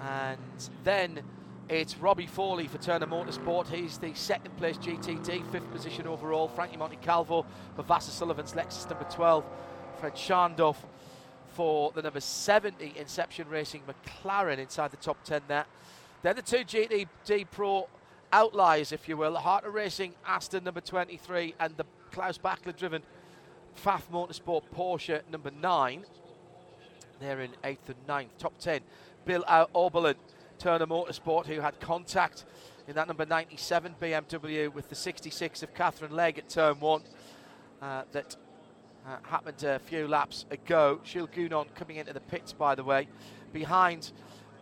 And then it's Robbie Foley for Turner Motorsport. He's the second place GTD, fifth position overall. Frankie Montecalvo for Vasser Sullivan's Lexus number 12. Fred Schandorff for the number 70 Inception Racing McLaren inside the top 10 there. Then the two GTD Pro outliers, if you will, Heart of Racing Aston number 23 and the Klaus Bachler driven Pfaff Motorsport Porsche number 9. They're in 8th and 9th. Top 10, Bill Auberlen, Turner Motorsport, who had contact in that number 97 BMW with the 66 of Katherine Legge at turn 1 uh, that uh, happened a few laps ago. Jules Gounon coming into the pits, by the way. Behind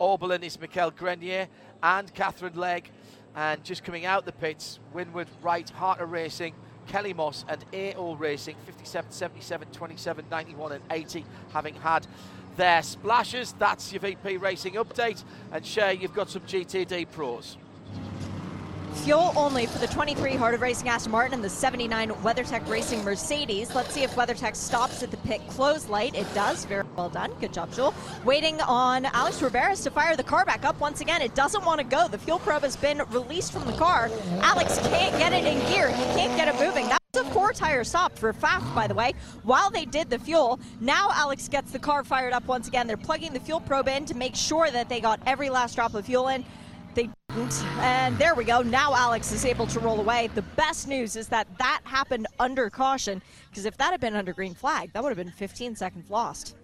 Auberlen is Mikaël Grenier and Katherine Legge. And just coming out the pits, Winward, Wright, Heart of Racing, Kelly Moss, and AO Racing, 57, 77, 27, 91, and 80, having had their splashes. That's your VP Racing update. And Shea, you've got some GTD pros. Fuel only for the 23 Heart of Racing Aston Martin and the 79 WeatherTech Racing Mercedes. Let's see if WeatherTech stops at the pit close light. It does. Very well done. Good job, Joel. Waiting on Alex Riberas to fire the car back up once again. It doesn't want to go. The fuel probe has been released from the car. Alex can't get it in gear. He can't get it moving. That's a four tire stop for Pfaff, by the way, while they did the fuel. Now Alex gets the car fired up once again. They're plugging the fuel probe in to make sure that they got every last drop of fuel in. They didn't. And there we go. Now Alex is able to roll away. The best news is that that happened under caution, because if that had been under green flag, that would have been 15 seconds lost.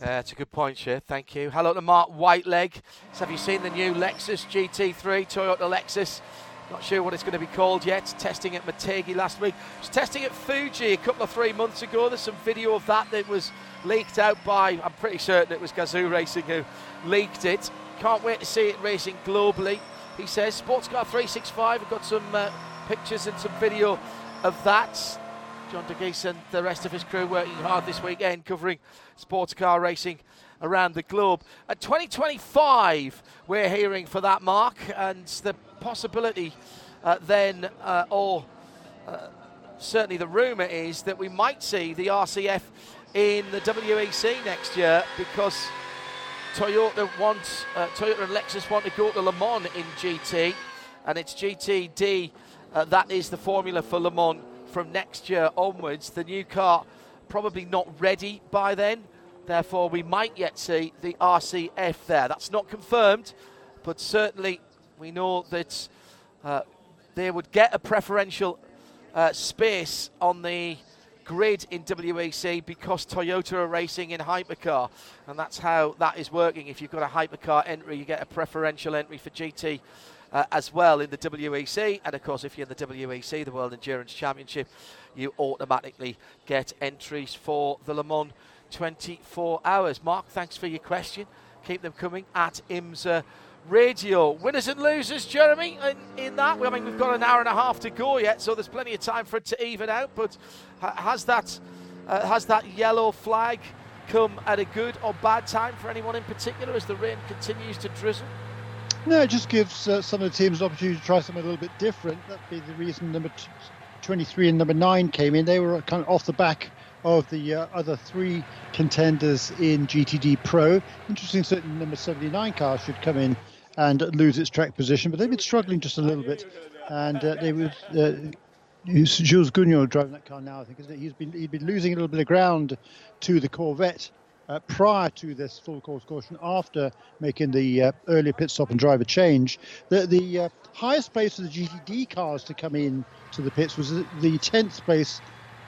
Uh, That's a good point, Shea. Thank you. Hello to Mark Whiteleg. So have you seen the new Lexus GT3, Toyota Lexus? Not sure what it's going to be called yet. Testing at Motegi last week. Was testing at Fuji a couple of three months ago. There's some video of that that was leaked out by, I'm pretty certain it was Gazoo Racing who leaked it. Can't wait to see it racing globally. He says Sportscar365 we've got some uh, pictures and some video of that. John Dagys and the rest of his crew working hard this weekend covering sports car racing around the globe. At 2025, we're hearing for that mark, and the possibility uh, then, uh, or uh, certainly the rumour is that we might see the RCF in the WEC next year because Toyota wants, uh, Toyota and Lexus want to go to Le Mans in GT, and it's GTD uh, that is the formula for Le Mans from next year onwards. The new car probably not ready by then, therefore we might yet see the RCF there. That's not confirmed, but certainly we know that uh, they would get a preferential uh, space on the grid in WEC because Toyota are racing in hypercar, and that's how that is working. If you've got a hypercar entry, you get a preferential entry for GT. Uh, as well in the WEC, and of course, if you're in the WEC, the World Endurance Championship, you automatically get entries for the Le Mans 24 hours. Mark, thanks for your question. Keep them coming at IMSA Radio. Winners and losers, Jeremy, in, in that. I mean, we've got an hour and a half to go yet, so there's plenty of time for it to even out. But has that uh, has that yellow flag come at a good or bad time for anyone in particular as the rain continues to drizzle? No, it just gives uh, some of the teams an opportunity to try something a little bit different. That'd be the reason number t- 23 and number 9 came in. They were kind of off the back of the uh, other three contenders in GTD Pro. Interesting, certain number 79 car should come in and lose its track position, but they've been struggling just a little bit. And uh, they would. Uh, Jules Gounon driving that car now, I think, isn't it? He's been he's been losing a little bit of ground to the Corvette uh, prior to this full course caution after making the uh, earlier pit stop and driver change. The, the uh, highest place for the GTD cars to come in to the pits was the 10th place.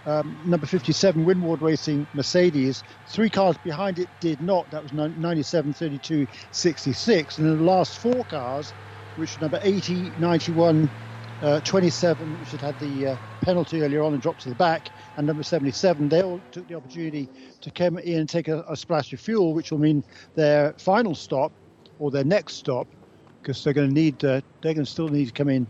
Um, number 57 Winward Racing Mercedes. Three cars behind it did not. That was 97, 32, 66. And the last four cars, which are number 80, 91, uh, 27, which had had the uh, penalty earlier on and dropped to the back, and number 77, they all took the opportunity to come in and take a, a splash of fuel, which will mean their final stop or their next stop, because they're going to need, uh, they're going to still need to come in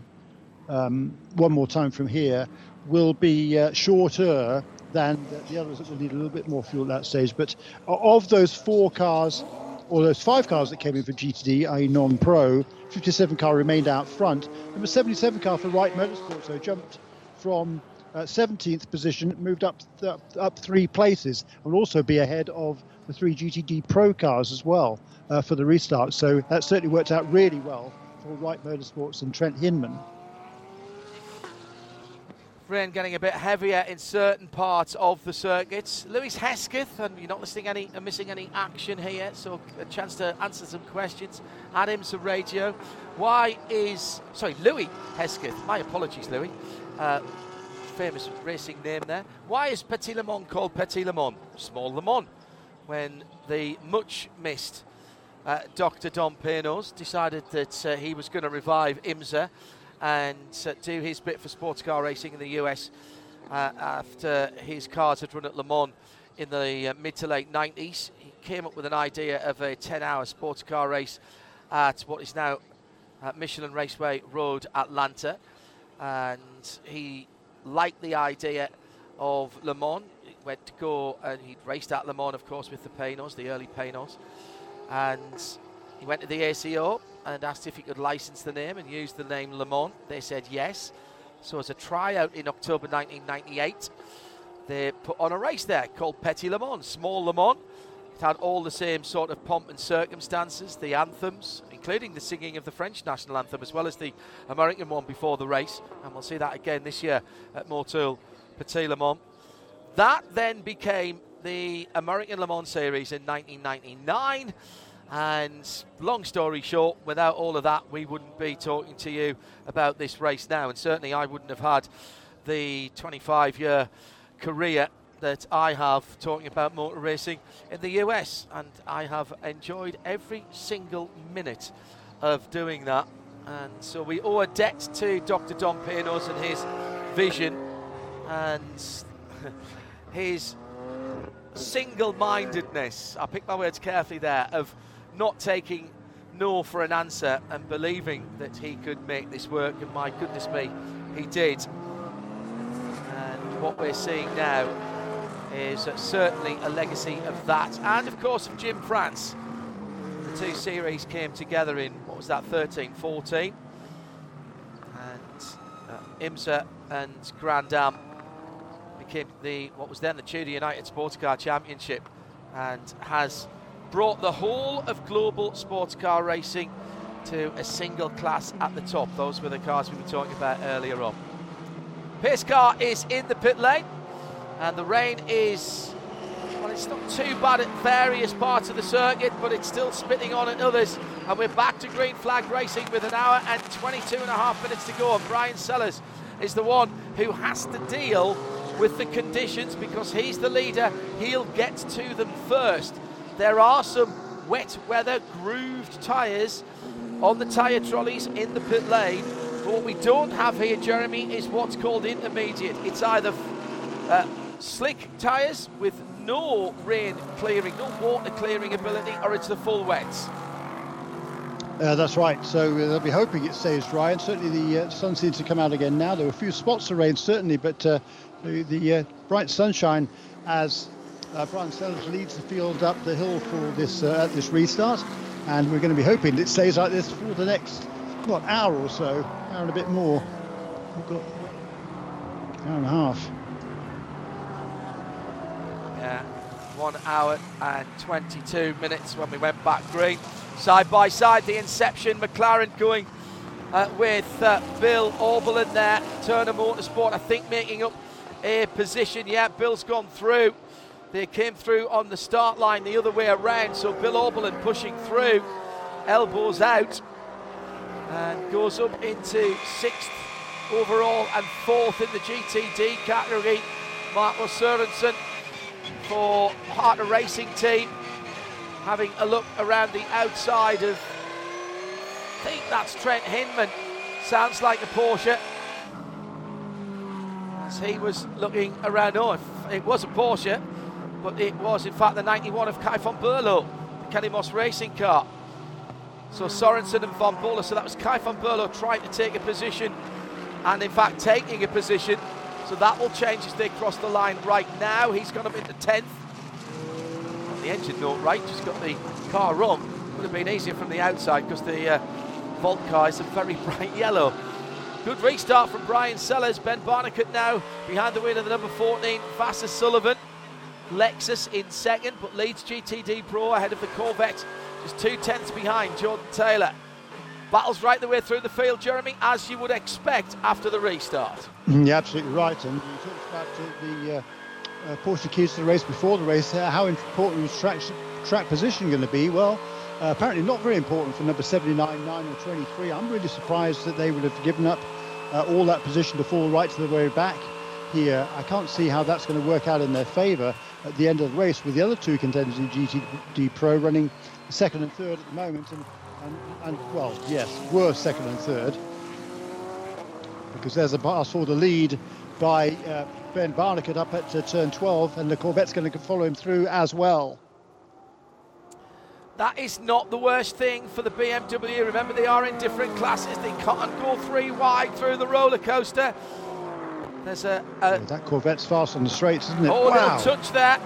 um, one more time from here, will be uh, shorter than the, the others that will need a little bit more fuel at that stage. But of those four cars, or those five cars that came in for GTD, i.e. non-pro, 57 car remained out front. Number 77 car for Wright Motorsports, so jumped from uh, 17th position, moved up, th- up three places, and also be ahead of the three GTD Pro cars as well uh, for the restart. So that certainly worked out really well for Wright Motorsports and Trent Hindman rain getting a bit heavier in certain parts of the circuits. Lewis Hesketh, and you're not listening any, uh, missing any action here, so a chance to answer some questions. Adams radio. Why is sorry, Louis Hesketh? My apologies, Louis. Uh, famous racing name there. Why is Petit Le Mans called Petit Le Mans? Small Le Mans. When the much missed uh, Dr. Don Panoz decided that uh, he was going to revive IMSA and uh, do his bit for sports car racing in the US uh, after his cars had run at Le Mans in the uh, mid to late 90s. He came up with an idea of a 10 hour sports car race at what is now Michelin Raceway Road, Atlanta. And he liked the idea of Le Mans. He went to go and he raced at Le Mans, of course, with the Panoz, the early Panoz. And he went to the ACO and asked if he could license the name and use the name Le Mans. They said yes. So as a tryout in October 1998, they put on a race there called Petit Le Mans, Small Le Mans. It had all the same sort of pomp and circumstances, the anthems, including the singing of the French national anthem, as well as the American one before the race. And we'll see that again this year at Motul Petit Le Mans. That then became the American Le Mans Series in 1999. And long story short, without all of that, we wouldn't be talking to you about this race now. And certainly, I wouldn't have had the 25 year career that I have talking about motor racing in the US. And I have enjoyed every single minute of doing that. And so we owe a debt to Dr. Don Panoz and his vision and his single mindedness. I pick my words carefully there of not taking no for an answer and believing that he could make this work. And my goodness me, he did. And what we're seeing now is certainly a legacy of that. And of course, of Jim France. The two series came together in, what was that, 13, 14. And uh, IMSA and Grand Am became the what was then the Tudor United Sports Car Championship and has brought the whole of global sports car racing to a single class at the top. Those were the cars we were talking about earlier on. Pace car is in the pit lane, and the rain is, well, it's not too bad at various parts of the circuit, but it's still spitting on at others. And we're back to green flag racing with an hour and 22 and a half minutes to go. And Bryan Sellers is the one who has to deal with the conditions because he's the leader. He'll get to them first there are some wet weather grooved tyres on the tyre trolleys in the pit lane. But what we don't have here, Jeremy, is what's called intermediate. It's either uh, slick tyres with no rain clearing, no water clearing ability, or it's the full wets. Uh, that's right. So uh, they'll be hoping it stays dry, and certainly the uh, sun seems to come out again now. There were a few spots of rain, certainly, but uh, the, the uh, bright sunshine as uh, Bryan Sellers leads the field up the hill for this uh, at this restart, and we're going to be hoping it stays like this for the next what hour or so, hour and a bit more. We've got hour and a half. Yeah, one hour and 22 minutes when we went back green. Side by side, the Inception McLaren going uh, with uh, Bill Auberlen there. Turner Motorsport, I think, making up a position. Yeah, Bill's gone through They came through on the start line the other way around, so Bill Auberlen pushing through, elbows out, and goes up into sixth overall and fourth in the GTD category. Marcus Sorensen for Heart of Racing Team, having a look around the outside of, I think that's Trent Hindman. Sounds like a Porsche. As he was looking around, oh, it was a Porsche, but it was in fact the 91 of Kay Van Berlo, the Moss racing car. So Sorensen and Van Berlo, so that was Kay Van Berlo trying to take a position and in fact taking a position. So that will change as they cross the line right now. He's gone up into 10th. The engine note right, just got the car wrong. Would have been easier from the outside because the uh, Volt car is a very bright yellow. Good restart from Brian Sellers. Ben Barnicoat now behind the wheel of the number 14, Vasser Sullivan. Lexus in second, but leads GTD Pro ahead of the Corvette, just two tenths behind Jordan Taylor. Battles right the way through the field, Jeremy, as you would expect after the restart. Yeah, absolutely right. And you talked about the uh, uh, Porsche keys to the race before the race. Uh, how important was track, track position going to be? Well, uh, apparently not very important for number 79, 9 or 23. I'm really surprised that they would have given up uh, all that position to fall right to the way back here. I can't see how that's going to work out in their favour at the end of the race with the other two contenders in GTD Pro running second and third at the moment. And, and, and well, yes, were second and third. Because there's a pass for the lead by uh, Ben Barnicoat up at uh, turn 12, and the Corvette's going to follow him through as well. That is not the worst thing for the BMW. Remember, they are in different classes. They can't go three wide through the roller coaster. There's a, a oh, that Corvette's fast on the straights, isn't it? Oh, wow. little touch there.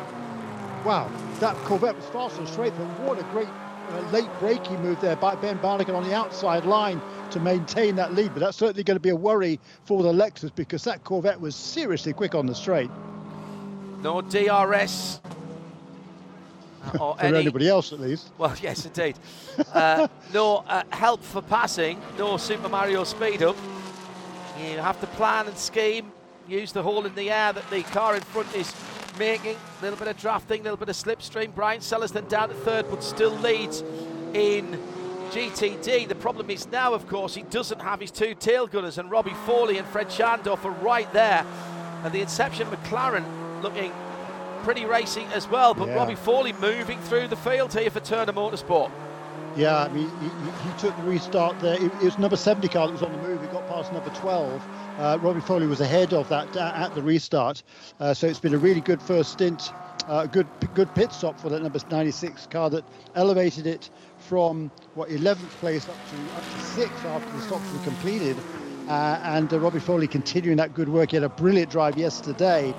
Wow, that Corvette was fast on the straight, but what a great uh, late braking move there by Ben Barnicoat on the outside line to maintain that lead. But that's certainly going to be a worry for the Lexus because that Corvette was seriously quick on the straight. No DRS uh, or any, anybody else at least. Well, yes, indeed. uh, no uh, help for passing, no Super Mario speed up. You have to plan and scheme, use the hole in the air that the car in front is making. A little bit of drafting, a little bit of slipstream. Brian Sellers then down to third, but still leads in GTD. The problem is now, of course, he doesn't have his two tail gunners, and Robbie Foley and Fred Schandorff are right there. And the Inception McLaren looking pretty racing as well. But yeah. Robbie Foley moving through the field here for Turner Motorsport. Yeah, I mean, he, he, took the restart there. It, it, was number 70 car that was on the move. He got past number 12. Uh, Robbie Foley was ahead of that at the restart. Uh, so it's been a really good first stint. Uh, good good pit stop for that number 96 car that elevated it from what 11th place up to up to sixth after the stops were completed. Uh, and uh, Robbie Foley continuing that good work. He had a brilliant drive yesterday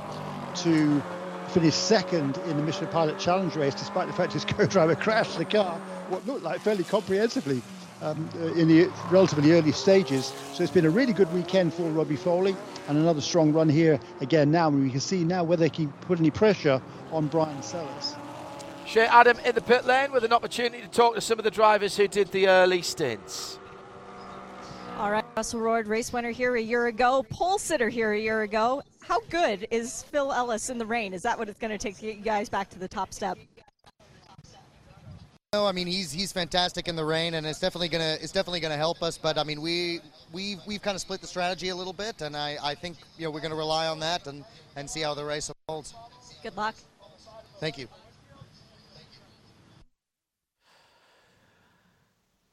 to finish second in the Michelin Pilot Challenge race, despite the fact his co-driver crashed the car, what looked like fairly comprehensively um, uh, in the relatively early stages. So it's been a really good weekend for Robbie Foley, and another strong run here again now. And we can see now whether he can put any pressure on Brian Sellers. Shea Adam in the pit lane with an opportunity to talk to some of the drivers who did the early stints. All right, Russell Ward, race winner here a year ago, pole sitter here a year ago, how good is Phil Ellis in the rain? Is that what it's going to take to get you guys back to the top step? No, I mean he's he's fantastic in the rain, and it's definitely gonna it's definitely gonna help us. But I mean we we we've kind of split the strategy a little bit, and I, I think you know we're gonna rely on that and and see how the race unfolds. Good luck. Thank you.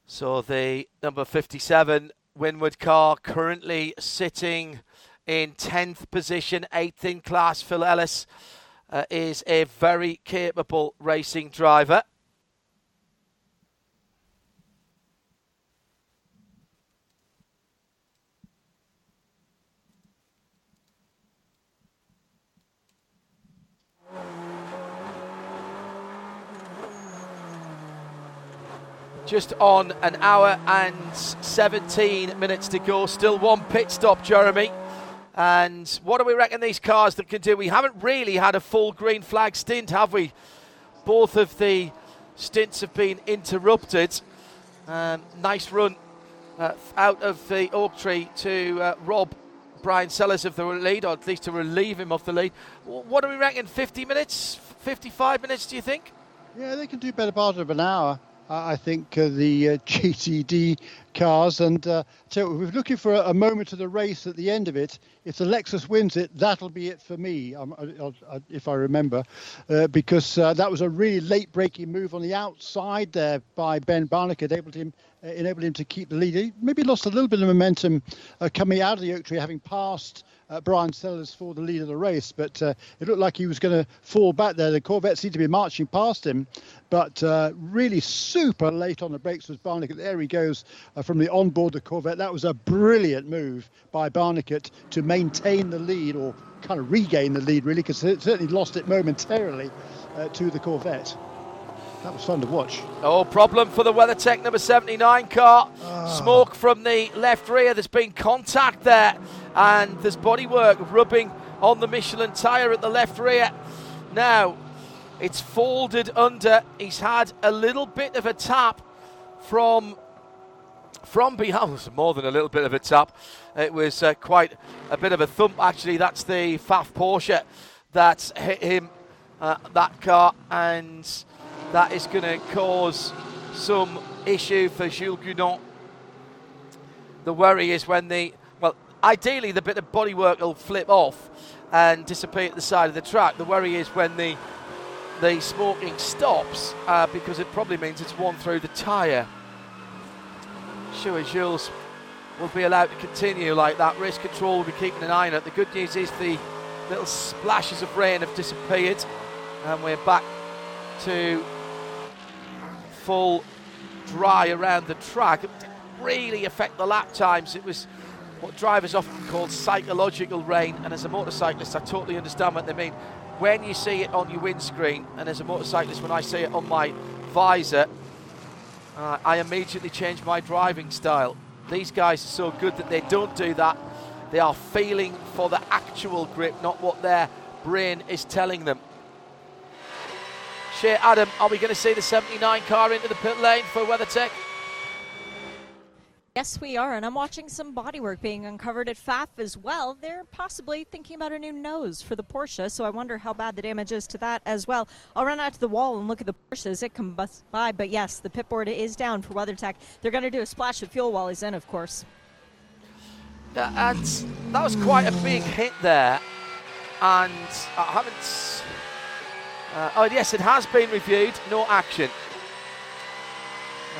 So the number 57 Winward car currently sitting in 10th position, 8th in class. Phil Ellis uh, is a very capable racing driver. Just on an hour and 17 minutes to go. Still one pit stop, Jeremy. And what do we reckon these cars that can do? We haven't really had a full green flag stint, have we? Both of the stints have been interrupted. Um, nice run uh, out of the oak tree to uh, Rob Brian Sellers of the lead, or at least to relieve him of the lead. What do we reckon? 50 minutes? 55 minutes, do you think? Yeah, they can do better part of an hour. I think uh, the uh, GTD cars. And uh, so we're looking for a, a, moment of the race at the end of it. If the Lexus wins it, that'll be it for me, um, I, I, if I remember, uh, because uh, that was a really late breaking move on the outside there by Ben Barnicoat, enabled him uh, enabled him to keep the lead. He maybe lost a little bit of momentum coming out of the oak tree, having passed uh, Bryan Sellers for the lead of the race, but uh, it looked like he was going to fall back there. The Corvette seemed to be marching past him, but uh, really super late on the brakes was Barnicoat. There he goes uh, from the onboard the Corvette. That was a brilliant move by Barnicoat to maintain the lead or kind of regain the lead, really, because it certainly lost it momentarily uh, to the Corvette. That was fun to watch. Oh, problem for the WeatherTech number 79 car. Oh. Smoke from the left rear. There's been contact there, and there's bodywork rubbing on the Michelin tyre at the left rear. Now, it's folded under. He's had a little bit of a tap from from behind. more than a little bit of a tap. It was uh, quite a bit of a thump, actually. That's the Pfaff Porsche that hit him, uh, that car, and that is going to cause some issue for Jules Gounon. The worry is when the, well, ideally the bit of bodywork will flip off and disappear at the side of the track. The worry is when the the smoking stops uh, because it probably means it's worn through the tyre. Sure, Jules will be allowed to continue like that. Race control will be keeping an eye on it. The good news is the little splashes of rain have disappeared and we're back to full dry around the track. It didn't really affect the lap times. It was what drivers often call psychological rain. And as a motorcyclist, I totally understand what they mean. When you see it on your windscreen, and as a motorcyclist, when I see it on my visor, uh, I immediately change my driving style. These guys are so good that they don't do that. They are feeling for the actual grip, not what their brain is telling them. Shea Adam, are we going to see the 79 car into the pit lane for WeatherTech? Yes, we are, and I'm watching some bodywork being uncovered at Pfaff as well. They're possibly thinking about a new nose for the Porsche, so I wonder how bad the damage is to that as well. I'll run out to the wall and look at the Porsche as it comes by, but yes, the pit board is down for WeatherTech. They're going to do a splash of fuel while he's in, of course. Yeah, and that was quite a big hit there, and I haven't uh, oh, yes, it has been reviewed. No action.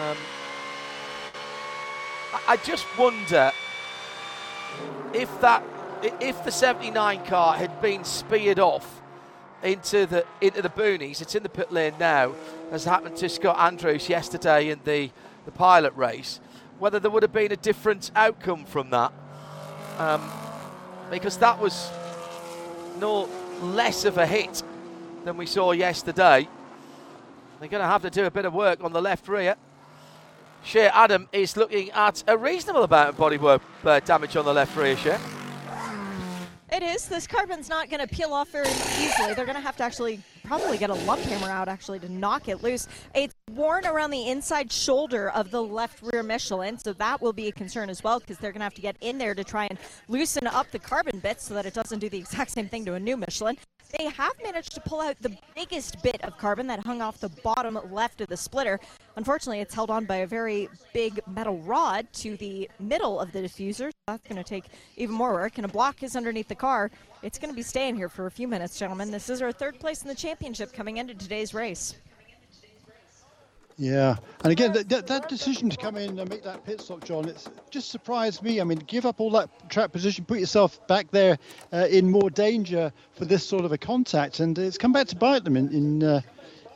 Um, I, I just wonder if that if the 79 car had been speared off into the into the boonies, it's in the pit lane now, as happened to Scott Andrews yesterday in the, the pilot race, whether there would have been a different outcome from that. Um, because that was no less of a hit than we saw yesterday. They're going to have to do a bit of work on the left rear. Shea Adam is looking at a reasonable amount of bodywork uh, damage on the left rear, Shea. It is. This carbon's not going to peel off very easily. They're going to have to actually probably get a lump hammer out actually to knock it loose. It's worn around the inside shoulder of the left rear Michelin, so that will be a concern as well because they're going to have to get in there to try and loosen up the carbon bits so that it doesn't do the exact same thing to a new Michelin. They have managed to pull out the biggest bit of carbon that hung off the bottom left of the splitter. Unfortunately, it's held on by a very big metal rod to the middle of the diffuser. That's going to take even more work. And a block is underneath the car. It's going to be staying here for a few minutes, gentlemen. This is our third place in the championship coming into today's race. Yeah, and again, that, that, decision to come in and make that pit stop, John, it's just surprised me. I mean, give up all that track position, put yourself back there uh, in more danger for this sort of a contact, and it's come back to bite them in, in uh,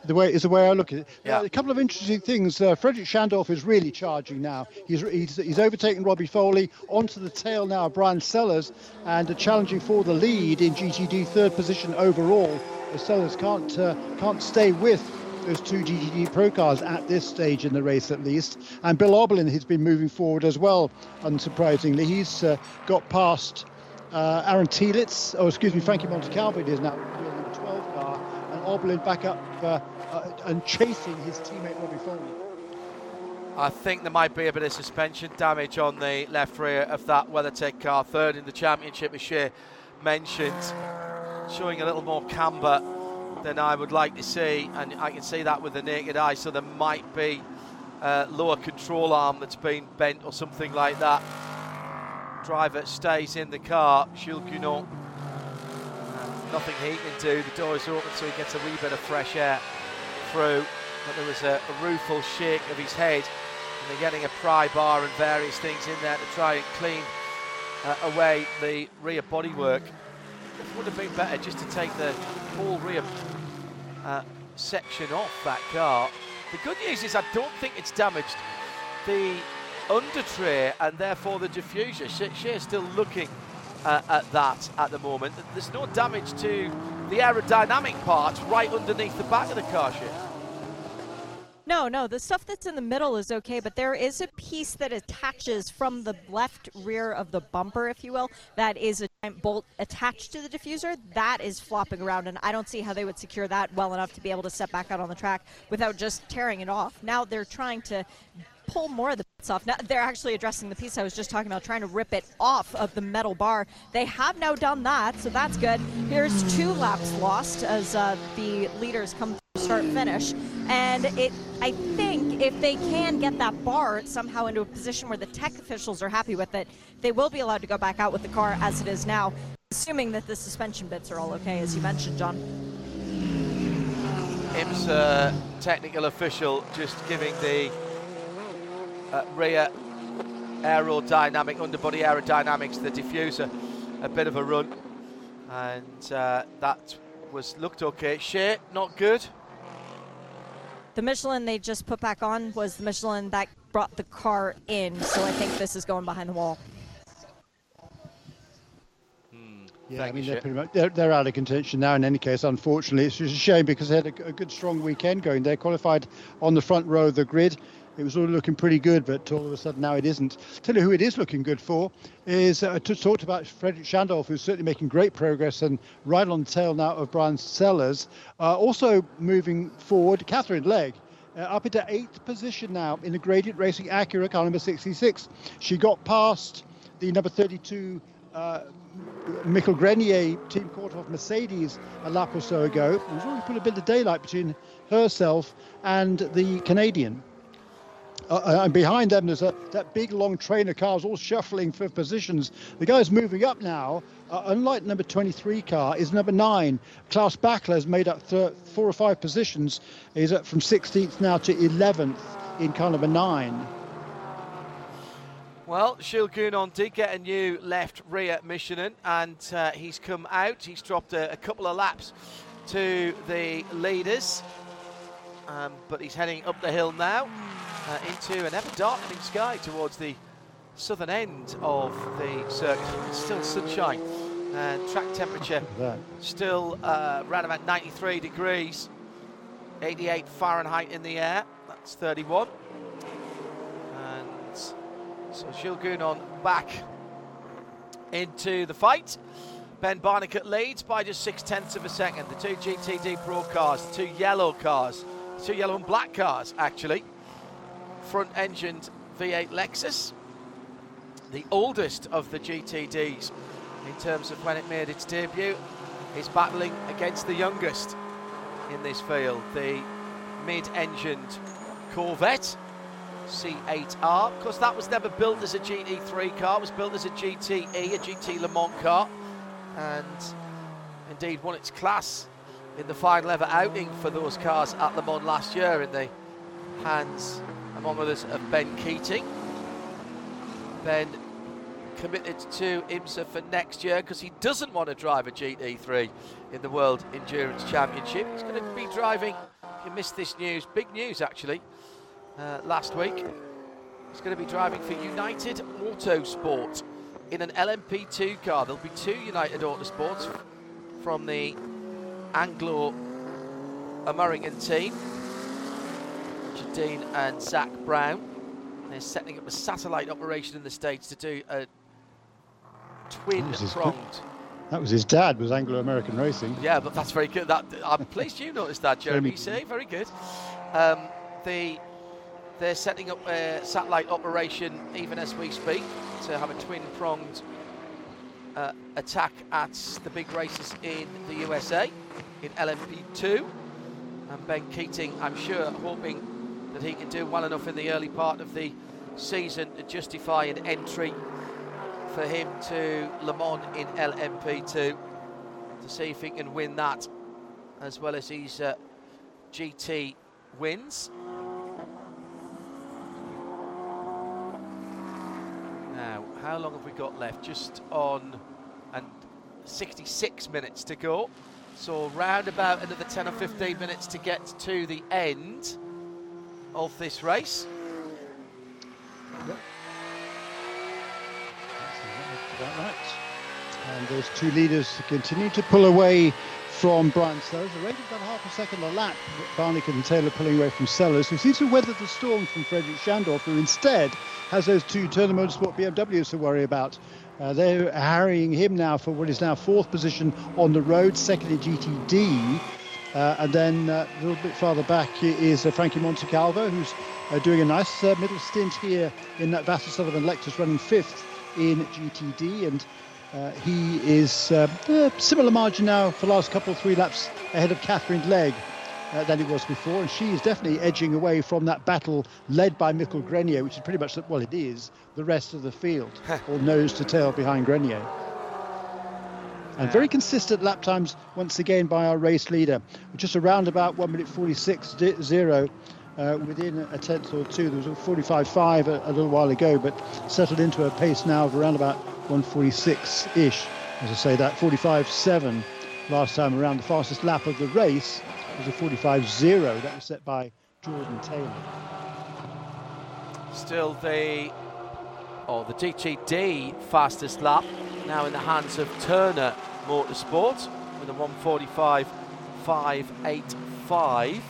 the way is the way I look at it. Yeah. Uh, a couple of interesting things. Uh, Frederik Schandorff is really charging now. He's, he's, he's overtaken Robbie Foley onto the tail now of Bryan Sellers and challenging for the lead in GTD third position overall. Sellers can't uh, can't stay with those two GTD Pro cars at this stage in the race at least. And Bill Auberlen has been moving forward as well, unsurprisingly. He's uh, got past uh, Aaron Telitz, oh, excuse me, Frankie Monte Montecalvo is now the 12 car, and Auberlen back up uh, uh, and chasing his teammate Robbie Foley. I think there might be a bit of suspension damage on the left rear of that WeatherTech car, third in the championship, as Shea mentioned, showing a little more camber than I would like to see, and I can see that with the naked eye. So there might be a lower control arm that's been bent or something like that. Driver stays in the car, Gounon. Nothing he can do. The door is open, so he gets a wee bit of fresh air through. But there was a, a rueful shake of his head and they're getting a pry bar and various things in there to try and clean uh, away the rear bodywork. It would have been better just to take the whole rear uh, section off that car. The good news is I don't think it's damaged the under tray and therefore the diffuser. She Shea's still looking uh, at that at the moment. There's no damage to the aerodynamic parts right underneath the back of the car, Shea. No, no, the stuff that's in the middle is okay, but there is a piece that attaches from the left rear of the bumper, if you will, that is bolt attached to the diffuser. That is flopping around, and I don't see how they would secure that well enough to be able to step back out on the track without just tearing it off. Now they're trying to pull more of the bits off. Now they're actually addressing the piece I was just talking about, trying to rip it off of the metal bar. They have now done that, so that's good. Here's two laps lost as uh, the leaders come start finish. And it, I think if they can get that bar somehow into a position where the tech officials are happy with it, they will be allowed to go back out with the car as it is now, assuming that the suspension bits are all okay, as you mentioned, John. IMSA technical official just giving the uh, rear aerodynamic, underbody aerodynamics, the diffuser, a bit of a run. And uh, that was looked okay. Shea, not good. The Michelin they just put back on was the Michelin that brought the car in, so I think this is going behind the wall. Hmm. Yeah, I mean they're pretty much they're, they're, out of contention now. In any case, unfortunately, it's just a shame because they had a, a, good, strong weekend going. They qualified on the front row of the grid. It was all looking pretty good, but all of a sudden now it isn't. Tell you who it is looking good for is uh, to talk about Frederik Schandorff, who's certainly making great progress and right on tail now of Brian Sellers. Uh, also moving forward, Katherine Legge. Uh, up into eighth position now in the gradient racing Acura car number 66. She got past the number 32 uh, Mikaël Grenier team Korthoff Mercedes a lap or so ago. Was already put a bit of daylight between herself and the Canadian. Uh, uh, and behind them, there's a, that big long train of cars all shuffling for positions. The guy's moving up now. Uh, unlike number 23 car, is number nine. Klaus Bachler has made up th- four or five positions. He's up from 16th now to 11th in car number nine. Well, Jules Gounon did get a new left rear Michelin, and uh, he's come out. He's dropped a, a, couple of laps to the leaders, um, but he's heading up the hill now uh, into an ever darkening sky towards the southern end of the circuit. It's still sunshine and track temperature still uh, around about 93 degrees, 88 Fahrenheit in the air. That's 31. And so Jules Gounon back into the fight. Ben Barnicoat leads by just six tenths of a second. The two GTD Pro cars, the two yellow cars, the two yellow and black cars actually front-engined V8 Lexus, the oldest of the GTDs in terms of when it made its debut, is battling against the youngest in this field, the mid-engined Corvette C8R. Of course, that was never built as a GT3 car, it was built as a GTE, a GT Le Mans car, and indeed won its class in the final ever outing for those cars at Le Mans last year in the hands among others of Ben Keating. Ben committed to IMSA for next year because he doesn't want to drive a GT3 in the World Endurance Championship. He's going to be driving, if you missed this news, big news actually, uh, last week. He's going to be driving for United Autosport in an LMP2 car. There'll be two United Autosports from the Anglo American team. Dean and Zak Brown. They're setting up a satellite operation in the States to do a twin pronged. That was his dad, was Anglo American Racing. Yeah, but that's very good. That I'm pleased you noticed that, Jeremy. You say very good. Um, the they're setting up a satellite operation even as we speak to have a twin-pronged uh, attack at the big races in the USA in LMP2. And Ben Keating, I'm sure, hoping that he can do well enough in the early part of the season to justify an entry for him to Le Mans in LMP2 to see if he can win that as well as his uh, GT wins. Now, how long have we got left? Just on and 66 minutes to go. So round about another 10 or 15 minutes to get to the end of this race. And those two leaders continue to pull away from Bryan Sellers. A rate of about half a second a lap. Barnick and Taylor pulling away from Sellers, who seems to weather the storm from Frederik Schandorff, who instead has those two Turner Motorsport BMWs to worry about. Uh, they're harrying him now for what is now fourth position on the road, second in GTD. Uh, and then uh, a little bit farther back is uh, Frankie Montecalvo, who's uh, doing a nice uh, middle stint here in that Vasser Sullivan Lexus, running fifth in GTD. And uh, he is uh, a similar margin now for the last couple of three laps ahead of Katherine Legge uh, than he was before. And she is definitely edging away from that battle led by Mikaël Grenier, which is pretty much, well, it is the rest of the field, all nose to tail behind Grenier. And very consistent lap times once again by our race leader, just around about 1 minute 46 0 uh, within a tenth or two. There was a 45.5 a, a little while ago, but settled into a pace now of around about 146-ish. As I say, that 45.7 last time around. The fastest lap of the race was a 45.0 that was set by Jordan Taylor. Still the or the GTD fastest lap now in the hands of Turner Motorsport with a 145.585.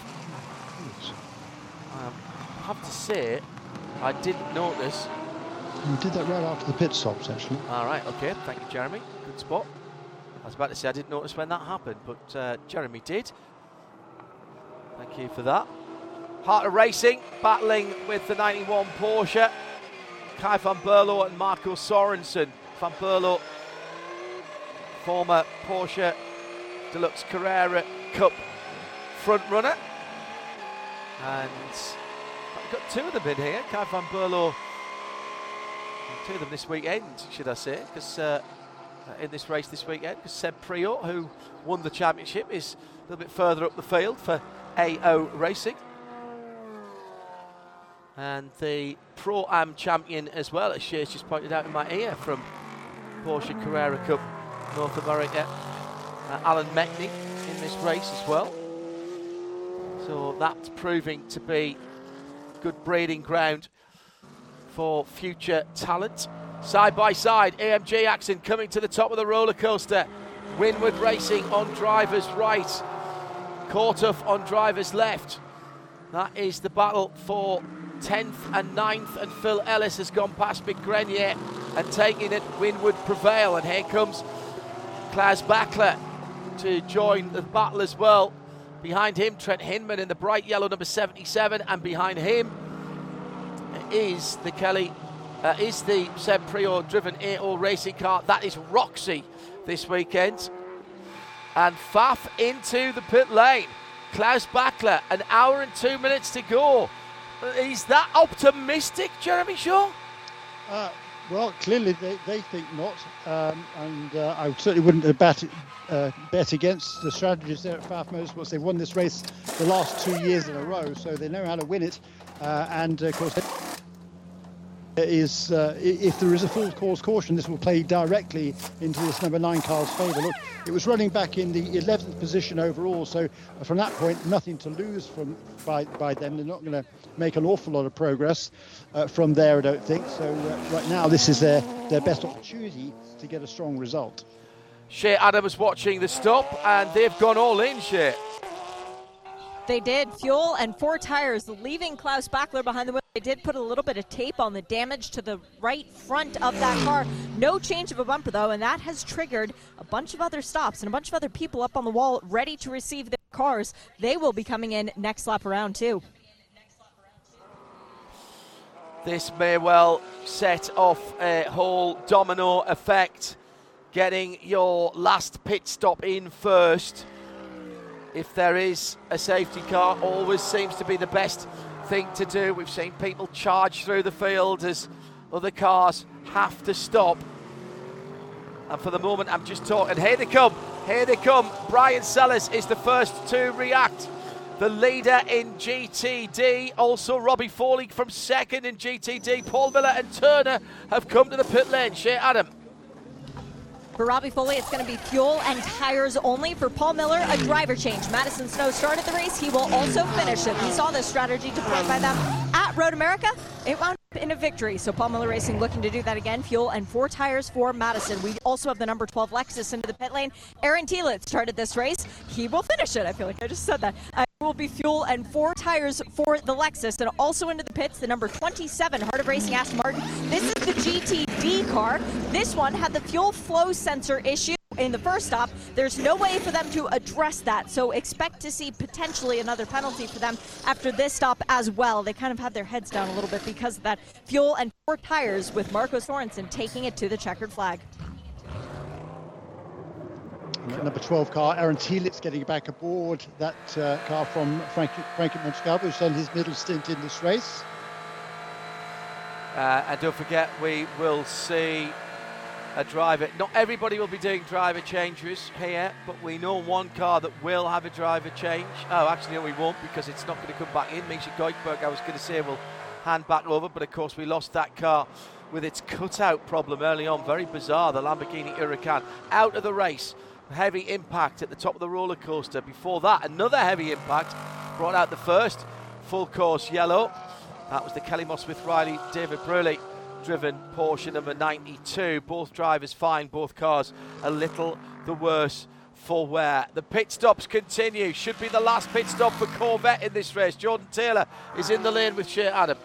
Um, I have to say, I didn't notice. You did that right after the pit stops, actually. All right, okay, thank you, Jeremy. Good spot. I was about to say I didn't notice when that happened, but uh, Jeremy did. Thank you for that. Heart of Racing battling with the 91 Porsche. Kay van Berlo and Marco Sorensen. Van Berlo, former Porsche Deluxe Carrera Cup front runner. And I've got two of them in here. Kay van Berlo, two of them this weekend, should I say, because uh, in this race this weekend, because Seb Priaulx, who won the championship, is a little bit further up the field for AO Racing. And the Pro Am champion as well, as Shea's just pointed out in my ear from Porsche Carrera Cup North America, uh, Alan Metni in this race as well. So that's proving to be good breeding ground for future talent. Side by side, AMG Axon coming to the top of the roller coaster. Winward Racing on driver's right, Korthoff on driver's left. That is the battle for 10th and 9th, and Phil Ellis has gone past Big Grenier and taking it. Winward prevail, and here comes Klaus Bachler to join the battle as well. Behind him, Trent Hindman in the bright yellow number 77, and behind him is the Kelly, uh, is the Seb Priaulx driven AO racing car. That is Rexy this weekend. And Pfaff into the pit lane. Klaus Bachler, an hour and two minutes to go. Is that optimistic, Jeremy Shaw? Uh, well, clearly they, they think not, um, and uh, I certainly wouldn't bet, uh, bet against the strategists there at Pfaff Motorsports. They've won this race the last two years in a row, so they know how to win it. Uh, and of course, is uh, if there is a full course caution, this will play directly into this number nine car's favour. Look, it was running back in the 11th position overall, so from that point, nothing to lose from by, by them. They're not going to make an awful lot of progress uh, from there, I don't think. So uh, right now, this is their, their best opportunity to get a strong result. Shea Adams watching the stop, and they've gone all in, Shea. They did. Fuel and four tires, leaving Klaus Bachler behind the wheel. They did put a little bit of tape on the damage to the right front of that car. No change of a bumper, though, and that has triggered a bunch of other stops and a bunch of other people up on the wall ready to receive their cars. They will be coming in next lap around, too. this may well set off a whole domino effect. Getting your last pit stop in first, if there is a safety car, always seems to be the best thing to do. We've seen people charge through the field as other cars have to stop. And for the moment, I'm just talking. Here they come. Here they come. Brian Sellers is the first to react. The leader in GTD, also Robbie Foley from second in GTD. Paul Miller and Turner have come to the pit lane. Shea Adam. For Robbie Foley, it's going to be fuel and tires only. For Paul Miller, a driver change. Madison Snow started the race. He will also finish it. He saw this strategy deployed by them at Road America. It wound up in a victory. So Paul Miller Racing looking to do that again. Fuel and four tires for Madison. We also have the number 12 Lexus into the pit lane. Aaron Telitz started this race. He will finish it. I feel like I just said that. Uh, will be fuel and four tires for the Lexus. And also into the pits, the number 27 Heart of Racing Aston Martin. This is the GTD car. This one had the fuel flow sensor issue in the first stop. There's no way for them to address that. So expect to see potentially another penalty for them after this stop as well. They kind of had their heads down a little bit because of that fuel and four tires with Marco Sorensen taking it to the checkered flag. Number 12 car, Aaron Telitz getting back aboard that uh, car from Frank, Frankie Montecalvo, who's done his middle stint in this race. Uh, and don't forget, we will see a driver. Not everybody will be doing driver changes here, but we know one car that will have a driver change. Oh, actually, no, we won't because it's not going to come back in. Misha Goikhberg, I was going to say, will hand back over, but of course, we lost that car with its cutout problem early on. Very bizarre. The Lamborghini Huracan out of the race heavy impact at the top of the roller coaster. Before that, another heavy impact brought out the first full course yellow. That was the Kelly Moss Smith Riley David Brule driven Porsche number 92. Both drivers fine, both cars a little the worse for wear. The pit stops continue. Should be the last pit stop for Corvette in this race. Jordan Taylor is in the lane with Shea Adam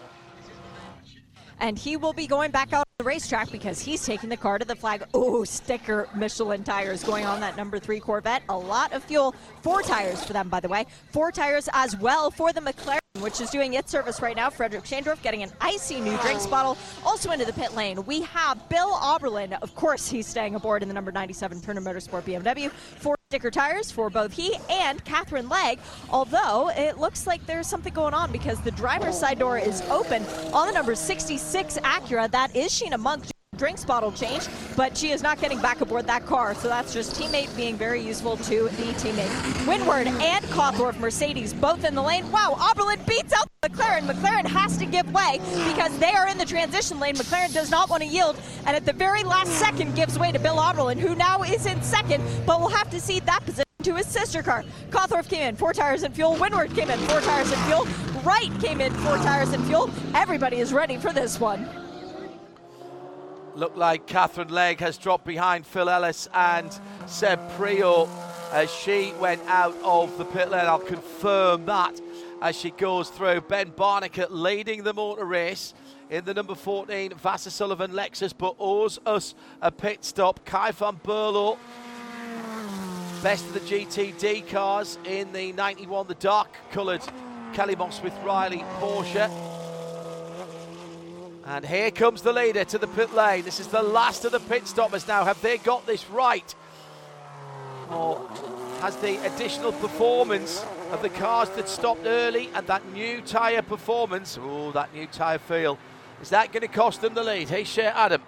and he will be going back out the racetrack because he's taking the car to the flag. Oh, sticker Michelin tires going on that number three Corvette. A lot of fuel. Four tires for them, by the way. Four tires as well for the McLaren which is doing its service right now. Frederik Schandorff getting an icy new drinks bottle. Also into the pit lane, we have Bill Auberlen. Of course, he's staying aboard in the number 97 Turner Motorsport BMW. Four sticker tires for both he and Katherine Legge. Although it looks like there's something going on because the driver's side door is open on the number 66 Acura. That is Sheena Monk drinks bottle change, but she is not getting back aboard that car. So that's just teammate being very useful to the teammate. Winward and Korthoff Mercedes both in the lane. Wow, Auberlen beats out McLaren. McLaren has to give way because they are in the transition lane. McLaren does not want to yield, and at the very last second gives way to Bill Auberlen, who now is in second, but we'll have to see that position to his sister car. Korthoff came in, four tires and fuel. Winward came in, four tires and fuel. Wright came in, four tires and fuel. Everybody is ready for this one. Look like Katherine Legge has dropped behind Phil Ellis and Seb Priaulx as she went out of the pit lane. I'll confirm that as she goes through. Ben Barnicoat leading the motor race in the number 14 Vasser Sullivan Lexus, but owes us a pit stop. Kay van Berlo, best of the GTD cars in the 91, the dark coloured Kelly Moss with Riley Porsche. And here comes the leader to the pit lane. This is the last of the pit stoppers now. Have they got this right? Or has the additional performance of the cars that stopped early and that new tyre performance, oh, that new tyre feel, is that going to cost them the lead? Hey, Shea Adam.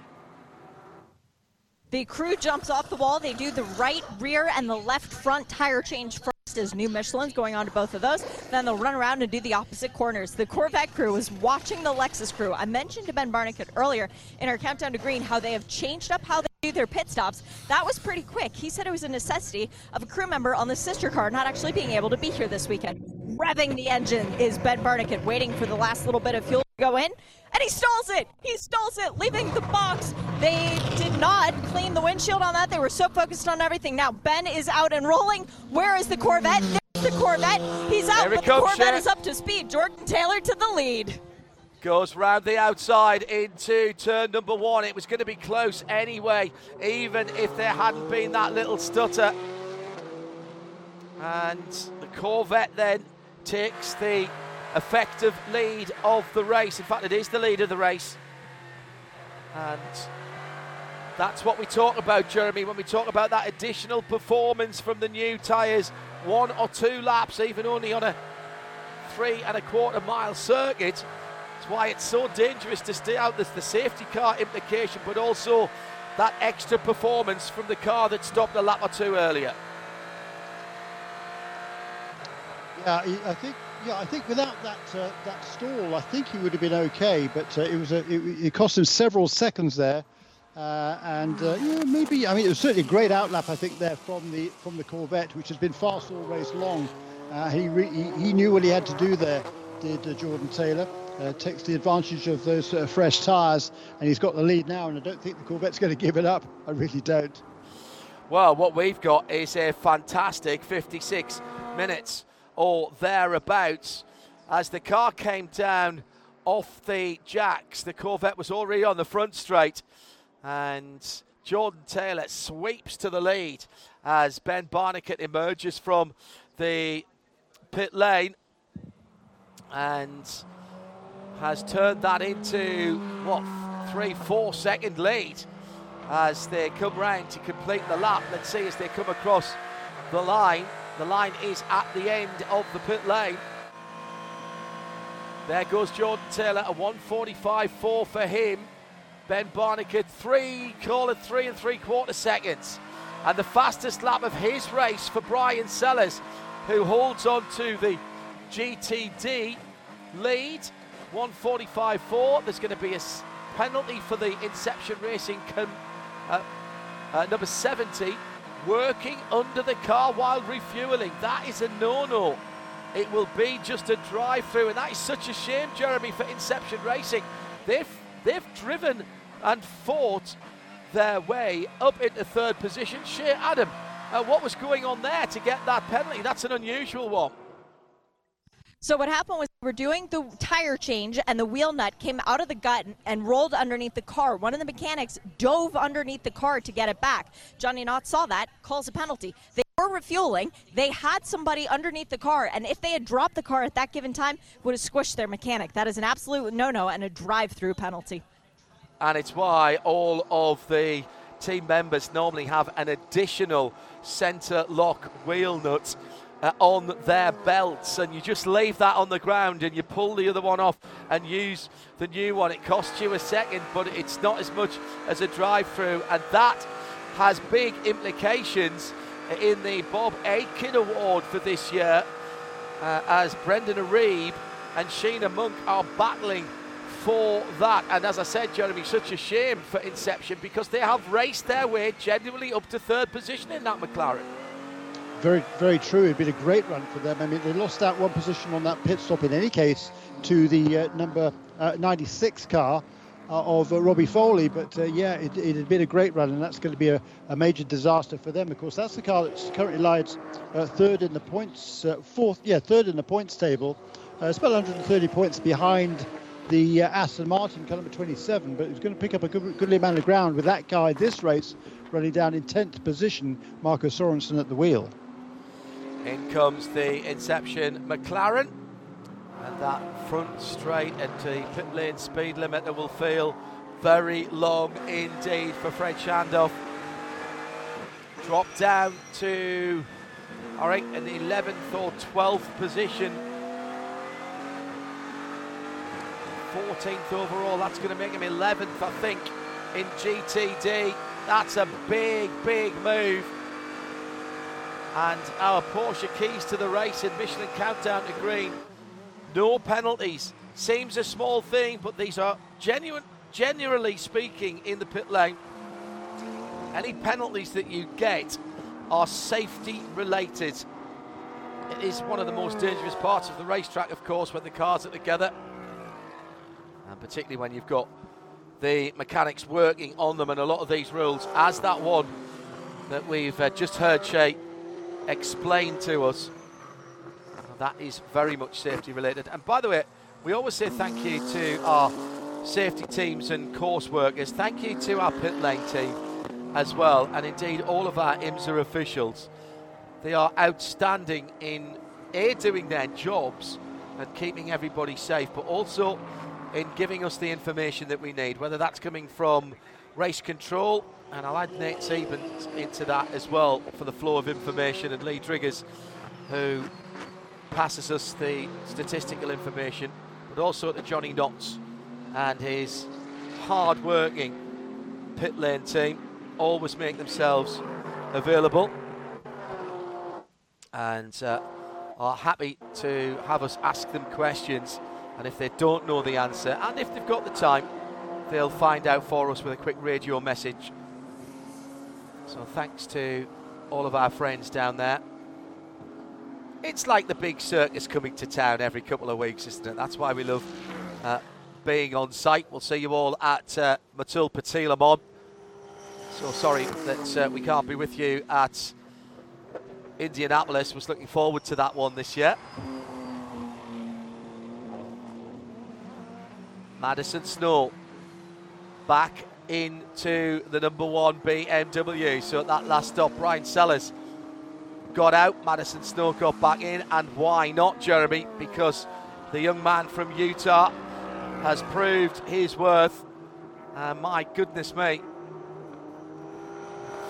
The crew jumps off the wall. They do the right rear and the left front tire change first as new Michelin's going on to both of those. Then they'll run around and do the opposite corners. The Corvette crew is watching the Lexus crew. I mentioned to Ben Barnicoat earlier in our countdown to green how they have changed up how they do their pit stops. That was pretty quick. He said it was a necessity of a crew member on the sister car not actually being able to be here this weekend. Revving the engine is Ben Barnicoat waiting for the last little bit of fuel to go in and he stalls it. He stalls it, leaving the box. They did not clean the windshield on that. They were so focused on everything. Now Ben is out and rolling. Where is the Corvette? There's the Corvette. He's out, but the Corvette is up to speed. Jordan Taylor to the lead. Goes round the outside into turn number one. It was going to be close anyway, even if there hadn't been that little stutter. And the Corvette then takes the effective lead of the race. In fact, it is the lead of the race. And that's what we talk about, Jeremy, when we talk about that additional performance from the new tyres. One or two laps, even only on a three and a quarter mile circuit. That's why it's so dangerous to stay out. There's the safety car implication, but also that extra performance from the car that stopped a lap or two earlier. Yeah, I think. Yeah, I think without that uh, that stall, I think he would have been okay. But uh, it was a, it, it, cost him several seconds there, uh, and uh, yeah, maybe. I mean, it was certainly a great outlap. I think there from the from the Corvette, which has been fast all race long. Uh, he, re- he, he knew what he had to do there. Did uh, Jordan Taylor? takes the advantage of those fresh tyres, and he's got the lead now. And I don't think the Corvette's going to give it up. I really don't. Well, what we've got is a fantastic 56 minutes or thereabouts. As the car came down off the jacks, the Corvette was already on the front straight, and Jordan Taylor sweeps to the lead as Ben Barnicoat emerges from the pit lane and has turned that into what three, four second lead as they come round to complete the lap. Let's see as they come across the line. The line is at the end of the pit lane. There goes Jordan Taylor, a 145.4 for him. Ben Barnicoat, three, call it three and three quarter seconds. And the fastest lap of his race for Brian Sellers, who holds on to the GTD lead. 145.4. There's going to be a penalty for the Inception Racing com- uh, uh, number 70 working under the car while refueling. That is a no no. It will be just a drive through, and that is such a shame, Jeremy, for Inception Racing. They've, they've driven and fought their way up into third position. Shea Adam, uh, what was going on there to get that penalty? That's an unusual one. So what happened was we were doing the tire change and the wheel nut came out of the gut and rolled underneath the car. One of the mechanics dove underneath the car to get it back. Johnny Knott saw that, calls a penalty. They were refueling. They had somebody underneath the car, and if they had dropped the car at that given time, would have squished their mechanic. That is an absolute no-no and a drive-through penalty. And it's why all of the team members normally have an additional centre lock wheel nut uh, on their belts, and you just leave that on the ground and you pull the other one off and use the new one. It costs you a second, but it's not as much as a drive through, and that has big implications in the Bob Akin Award for this year uh, as Brendan Iribe and Sheena Monk are battling for that. And as I said, Jeremy, such a shame for Inception because they have raced their way genuinely up to third position in that McLaren very, very true. It'd been a great run for them. I mean, they lost that one position on that pit stop in any case to the uh, number uh, 96 car uh, of uh, Robbie Foley. But uh, yeah, it, it, had been a great run, and that's going to be a, a, major disaster for them. Of course, that's the car that currently lies uh, third in the points, fourth, yeah, third in the points table. it's about 130 points behind the Aston Martin car number 27, but it's going to pick up a good, goodly amount of ground with that guy this race running down in 10th position, Marco Sorensen at the wheel. In comes the Inception McLaren. And that front straight at the pit lane speed limit that will feel very long indeed for Fred Schandorff. Drop down to, all right, an 11th or 12th position. 14th overall, that's going to make him 11th, I think, in GTD. That's a big, big move and our Porsche keys to the race in Michelin Countdown to Green. No penalties. Seems a small thing, but these are genuine, generally speaking, in the pit lane. Any penalties that you get are safety related. It is one of the most dangerous parts of the racetrack, of course, when the cars are together. And particularly when you've got the mechanics working on them and a lot of these rules, as that one that we've uh, just heard Shea explained to us. That is very much safety related. And by the way, we always say thank you to our safety teams and course workers. Thank you to our pit lane team as well, and indeed all of our IMSA officials. They are outstanding in A, doing their jobs, and keeping everybody safe, but also in giving us the information that we need, whether that's coming from race control, and I'll add Nate Siebens into that as well for the flow of information, and Lee Driggers, who passes us the statistical information, but also at the Johnny Knotts and his hard-working pit lane team always make themselves available and uh, are happy to have us ask them questions. And if they don't know the answer, and if they've got the time, they'll find out for us with a quick radio message. So thanks to all of our friends down there. It's like the big circus coming to town every couple of weeks, isn't it? That's why we love uh, being on site. We'll see you all at uh, Motul Petit So sorry that uh, we can't be with you at Indianapolis. Was looking forward to that one this year. Madison Snow back into the number one BMW. So at that last stop, Bryan Sellers got out. Madison Snow got back in. And why not, Jeremy? Because the young man from Utah has proved his worth. Uh, my goodness me.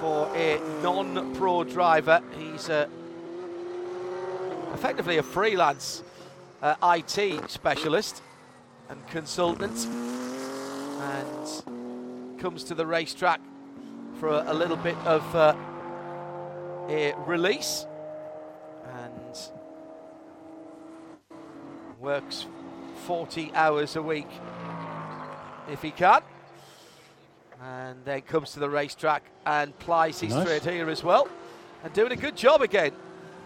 For a non pro driver, he's uh, effectively a freelance uh, IT specialist and consultant and comes to the racetrack for a, a little bit of uh, a release and works 40 hours a week if he can. And then comes to the racetrack and plies his Nice. trade here as well. And doing a good job again.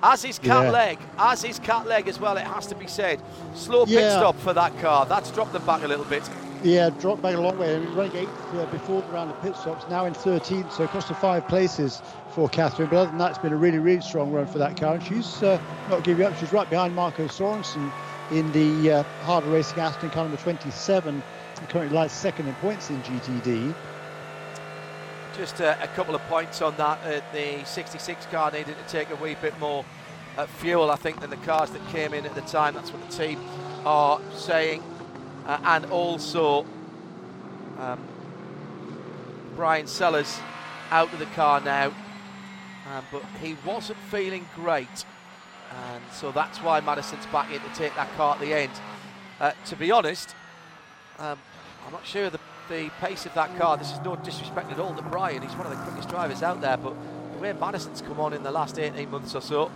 As his cat Yeah. leg, as his Kat Legge as well, it has to be said. Slow pit Yeah. stop for that car. That's dropped them back a little bit. Yeah, dropped back a long way. He was running eighth uh, before the round of pit stops, now in 13th, so across to five places for Katherine. But other than that, it's been a really, really strong run for that car. And she's uh, not giving up. She's right behind Marco Sorensen in the uh, Heart of Racing Aston car number 27. and Currently lies second in points in GTD. Just uh, a couple of points on that. Uh, the 66 car needed to take a wee bit more uh, fuel, I think, than the cars that came in at the time. That's what the team are saying. Uh, and also, um, Brian Sellers out of the car now, um, but he wasn't feeling great. And so that's why Madison's back in to take that car at the end. Uh, to be honest, um, I'm not sure the, the pace of that car. This is no disrespect at all to Brian. He's one of the quickest drivers out there. But the way Madison's come on in the last 18 months or so,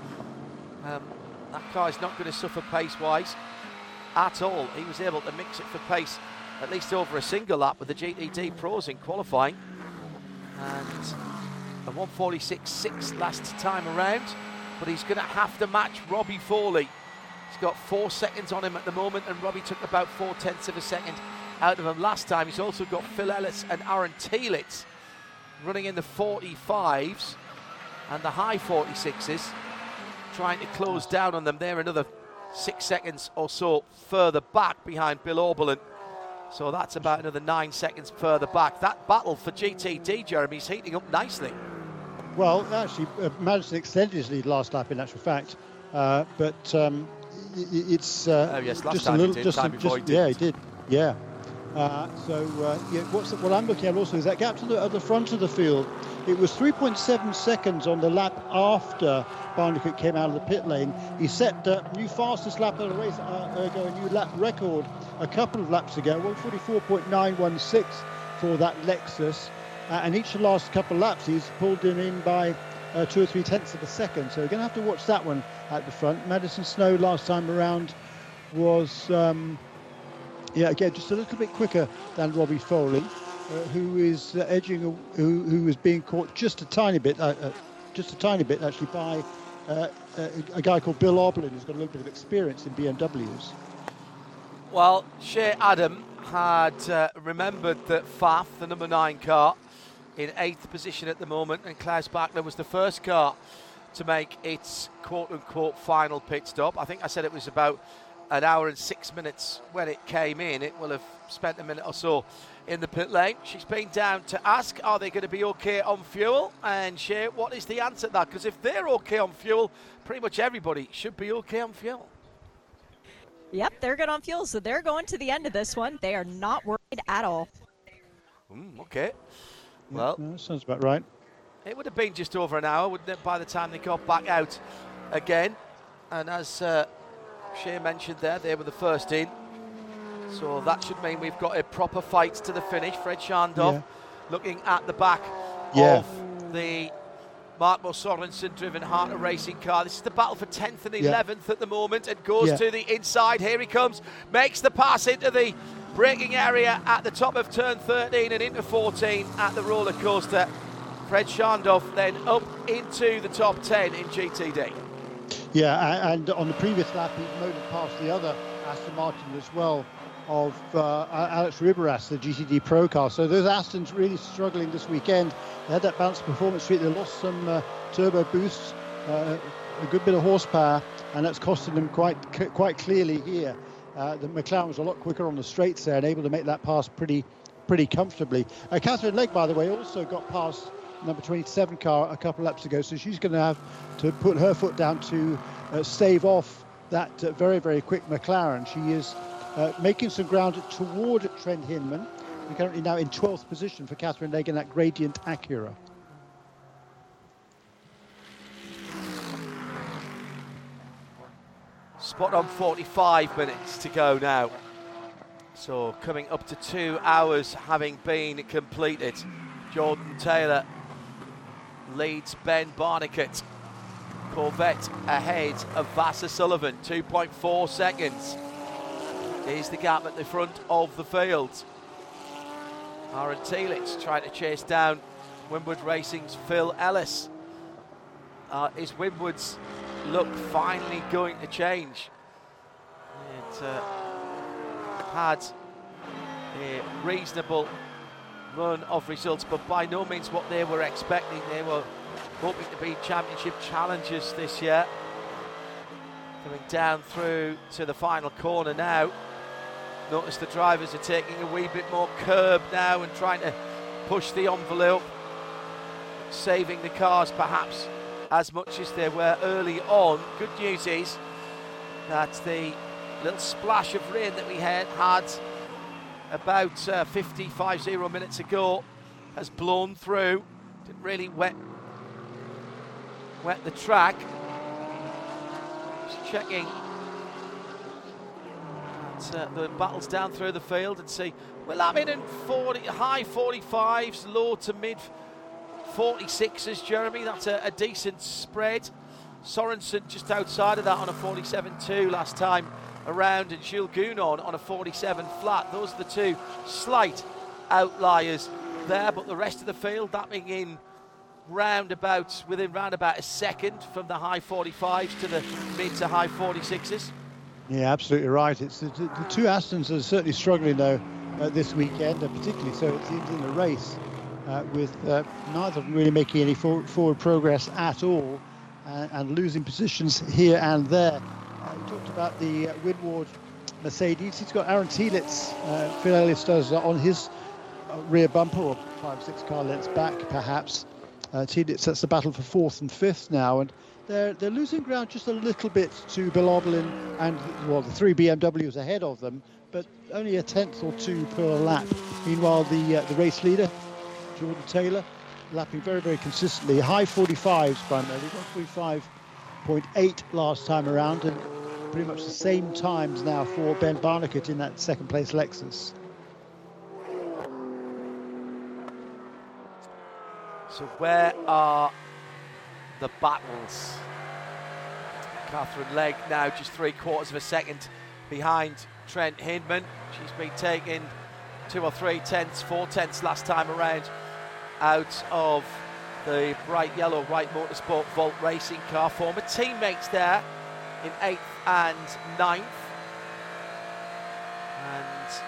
um, that car is not going to suffer pace-wise at all. He was able to mix it for pace at least over a single lap with the GTD Pros in qualifying. And a 146.6 last time around. But he's going to have to match Robbie Foley. He's got four seconds on him at the moment, and Robbie took about four tenths of a second out of him last time. He's also got Phil Ellis and Aaron Telitz running in the 45s and the high 46s, trying to close down on them. They're another six seconds or so further back behind Bill Auberlen. So that's about another nine seconds further back. That battle for GTD, Jeremy's heating up nicely. Well, actually, uh, Madison extended his lead last lap, in actual fact. Uh, but um, it's uh, Oh, yes, last just time a little, just, just he yeah, he did, yeah. Uh, so uh, yeah, what's the, what I'm looking at also is that gap to the, at the front of the field. It was 3.7 seconds on the lap after Barnicoat came out of the pit lane. He set the new fastest lap of the race, uh, ergo a new lap record a couple of laps ago, 144.916 for that Lexus. Uh, and each of the last couple of laps, he's pulled him in by uh, two or three tenths of a second. So we're going to have to watch that one at the front. Madison Snow last time around was, um, yeah, again, just a little bit quicker than Robbie Foley, who is uh, edging, who, who was being caught just a tiny bit, uh, uh, just a tiny bit actually by a, guy called Bill Auberlen, who's got a little bit of experience in BMWs. Well, Shea Adam had uh, remembered that Pfaff, the number nine car, in eighth position at the moment, and Klaus Bachler was the first car to make its quote unquote final pit stop. I think I said it was about an hour and six minutes when it came in. It will have spent a minute or so in the pit lane. She's been down to ask, are they going to be okay on fuel? And share what is the answer to that? Because if they're okay on fuel, pretty much everybody should be okay on fuel. Yep, they're good on fuel, so they're going to the end of this one. They are not worried at all. Mm, okay. Well, Yeah, sounds about right. it would have been just over an hour, wouldn't it, by the time they got back out again? And as uh, Shea mentioned there, they were the first in. So that should mean we've got a proper fight to the finish. Fred Schandorff Yeah. looking at the back Yeah. of the Mark Sorensen driven Heart of Racing car. This is the battle for 10th and Yeah. 11th at the moment. It goes Yeah. to the inside. Here he comes. Makes the pass into the braking area at the top of turn 13 and into 14 at the roller coaster. Fred Schandorff then up into the top 10 in GTD. Yeah, and on the previous lap, he motored past the other Aston Martin as well of uh, Alex Riberas, the GTD Pro car. So those Astons really struggling this weekend. They had that bounce performance streak. They lost some uh, turbo boosts, uh, a good bit of horsepower, and that's costing them quite quite clearly here. Uh, the McLaren was a lot quicker on the straights there and able to make that pass pretty pretty comfortably. Uh, Katherine Legge, by the way, also got past number 27 car a couple laps ago, so she's going to have to put her foot down to uh, stave off that very, very quick McLaren. She is uh, making some ground toward Trent Hindman. We're currently now in 12th position for Katherine Legan at Gradient Acura. Spot on 45 minutes to go now. So coming up to two hours having been completed. Jordan Taylor leads Ben Barnicoat. Corvette ahead of Vasser Sullivan. 2.4 seconds is the gap at the front of the field. Aaron Telitz trying to chase down Winward Racing's Phil Ellis. Uh, is Winward's look finally going to change? It uh, had a reasonable run of results, but by no means what they were expecting. They were hoping to be championship challengers this year. Coming down through to the final corner now. Notice the drivers are taking a wee bit more curb now and trying to push the envelope, saving the cars perhaps as much as they were early on. Good news is that the little splash of rain that we had had about uh, 55 0 minutes ago has blown through. Didn't really wet wet the track. Just checking at, uh, the battles down through the field and see we're lapping in 40 high 45s, low to mid 46s. Jeremy, that's a, a decent spread. Sorensen just outside of that on a 47-2 last time around, and Jules Gounon on a 47 flat. Those are the two slight outliers there, but the rest of the field lapping in roundabouts within round about a second from the high 45s to the mid to high 46s. Yeah, absolutely right. It's the, the, two Astons are certainly struggling though uh, this weekend, and particularly so it seems in the race, uh, with uh, neither of them really making any for, forward progress at all, uh, and losing positions here and there. Uh, we talked about the uh, Winward Mercedes. He's got Aaron Telitz, uh, Phil Ellis does uh, on his uh, rear bumper, or five, six car lengths back, perhaps. Uh, that's the battle for fourth and fifth now, and they're they're losing ground just a little bit to Bill Auberlen and well the three BMWs ahead of them, but only a tenth or two per lap. Meanwhile, the uh, the race leader, Jordan Taylor, lapping very very consistently, high 45s primarily, 145.8 last time around, and pretty much the same times now for Ben Barnicoat in that second place Lexus. So where are the battles? Katherine Legge now just three quarters of a second behind Trent Hindman. She's been taking two or three tenths, four tenths last time around out of the bright yellow Wright Motorsport Volt racing car. Former teammates there in eighth and ninth. And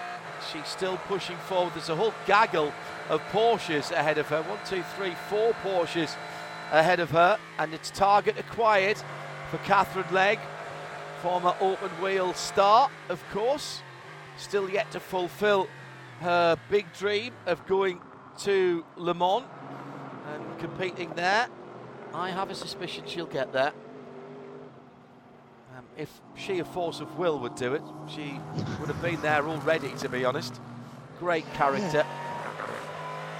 she's still pushing forward. There's a whole gaggle of Porsches ahead of her. One, two, three, four Porsches ahead of her. And it's target acquired for Katherine Legge, former open wheel star, of course. Still yet to fulfill her big dream of going to Le Mans and competing there. I have a suspicion she'll get there. Um, if sheer force of will would do it, she would have been there already, to be honest. Great character.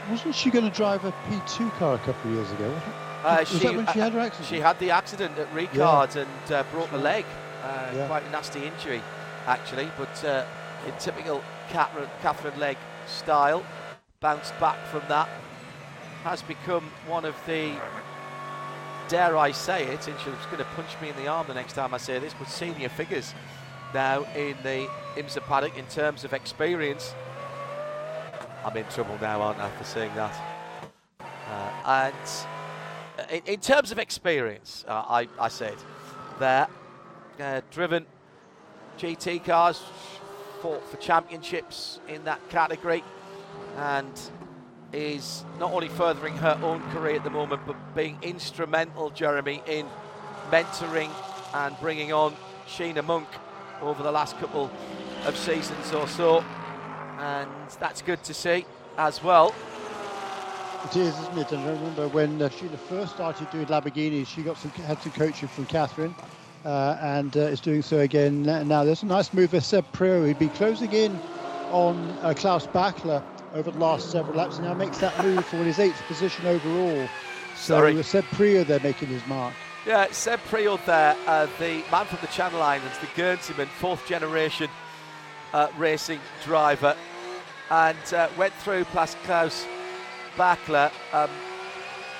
Wasn't she going to drive a P2 car a couple of years ago? Uh, Was that when she had her uh, accident? She had the accident at Ricard and uh, broke a leg. Uh, Yeah. Quite a nasty injury, actually, but uh, in typical Katherine, Katherine Legge style, bounced back from that. Has become one of the, dare I say it, and she's going to punch me in the arm the next time I say this, but senior figures now in the IMSA paddock in terms of experience. I'm in trouble now, aren't I, for saying that? Uh, and in, in terms of experience, uh, I, I said there, uh, driven GT cars, fought for championships in that category, and is not only furthering her own career at the moment, but being instrumental, Jeremy, in mentoring and bringing on Sheena Monk over the last couple of seasons or so, and that's good to see as well. It is, isn't it? And I remember when uh, Sheena first started doing Lamborghinis, she got some had some coaching from Katherine, uh, and uh, is doing so again now. There's a nice move for Seb Priaulx. He'd been closing in on uh, Klaus Bachler over the last several laps, and now makes that move for his eighth position overall. Sorry. So with Seb Priaulx there making his mark. Yeah, Seb Priaulx there, uh, the man from the Channel Islands, the Guernseyman, fourth generation uh, racing driver, and uh, went through past Klaus Bachler. Um,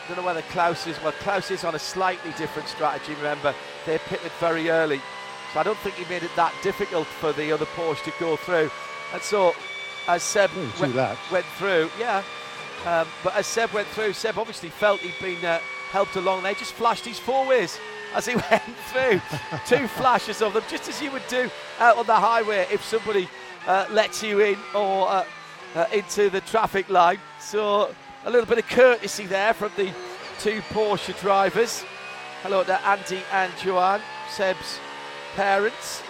don't know whether Klaus is, well, Klaus is on a slightly different strategy. Remember, they pitted very early, so I don't think he made it that difficult for the other Porsche to go through. And so, as Seb went, went through, yeah, um, but as Seb went through, Seb obviously felt he'd been uh, helped along. They just flashed his four ways as he went through. Two flashes of them, just as you would do out on the highway if somebody uh, lets you in or uh, uh, into the traffic line. So a little bit of courtesy there from the two Porsche drivers. Hello to Andy and Joanne, Seb's parents,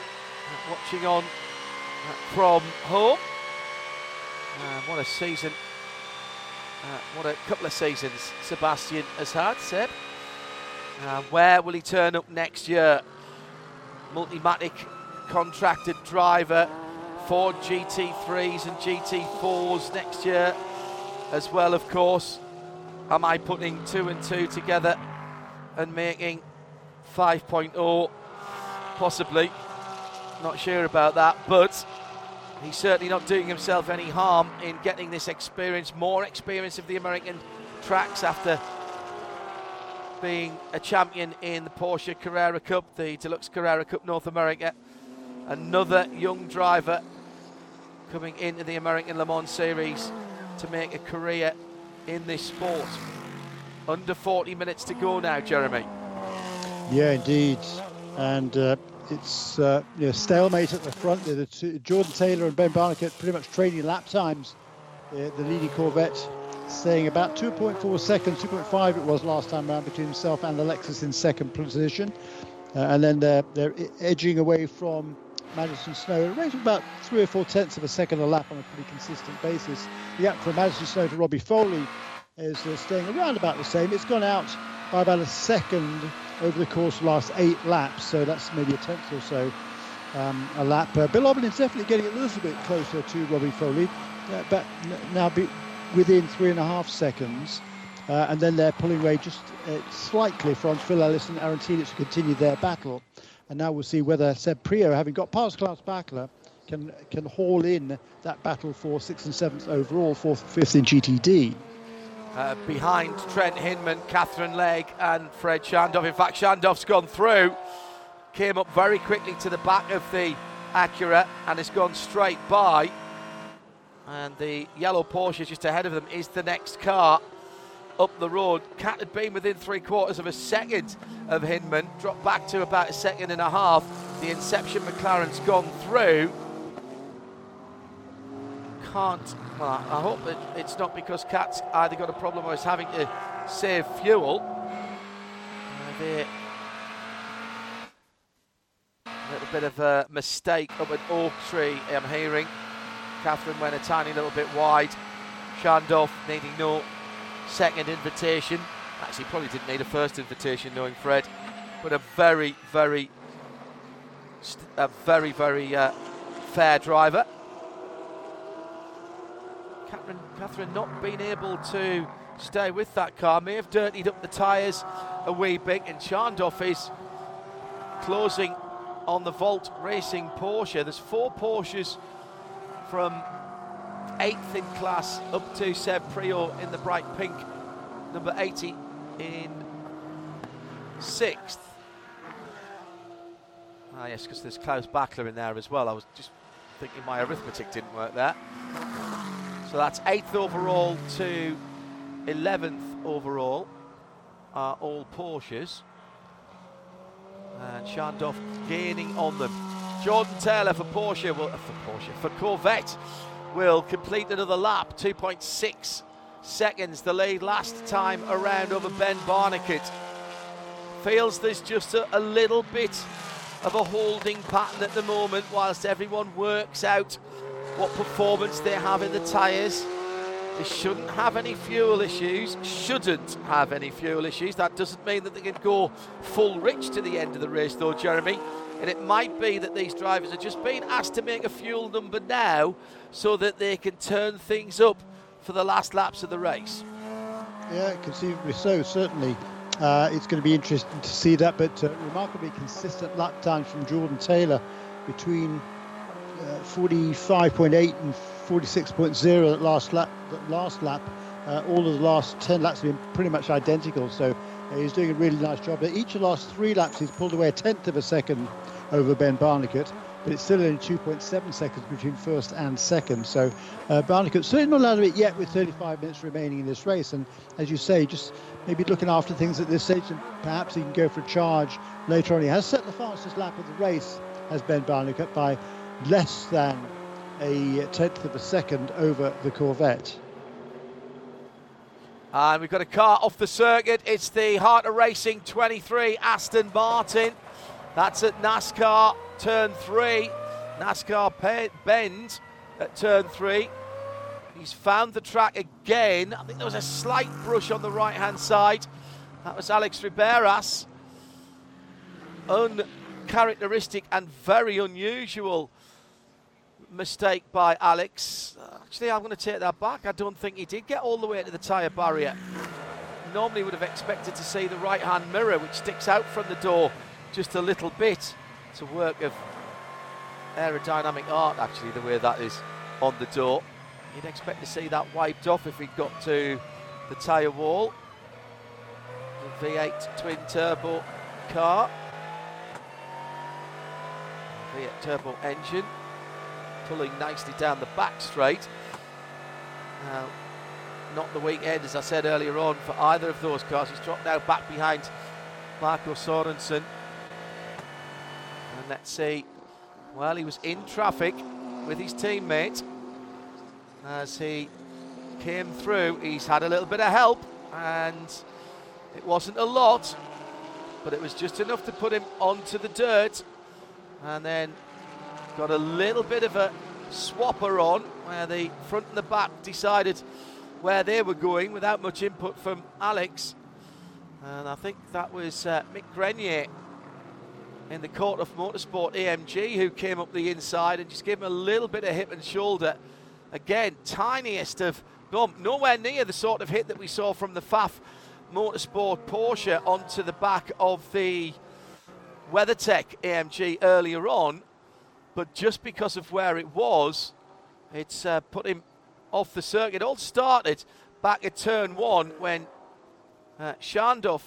watching on uh, from home. Uh, what a season uh, what a couple of seasons Sebastian has had, Seb. Uh, where will he turn up next year? Multimatic contracted driver for GT3s and GT4s next year, as well, of course. Am I putting two and two together and making 5.0? Possibly. Not sure about that, but he's certainly not doing himself any harm in getting this experience, more experience of the American tracks after being a champion in the Porsche Carrera Cup, the Deluxe Carrera Cup North America. Another young driver coming into the American Le Mans Series to make a career in this sport. Under 40 minutes to go now, Jeremy. Yeah, indeed. And uh, it's uh, you know, stalemate at the front. The two, Jordan Taylor and Ben Barnicoat pretty much trading lap times. Uh, the leading Corvette staying about 2.4 seconds, 2.5 it was last time round between himself and Alexis in second position. Uh, and then they're, they're edging away from Madison Snow rate of about three or four tenths of a second a lap on a pretty consistent basis. The gap from Madison Snow to Robbie Foley is uh, staying around about the same. It's gone out by about a second over the course of the last eight laps, so that's maybe a tenth or so um, a lap. Uh, Bill Auberlen's definitely getting a little bit closer to Robbie Foley, uh, but now be within three and a half seconds. Uh, and then they're pulling away just uh, slightly from Phil Ellis and Aaron to continue their battle. And now we'll see whether Seb Priaulx, having got past Klaus Bachler, can can haul in that battle for sixth and seventh overall, fourth and fifth in GTD. Uh, behind Trent Hindman, Katherine Legge, and Fred Schandorff. In fact, Schandorff's gone through, came up very quickly to the back of the Acura, and has gone straight by. And the yellow Porsche just ahead of them is the next car up the road. Cat had been within three quarters of a second of Hindman, dropped back to about a second and a half. The Inception McLaren's gone through. Can't. Well, I hope it, it's not because Cat's either got a problem or is having to save fuel. Uh, they- a little bit of a mistake up at Oak Tree, I'm hearing. Katherine went a tiny little bit wide. Schandorff needing no second invitation. Actually, probably didn't need a first invitation, knowing Fred. But a very, very a very, very uh, fair driver. Katherine, Katherine not being able to stay with that car may have dirtied up the tyres a wee bit, and Schandorff is closing on the Volt Racing Porsche. There's four Porsches from eighth in class up to Seb Priaulx in the bright pink, number 80 in sixth. Ah, yes, because there's Klaus Bachler in there as well. I was just thinking my arithmetic didn't work there. So that's eighth overall to 11th overall, are all Porsches. And Schandorff gaining on them. Jordan Taylor for Porsche, will, uh, for Porsche, for Corvette, will complete another lap. 2.6 seconds, the lead last time around over Ben Barnicoat. Feels there's just a, a little bit of a holding pattern at the moment whilst everyone works out what performance they have in the tyres. They shouldn't have any fuel issues, shouldn't have any fuel issues. That doesn't mean that they can go full rich to the end of the race, though, Jeremy. And it might be that these drivers are just being asked to make a fuel number now so that they can turn things up for the last laps of the race. Yeah, conceivably so, certainly. Uh, it's going to be interesting to see that, but uh, remarkably consistent lap times from Jordan Taylor between uh, 45.8 and 46.0 at last lap. That last lap, uh, all of the last 10 laps have been pretty much identical. So he's doing a really nice job. Each of the last three laps, he's pulled away a tenth of a second over Ben Barnicoat. But it's still only 2.7 seconds between first and second. So uh, Barnicoat certainly not out of it yet with 35 minutes remaining in this race. And as you say, just maybe looking after things at this stage, and perhaps he can go for a charge later on. He has set the fastest lap of the race, as Ben Barnicoat, by less than a tenth of a second over the Corvette. And we've got a car off the circuit. It's the Heart of Racing 23 Aston Martin. That's at NASCAR turn three. NASCAR pe- bend at turn three. He's found the track again. I think there was a slight brush on the right hand side. That was Alex Riberas. Uncharacteristic and very unusual mistake by Alex. Uh, actually, I'm going to take that back. I don't think he did get all the way to the tyre barrier. Normally, would have expected to see the right hand mirror, which sticks out from the door just a little bit. It's a work of aerodynamic art, actually, the way that is on the door. You'd expect to see that wiped off if he got to the tyre wall. The V8 twin turbo car. V8 turbo engine pulling nicely down the back straight. Now, not the weekend, as I said earlier on, for either of those cars. He's dropped now back behind Marco Sorensen. And let's see. Well, he was in traffic with his teammate as he came through. He's had a little bit of help, and it wasn't a lot, but it was just enough to put him onto the dirt. And then got a little bit of a swapper on where the front and the back decided where they were going without much input from Alex. And I think that was uh, Mick Grenier in the Korthoff Motorsport AMG who came up the inside and just gave him a little bit of hip and shoulder. Again, tiniest of, bump, nowhere near the sort of hit that we saw from the Pfaff Motorsport Porsche onto the back of the WeatherTech AMG earlier on but just because of where it was, it's uh, put him off the circuit. It all started back at turn one when uh, Schandorff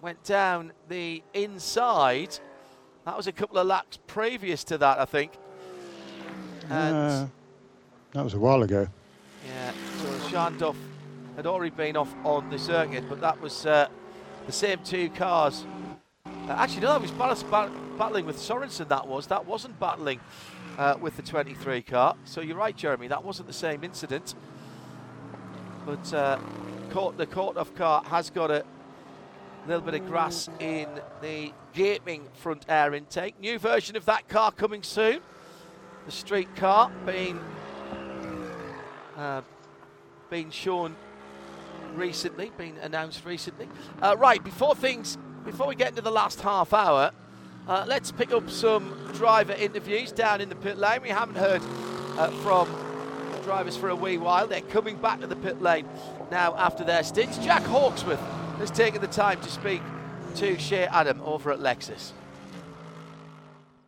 went down the inside. That was a couple of laps previous to that, I think. And uh, that was a while ago. Yeah, so Schandorff had already been off on the circuit, but that was uh, the same two cars uh, actually, no, that was battling with Sorensen, that was. That wasn't battling uh, with the 23 car. So you're right, Jeremy, that wasn't the same incident. But uh, the Korthoff car has got a little bit of grass in the gaping front air intake. New version of that car coming soon. The street car being uh, being shown recently, being announced recently. Uh, right, before things before we get into the last half hour, Uh, let's pick up some driver interviews down in the pit lane. We haven't heard uh, from drivers for a wee while. They're coming back to the pit lane now after their stints. Jack Hawksworth has taken the time to speak to Shea Adam over at Lexus.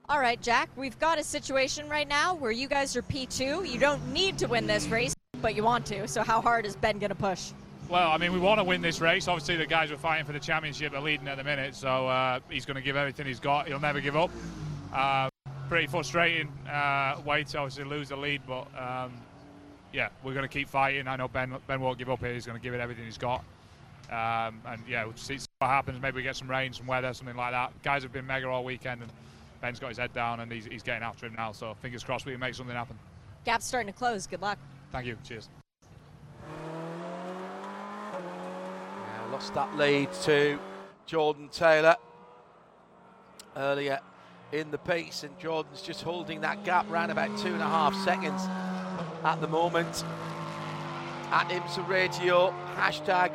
All right, Jack, we've got a situation right now where you guys are P2. You don't need to win this race, but you want to. So, how hard is Ben going to push? Well, I mean, we want to win this race. Obviously, the guys we're fighting for the championship are leading at the minute, so uh, he's going to give everything he's got. He'll never give up. Uh, pretty frustrating uh, way to obviously lose the lead, but um, yeah, we're going to keep fighting. I know Ben Ben won't give up here. He's going to give it everything he's got. Um, and yeah, we'll see what happens. Maybe we get some rain, some weather, something like that. Guys have been mega all weekend, and Ben's got his head down, and he's, he's getting after him now. So fingers crossed we can make something happen. Gap's starting to close. Good luck. Thank you. Cheers. Lost that lead to Jordan Taylor earlier in the piece, and Jordan's just holding that gap around about two and a half seconds at the moment. At IMSA Radio, hashtag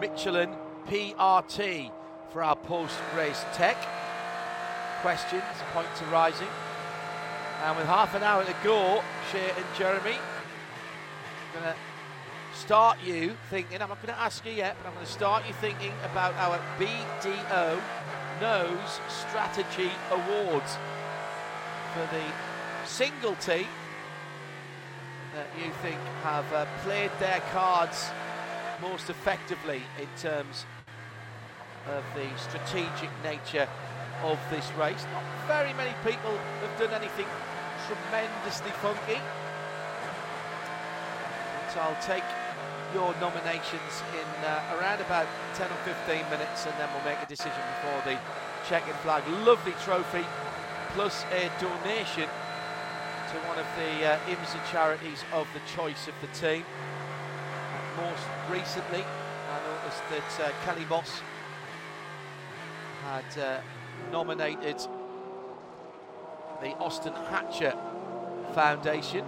Michelin PRT for our post race tech. Questions, points arising. And with half an hour to go, Shea and Jeremy, going to start you thinking, I'm not going to ask you yet, but I'm going to start you thinking about our BDO Nose Strategy Awards for the single team that you think have uh, played their cards most effectively in terms of the strategic nature of this race. Not very many people have done anything tremendously funky. So I'll take your nominations in uh, around about 10 or 15 minutes and then we'll make a decision before the checkered flag. Lovely trophy plus a donation to one of the uh, IMSA charities of the choice of the team. Most recently, I noticed that uh, Kelly Moss had uh, nominated the Austin Hatcher Foundation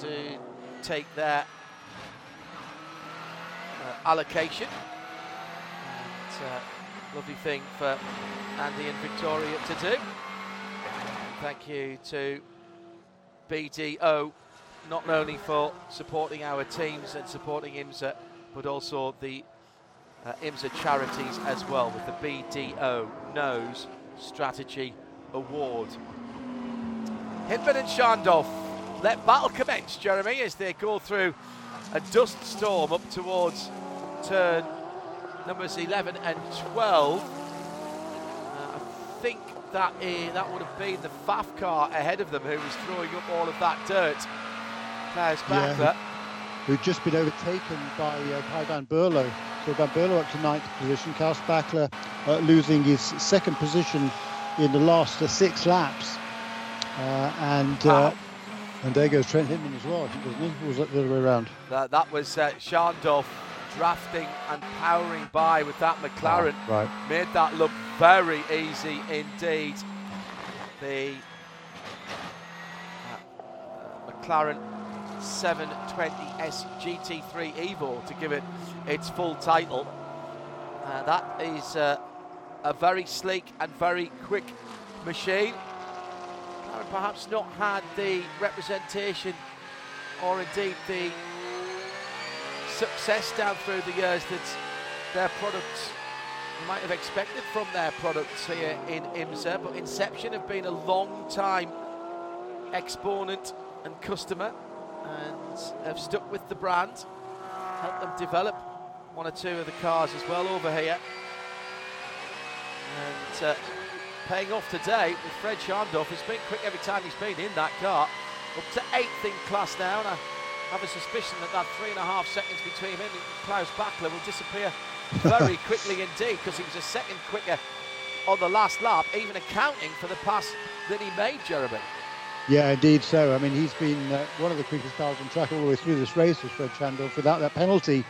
to take their uh, allocation. And, uh, lovely thing for Andy and Victoria to do. Thank you to BDO, not only for supporting our teams and supporting IMSA, but also the uh, IMSA charities as well with the BDO Nose Strategy Award. Hindman and Schandorff let battle commence, Jeremy, as they go through a dust storm up towards turn numbers 11 and 12. Uh, I think that uh, that would have been the Pfaff car ahead of them who was throwing up all of that dirt. Klaus Bachler. Yeah, who'd just been overtaken by uh, Kay Van Berlo. So Van Berlo up to ninth position. Klaus Bachler uh, losing his second position in the last uh, six laps. Uh, and uh, and there goes Trent Hindman as well, doesn't he? Or was that the other way around? That, that was uh, drafting and powering by with that McLaren. Oh, right. Made that look very easy indeed. The uh, McLaren 720S GT3 Evo to give it its full title. Uh, that is uh, a very sleek and very quick machine. McLaren perhaps not had the representation or indeed the success down through the years that their products might have expected from their products here in IMSA, but Inception have been a long time exponent and customer and have stuck with the brand, helped them develop one or two of the cars as well over here. And uh, paying off today with Fred Schandorff. He's been quick every time he's been in that car. Up to eighth in class now, and I have a suspicion that that three and a half seconds between him and Klaus Bachler will disappear very quickly indeed because he was a second quicker on the last lap, even accounting for the pass that he made, Jeremy. Yeah, indeed so. I mean, he's been uh, one of the quickest cars on track all the way through this race, was Fred Schandorff. Without that penalty,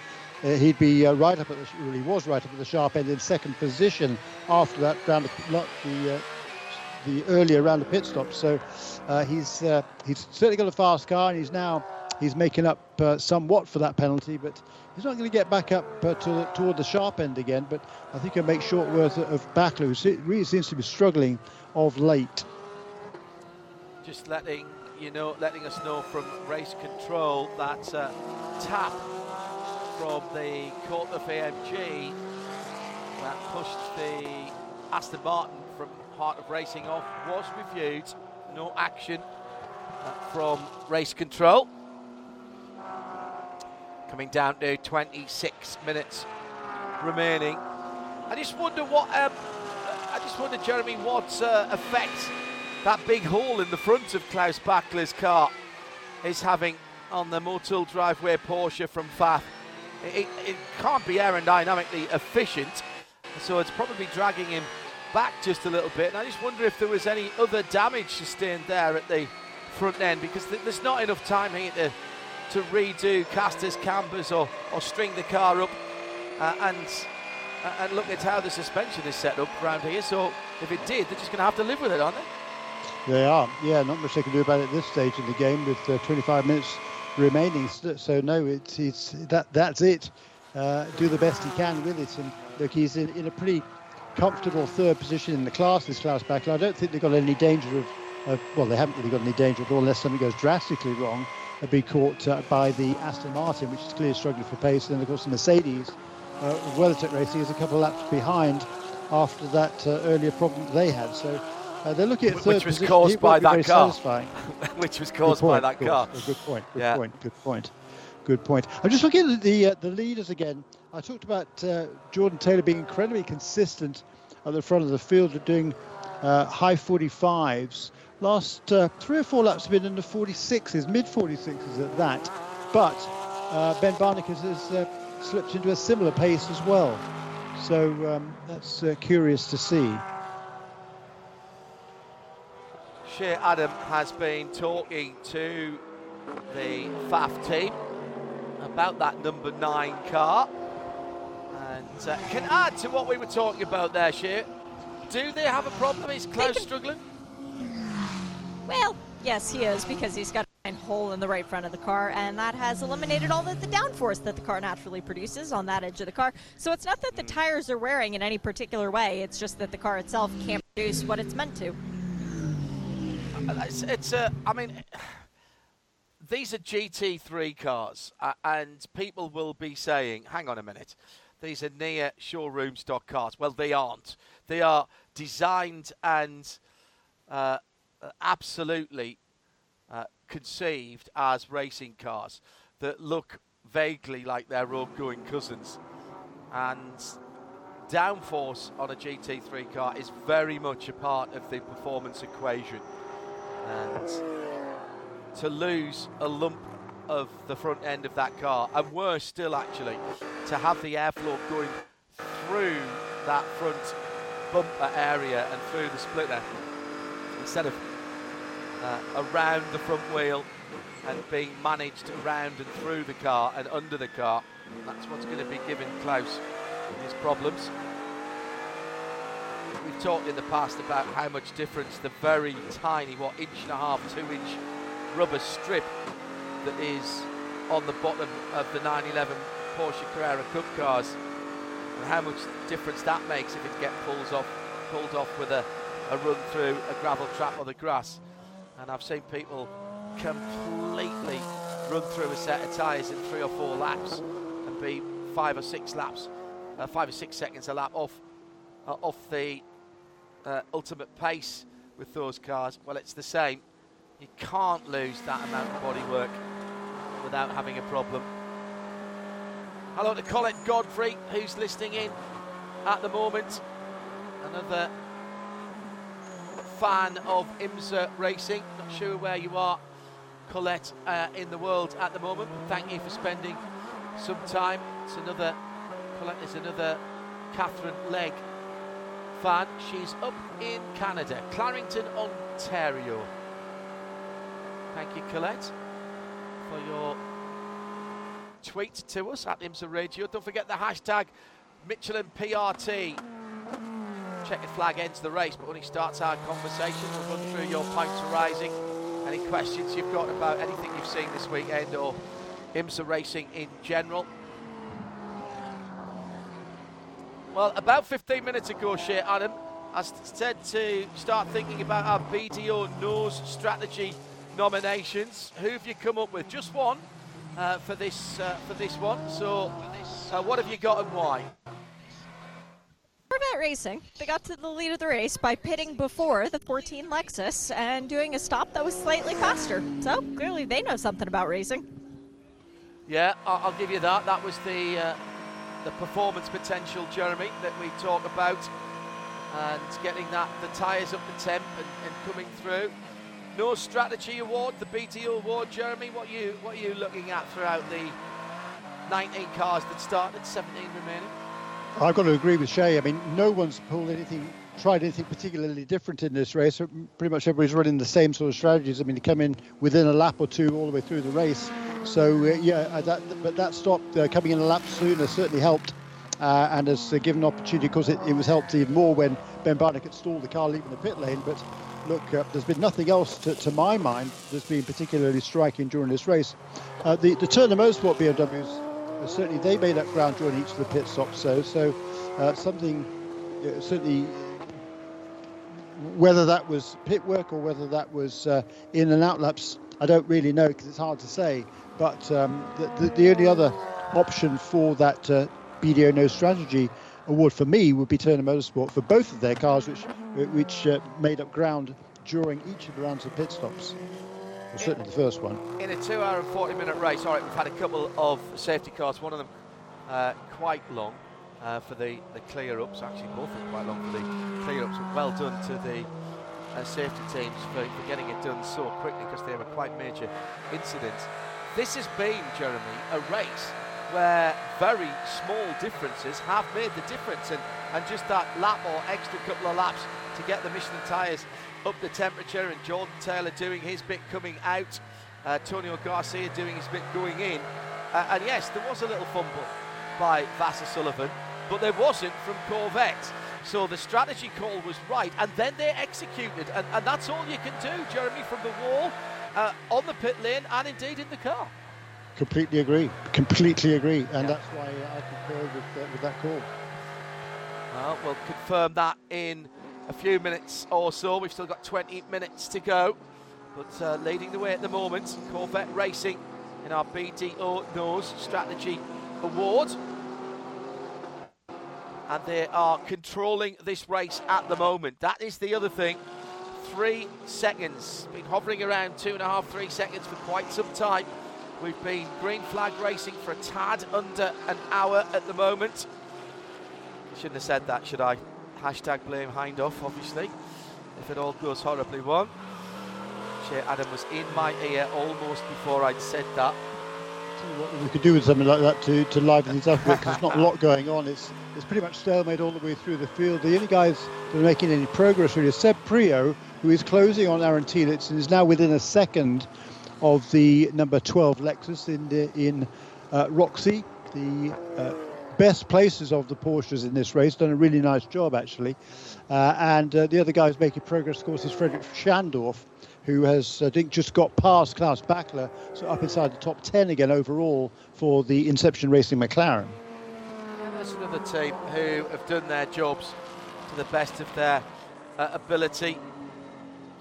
he'd be uh, right up at the, well, he was right up at the sharp end in second position after that round of, the, uh, the earlier round of pit stops. So uh, he's uh, he's certainly got a fast car, and he's now he's making up uh, somewhat for that penalty, but he's not going to get back up uh, to toward the sharp end again. But I think he'll make short work of Bachler, who really seems to be struggling of late. Just letting you know, letting us know from race control that uh, tap from the Korthoff AMG that pushed the Aston Martin from Heart of Racing off was reviewed. No action from race control. Coming down to 26 minutes remaining. I just wonder what. Um, I just wonder, Jeremy, what uh, effect that big hole in the front of Klaus Bachler's car is having on the Motul driveway Porsche from Pfaff. It, it, can't be aerodynamically efficient, so it's probably dragging him back just a little bit. And I just wonder if there was any other damage sustained there at the front end because th- there's not enough time here to, to redo casters, cambers, or, or string the car up uh, and uh, and look at how the suspension is set up around here. So if it did, they're just going to have to live with it, aren't they? They are. Yeah, not much they can do about it at this stage in the game with uh, 25 minutes remaining. So no, it's it's that that's it. Uh, do the best he can with it, and look, he's in, in a pretty comfortable third position in the class. This class back, I don't think they've got any danger of, of, well, they haven't really got any danger at all unless something goes drastically wrong. They'll be caught uh, by the Aston Martin, which is clearly struggling for pace, and then of course the Mercedes. Uh, WeatherTech Racing is a couple of laps behind after that uh, earlier problem they had. So uh, they're looking at third which was caused by that car. which was caused by that car. good point. Good yeah. point. Good point. Good point. I'm just looking at the uh, the leaders again. I talked about uh, Jordan Taylor being incredibly consistent at the front of the field, doing uh, high 45s. Last uh, three or four laps have been in the 46s, mid 46s at that. But uh, Ben Barnicoat has slipped into a similar pace as well. So um, that's curious to see. Shea Adam has been talking to the Pfaff team about that number nine car and uh, can add to what we were talking about there, Shea. Do they have a problem? Is Klaus struggling? Well, yes, he is because he's got a hole in the right front of the car, and that has eliminated all of the downforce that the car naturally produces on that edge of the car. So it's not that the tires are wearing in any particular way; it's just that the car itself can't produce what it's meant to. It's, it's uh, I mean, these are GT3 cars, uh, and people will be saying, hang on a minute, these are near showroom stock cars. Well, they aren't. They are designed and uh, absolutely uh, conceived as racing cars that look vaguely like their road-going cousins. And downforce on a GT3 car is very much a part of the performance equation and to lose a lump of the front end of that car, and worse still, actually, to have the airflow going through that front bumper area and through the splitter instead of uh, around the front wheel and being managed around and through the car and under the car. That's what's going to be giving Klaus his problems we've talked in the past about how much difference the very tiny, what, inch and a half, two inch rubber strip that is on the bottom of the 911 Porsche Carrera Cup cars and how much difference that makes if it gets pulled off, pulled off with a, a run through a gravel trap or the grass. And I've seen people completely run through a set of tyres in three or four laps and be five or six laps, uh, five or six seconds a lap off uh, off the uh, ultimate pace with those cars, well, it's the same. You can't lose that amount of bodywork without having a problem. Hello to Colette Godfrey, who's listening in at the moment. Another fan of IMSA racing. Not sure where you are, Colette, uh, in the world at the moment. Thank you for spending some time. It's another Colette is another Katherine Legge fan. She's up in Canada, Clarington, Ontario. Thank you, Colette, for your tweet to us at IMSA Radio. Don't forget the hashtag Michelin PRT. Checkered flag ends the race, but only starts our conversation. We'll run through your points rising Any questions you've got about anything you've seen this weekend or IMSA racing in general? Well, about 15 minutes ago, Shea Adam, I said to start thinking about our BDO nose strategy nominations. Who have you come up with? Just one uh, for this uh, for this one. So, uh, what have you got and why? Corvette Racing, they got to the lead of the race by pitting before the 14 Lexus and doing a stop that was slightly faster. So clearly they know something about racing. Yeah, I'll give you that. That was the uh, the performance potential, Jeremy, that we talk about, and getting that the tyres up the temp and, and, coming through. No strategy award, the BDO award, Jeremy. What you what are you looking at throughout the 19 cars that started, 17 remaining? I've got to agree with Shea. I mean, no one's pulled anything, tried anything particularly different in this race. Pretty much everybody's running the same sort of strategies. I mean, they come in within a lap or two all the way through the race. So uh, yeah, uh, that, but that stop uh, coming in a lap sooner certainly helped. Uh, and has uh, given opportunity because it, it, was helped even more when Ben Barnicoat stalled the car leaving the pit lane. But look, uh, there's been nothing else to, to, my mind that's been particularly striking during this race. the, turn the Turner Motorsport BMWs, certainly they made up ground during each of the pit stops. So, so something certainly whether that was pit work or whether that was uh, in and out laps, I don't really know because it's hard to say. But um, the, the, the, only other option for that uh, BDO No Strategy award for me would be Turner Motorsport for both of their cars, which which uh, made up ground during each of the rounds of pit stops. Well, certainly the first one. In a two-hour and 40-minute race, all right, we've had a couple of safety cars. One of them uh, quite long uh, for the, the clear-ups. Actually, both are quite long for the clear-ups. Well done to the uh, safety teams for, for getting it done so quickly because they were quite major incidents. This has been, Jeremy, a race where very small differences have made the difference and, and just that lap or extra couple of laps to get the Michelin tyres up the temperature and Jordan Taylor doing his bit coming out, uh, Antonio Garcia doing his bit going in. Uh, and yes, there was a little fumble by Vasser Sullivan, but there wasn't from Corvette. So the strategy call was right, and then they executed, and, and that's all you can do, Jeremy, from the wall uh, on the pit lane and indeed in the car. Completely agree. Completely agree, and yeah. that's why I concur with, uh, with that call. Well, we'll confirm that in a few minutes or so. We've still got 20 minutes to go, but uh, leading the way at the moment, Corvette Racing in our BDO Nose Strategy Award. And they are controlling this race at the moment. That is the other thing three seconds. Been hovering around two and a half, three seconds for quite some time. We've been green flag racing for a tad under an hour at the moment. Shouldn't have said that, should I? Hashtag blame Hindhaugh, obviously, if it all goes horribly wrong. Shea Adam was in my ear almost before I'd said that. What we could do with something like that to, to liven things up because there's not a lot going on. It's it's pretty much stalemate all the way through the field. The only guys that are making any progress really is Seb Priaulx, who is closing on Aaron Telitz and is now within a second of the number 12 Lexus in the, in uh, Rexy, the uh, best places of the Porsches in this race. Done a really nice job actually. Uh, and uh, the other guy who's making progress, of course, is Frederik Schandorff, who has I think just got past Klaus Bachler, so up inside the top 10 again overall for the Inception Racing McLaren. Another team who have done their jobs to the best of their uh, ability.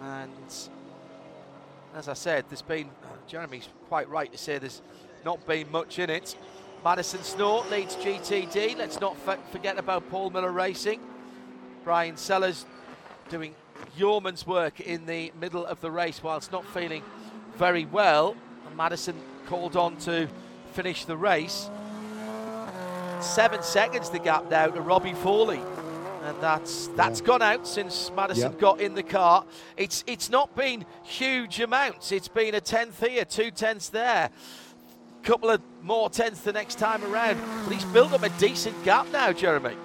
And as I said, there's been, Jeremy's quite right to say there's not been much in it. Madison Snow leads GTD. Let's not forget about Paul Miller Racing. Brian Sellers doing yeoman's work in the middle of the race whilst not feeling very well. Madison called on to finish the race. Seven seconds the gap now to Robbie Foley and that's that's yeah. gone out since Madison yep. got in the car. It's it's not been huge amounts. It's been a tenth here, two tenths there, couple of more tenths the next time around. But he's built up a decent gap now, Jeremy.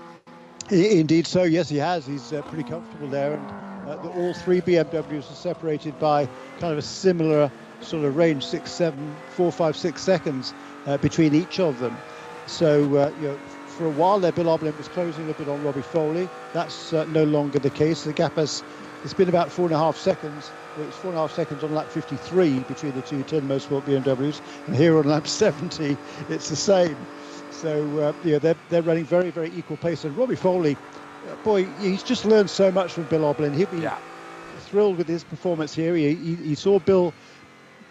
Indeed, so yes, he has. He's uh, pretty comfortable there, and uh, the, all three BMWs are separated by kind of a similar sort of range, six, seven, four, five, six seconds uh, between each of them. So uh, you know for a while there, Bill Auberlen was closing a bit on Robbie Foley. That's uh, no longer the case. The gap has it's been about four and a half seconds well, it's four and a half seconds on lap 53 between the two 10 Motorsport BMWs, and here on lap 70, it's the same. So uh, yeah, they're they're running very very equal pace. And Robbie Foley, uh, boy, he's just learned so much from Bill Auberlen. He'll be Yeah. thrilled with his performance here. He, he, he saw Bill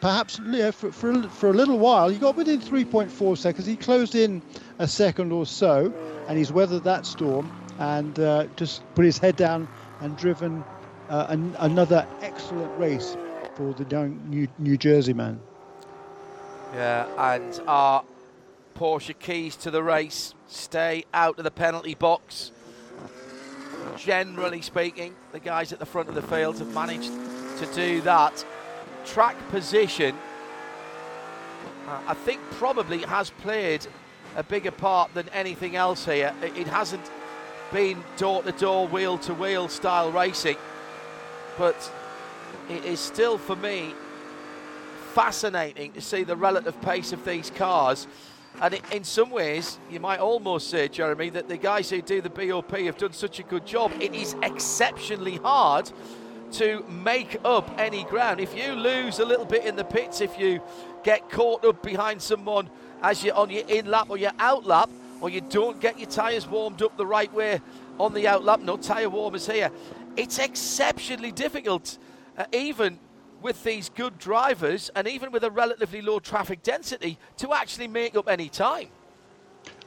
perhaps yeah, for, for, a- for a little while. He got within 3.4 seconds. He closed in a second or so, and he's weathered that storm and uh, just put his head down and driven uh, an, another excellent race for the young New, New Jersey man. Yeah, and our Porsche keys to the race stay out of the penalty box. Generally speaking, the guys at the front of the field have managed to do that. Track position, I think, probably has played a bigger part than anything else here. It, hasn't been door to door, wheel to wheel style racing, but it is still for me fascinating to see the relative pace of these cars. And in some ways, you might almost say, Jeremy, that the guys who do the BOP have done such a good job. It is exceptionally hard to make up any ground. If you lose a little bit in the pits, if you get caught up behind someone as you're on your in lap or your out lap, or you don't get your tyres warmed up the right way on the out lap, no tyre warmers here, it's exceptionally difficult, uh, even with these good drivers and even with a relatively low traffic density, to actually make up any time.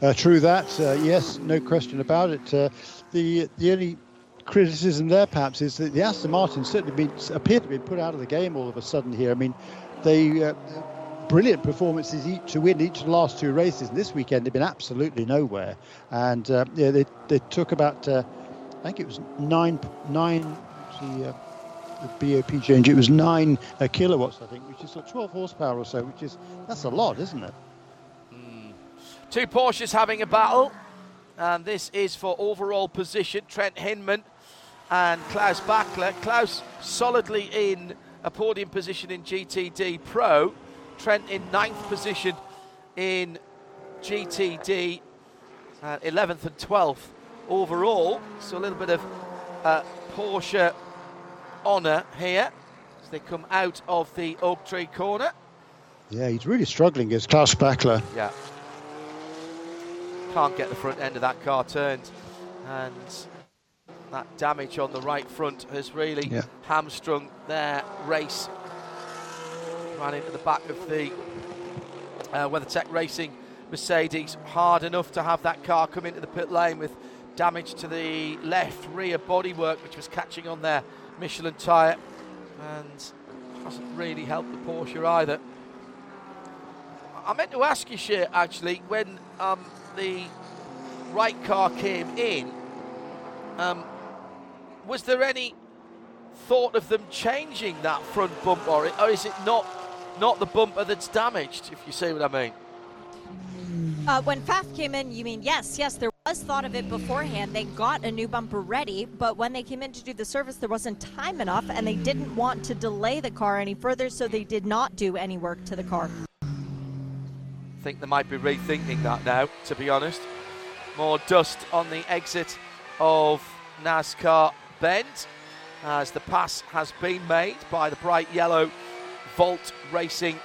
Uh, true that. Uh, yes, no question about it. Uh, the the only criticism there, perhaps, is that the Aston Martin certainly been, appear to be put out of the game all of a sudden here. I mean, they uh, brilliant performances each to win each of the last two races. And this weekend they've been absolutely nowhere. And uh, yeah, they they took about uh, I think it was nine nine. The, uh, the BOP change. It was nine uh, kilowatts, I think, which is like 12 horsepower or so, which is that's a lot, isn't it? Two Porsches having a battle, and this is for overall position. Trent Hindman and Klaus Bachler. Klaus solidly in a podium position in GTD Pro. Trent in ninth position in GTD, uh, 11th and 12th overall. So a little bit of uh, Porsche honour here as they come out of the Oak Tree corner. Yeah, he's really struggling against Klaus Bachler. Yeah. Can't get the front end of that car turned. And that damage on the right front has really Yeah. hamstrung their race. Ran into the back of the uh, WeatherTech Racing Mercedes hard enough to have that car come into the pit lane with damage to the left rear bodywork, which was catching on their Michelin tyre. And hasn't really helped the Porsche either. I meant to ask you, Shea, actually, when um, the right car came in, um, was there any thought of them changing that front bumper, or, or is it not not the bumper that's damaged? If you see what I mean. Uh, when Pfaff came in, you mean yes, yes, there was thought of it beforehand. They got a new bumper ready, but when they came in to do the service, there wasn't time enough, and they didn't want to delay the car any further, so they did not do any work to the car. I think they might be rethinking that now, to be honest. More dust on the exit of NASCAR Bend as the pass has been made by the bright yellow Volt Racing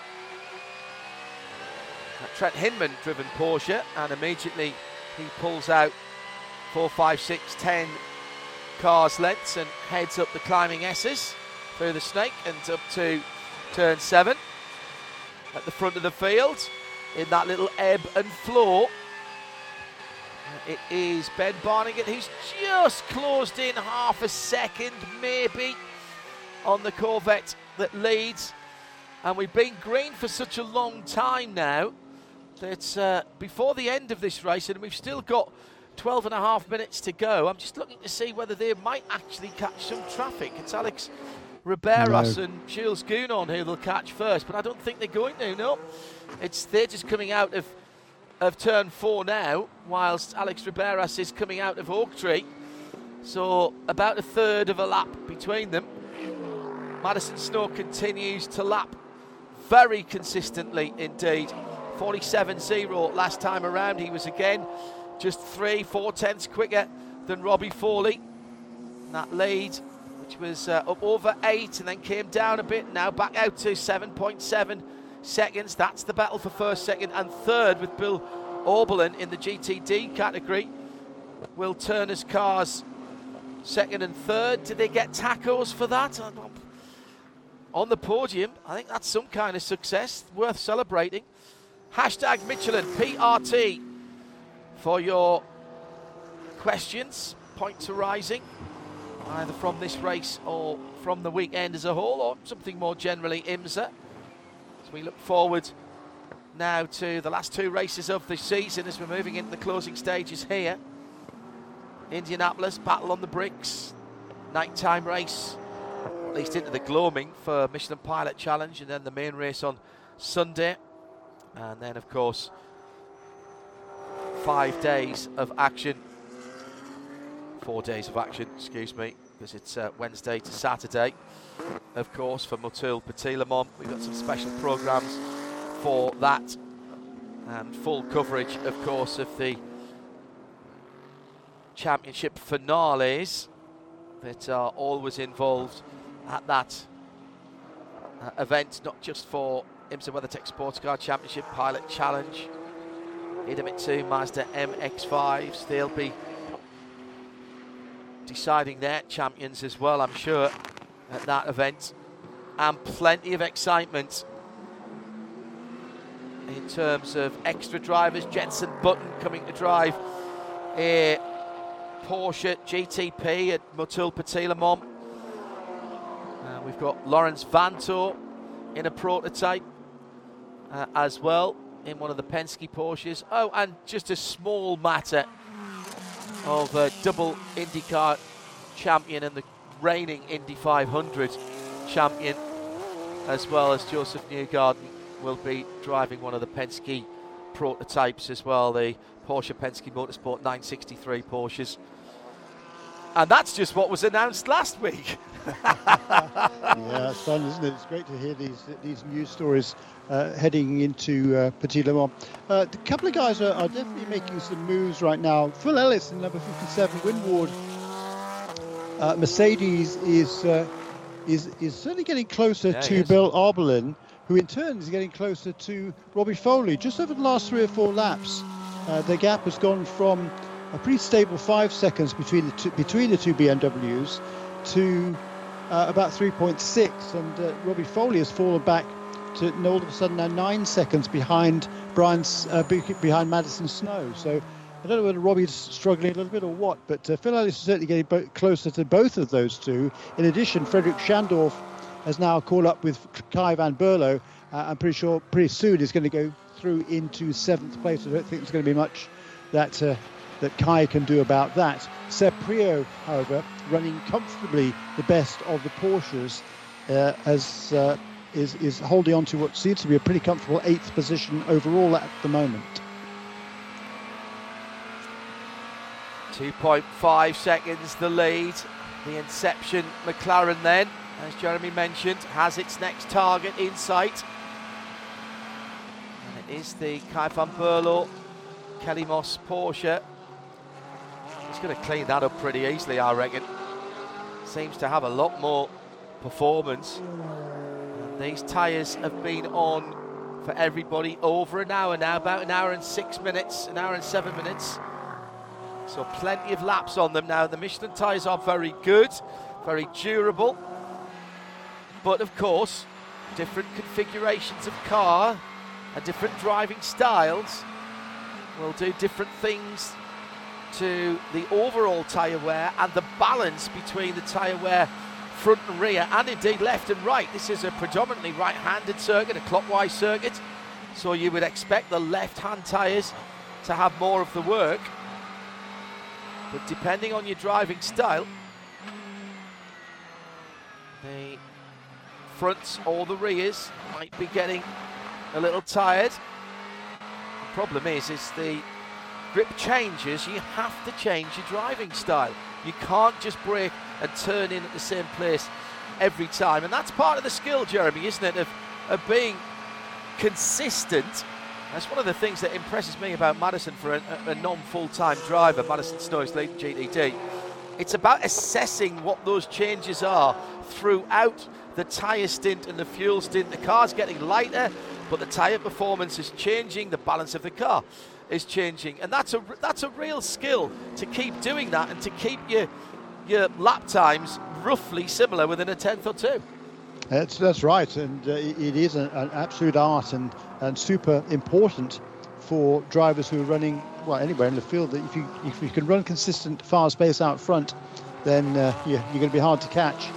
Trent Hindman driven Porsche, and immediately he pulls out four, five, six, ten cars lengths and heads up the climbing S's through the snake and up to turn seven at the front of the field in that little ebb and flow. It is Ben Barnicoat who's just closed in half a second, maybe, on the Corvette that leads. And we've been green for such a long time now that uh, before the end of this race, and we've still got 12 and a half minutes to go, I'm just looking to see whether they might actually catch some traffic. It's Alex Riberas No. and Jules Gounon who they'll catch first, but I don't think they're going to, no. It's They're just coming out of, of turn four now, whilst Alex Riberas is coming out of Oak Tree. So about a third of a lap between them. Madison Snow continues to lap very consistently indeed. 47-0 last time around. He was again just three, four tenths quicker than Robbie Foley. That lead which was uh, up over eight and then came down a bit. Now back out to 7.7 seconds. That's the battle for first, second, and third with Bill Auberlen in the GTD category. Will Turner's cars second and third. Did they get tacos for that? Uh, on the podium, I think that's some kind of success worth celebrating. Hashtag Michelin PRT for your questions. Points arising either from this race or from the weekend as a whole, or something more generally IMSA. We look forward now to the last two races of the season as we're moving into the closing stages here. Indianapolis, Battle on the Bricks, nighttime race, at least into the gloaming for Michelin Pilot Challenge, and then the main race on Sunday. And then, of course, five days of action four days of action, excuse me, because it's uh, Wednesday to Saturday. Of course, for Motul Petit we've got some special programmes for that. And full coverage, of course, of the championship finales that are always involved at that uh, event, not just for IMSA WeatherTech Sports Car Championship Pilot Challenge, Idemitsu Mazda MX-5s, they'll be deciding their champions as well, I'm sure, at that event. And plenty of excitement in terms of extra drivers. Jenson Button coming to drive a Porsche GTP at Motul Le Uh, we've got Laurens Vanthoor in a prototype uh, as well in one of the Penske Porsches. Oh, and just a small matter of a double IndyCar champion and the reigning Indy 500 champion, as well as Josef Newgarden, will be driving one of the Penske prototypes as well, the Porsche Penske Motorsport 963 Porsches. And that's just what was announced last week. yeah, it's fun, isn't it? It's great to hear these these news stories uh, heading into uh, Petit Le Mans. Uh, a couple of guys are, are, definitely making some moves right now. Phil Ellis in number 57, Winward. Uh, Mercedes is uh, is is certainly getting closer yeah, to Bill Auberlen, who in turn is getting closer to Robbie Foley. Just over the last three or four laps, uh, the gap has gone from a pretty stable five seconds between the two, between the two BMWs to uh, about 3.6, and uh, Robbie Foley has fallen back to all of a sudden now nine seconds behind Brian's uh, behind Madison Snow. So I don't know whether Robbie's struggling a little bit or what, but uh, Phil Ellis is certainly getting bo- closer to both of those two. In addition, Frederik Schandorff has now caught up with Kay van Berlo. Uh, I'm pretty sure pretty soon he's going to go through into seventh place. I don't think there's going to be much that uh, that Kay can do about that. Seb Priaulx, however, running comfortably the best of the Porsches, uh, as uh, is is holding on to what seems to be a pretty comfortable eighth position overall at the moment. 2.5 seconds the lead. The Inception McLaren then, as Jeremy mentioned, has its next target in sight. And it is the Kai van Kelly Moss Porsche. He's going to clean that up pretty easily, I reckon. Seems to have a lot more performance. And these tyres have been on for everybody over an hour now, about an hour and six minutes, an hour and seven minutes. So plenty of laps on them now. The Michelin tyres are very good, very durable. But of course, different configurations of car and different driving styles will do different things to the overall tyre wear and the balance between the tyre wear front and rear and indeed left and right. This is a predominantly right-handed circuit, a clockwise circuit. So you would expect the left-hand tyres to have more of the work. But depending on your driving style, the fronts or the rears might be getting a little tired. The problem is, is the grip changes, you have to change your driving style. You can't just brake and turn in at the same place every time. And that's part of the skill, Jeremy, isn't it, of, of being consistent that's one of the things that impresses me about Madison for a, a non full time driver, Madison Snow is leading GTD, It's about assessing what those changes are throughout the tyre stint and the fuel stint. The car's getting lighter, but the tyre performance is changing, the balance of the car is changing. And that's a, that's a real skill to keep doing that and to keep your, your lap times roughly similar within a tenth or two. That's, that's right, and uh, it is an, an, absolute art and, and super important for drivers who are running well anywhere in the field. That if you if you can run consistent fast pace out front, then uh, you're, going to be hard to catch.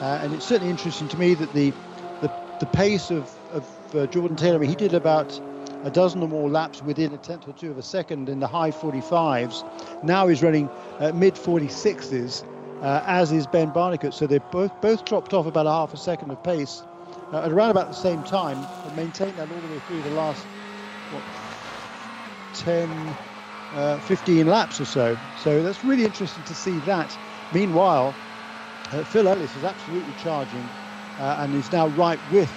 Uh, and it's certainly interesting to me that the the, the pace of, of uh, Jordan Taylor, I mean, he did about a dozen or more laps within a tenth or two of a second in the high 45s. Now he's running uh, mid 46s, uh, as is Ben Barnicoat. So they both both dropped off about a half a second of pace uh, at around about the same time and maintained that all the way through the last what, 10, uh, 15 laps or so. So that's really interesting to see that. Meanwhile, uh, Phil Ellis is absolutely charging uh, and is now right with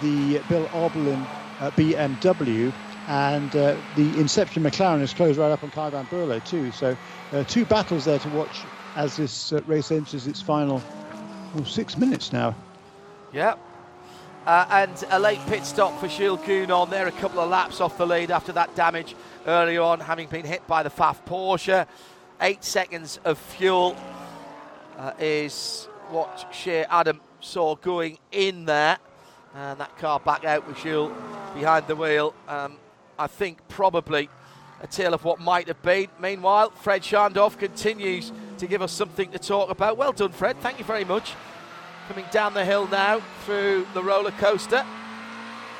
the Bill Auberlen uh, BMW. And uh, the Inception McLaren has closed right up on Kay van Berlo too. So two battles there to watch as this race enters its final well, six minutes now. Yeah, uh, and a late pit stop for Jules Gounon there, a couple of laps off the lead after that damage early on, having been hit by the Pfaff Porsche. Eight seconds of fuel uh, is what Shea Adam saw going in there. And that car back out with Jules behind the wheel. Um, I think probably a tale of what might have been. Meanwhile, Fred Schandorff continues to give us something to talk about. Well done, Fred. Thank you very much coming down the hill now through the roller coaster.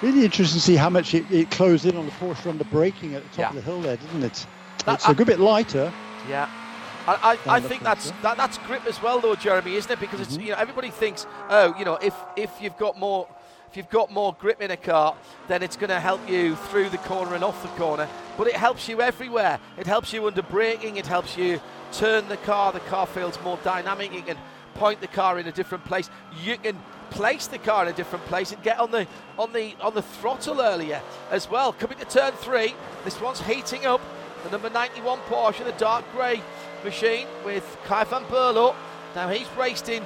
Really interesting to see how much it, it closed in on the Porsche on the braking at the top yeah. of the hill there, didn't it? That, it's a good bit lighter. Yeah. I, I, I think that's that, that's grip as well, though, Jeremy, isn't it? Because mm-hmm. it's you know everybody thinks, oh, you know, if if you've got more if you've got more grip in a car, then it's going to help you through the corner and off the corner. But it helps you everywhere. It helps you under braking. It helps you turn the car. The car feels more dynamic. You can point the car in a different place. You can place the car in a different place and get on the on the on the throttle earlier as well. Coming to turn three, this one's heating up. The number 91 Porsche, the dark grey machine with Kay van Berlo. Now he's raced in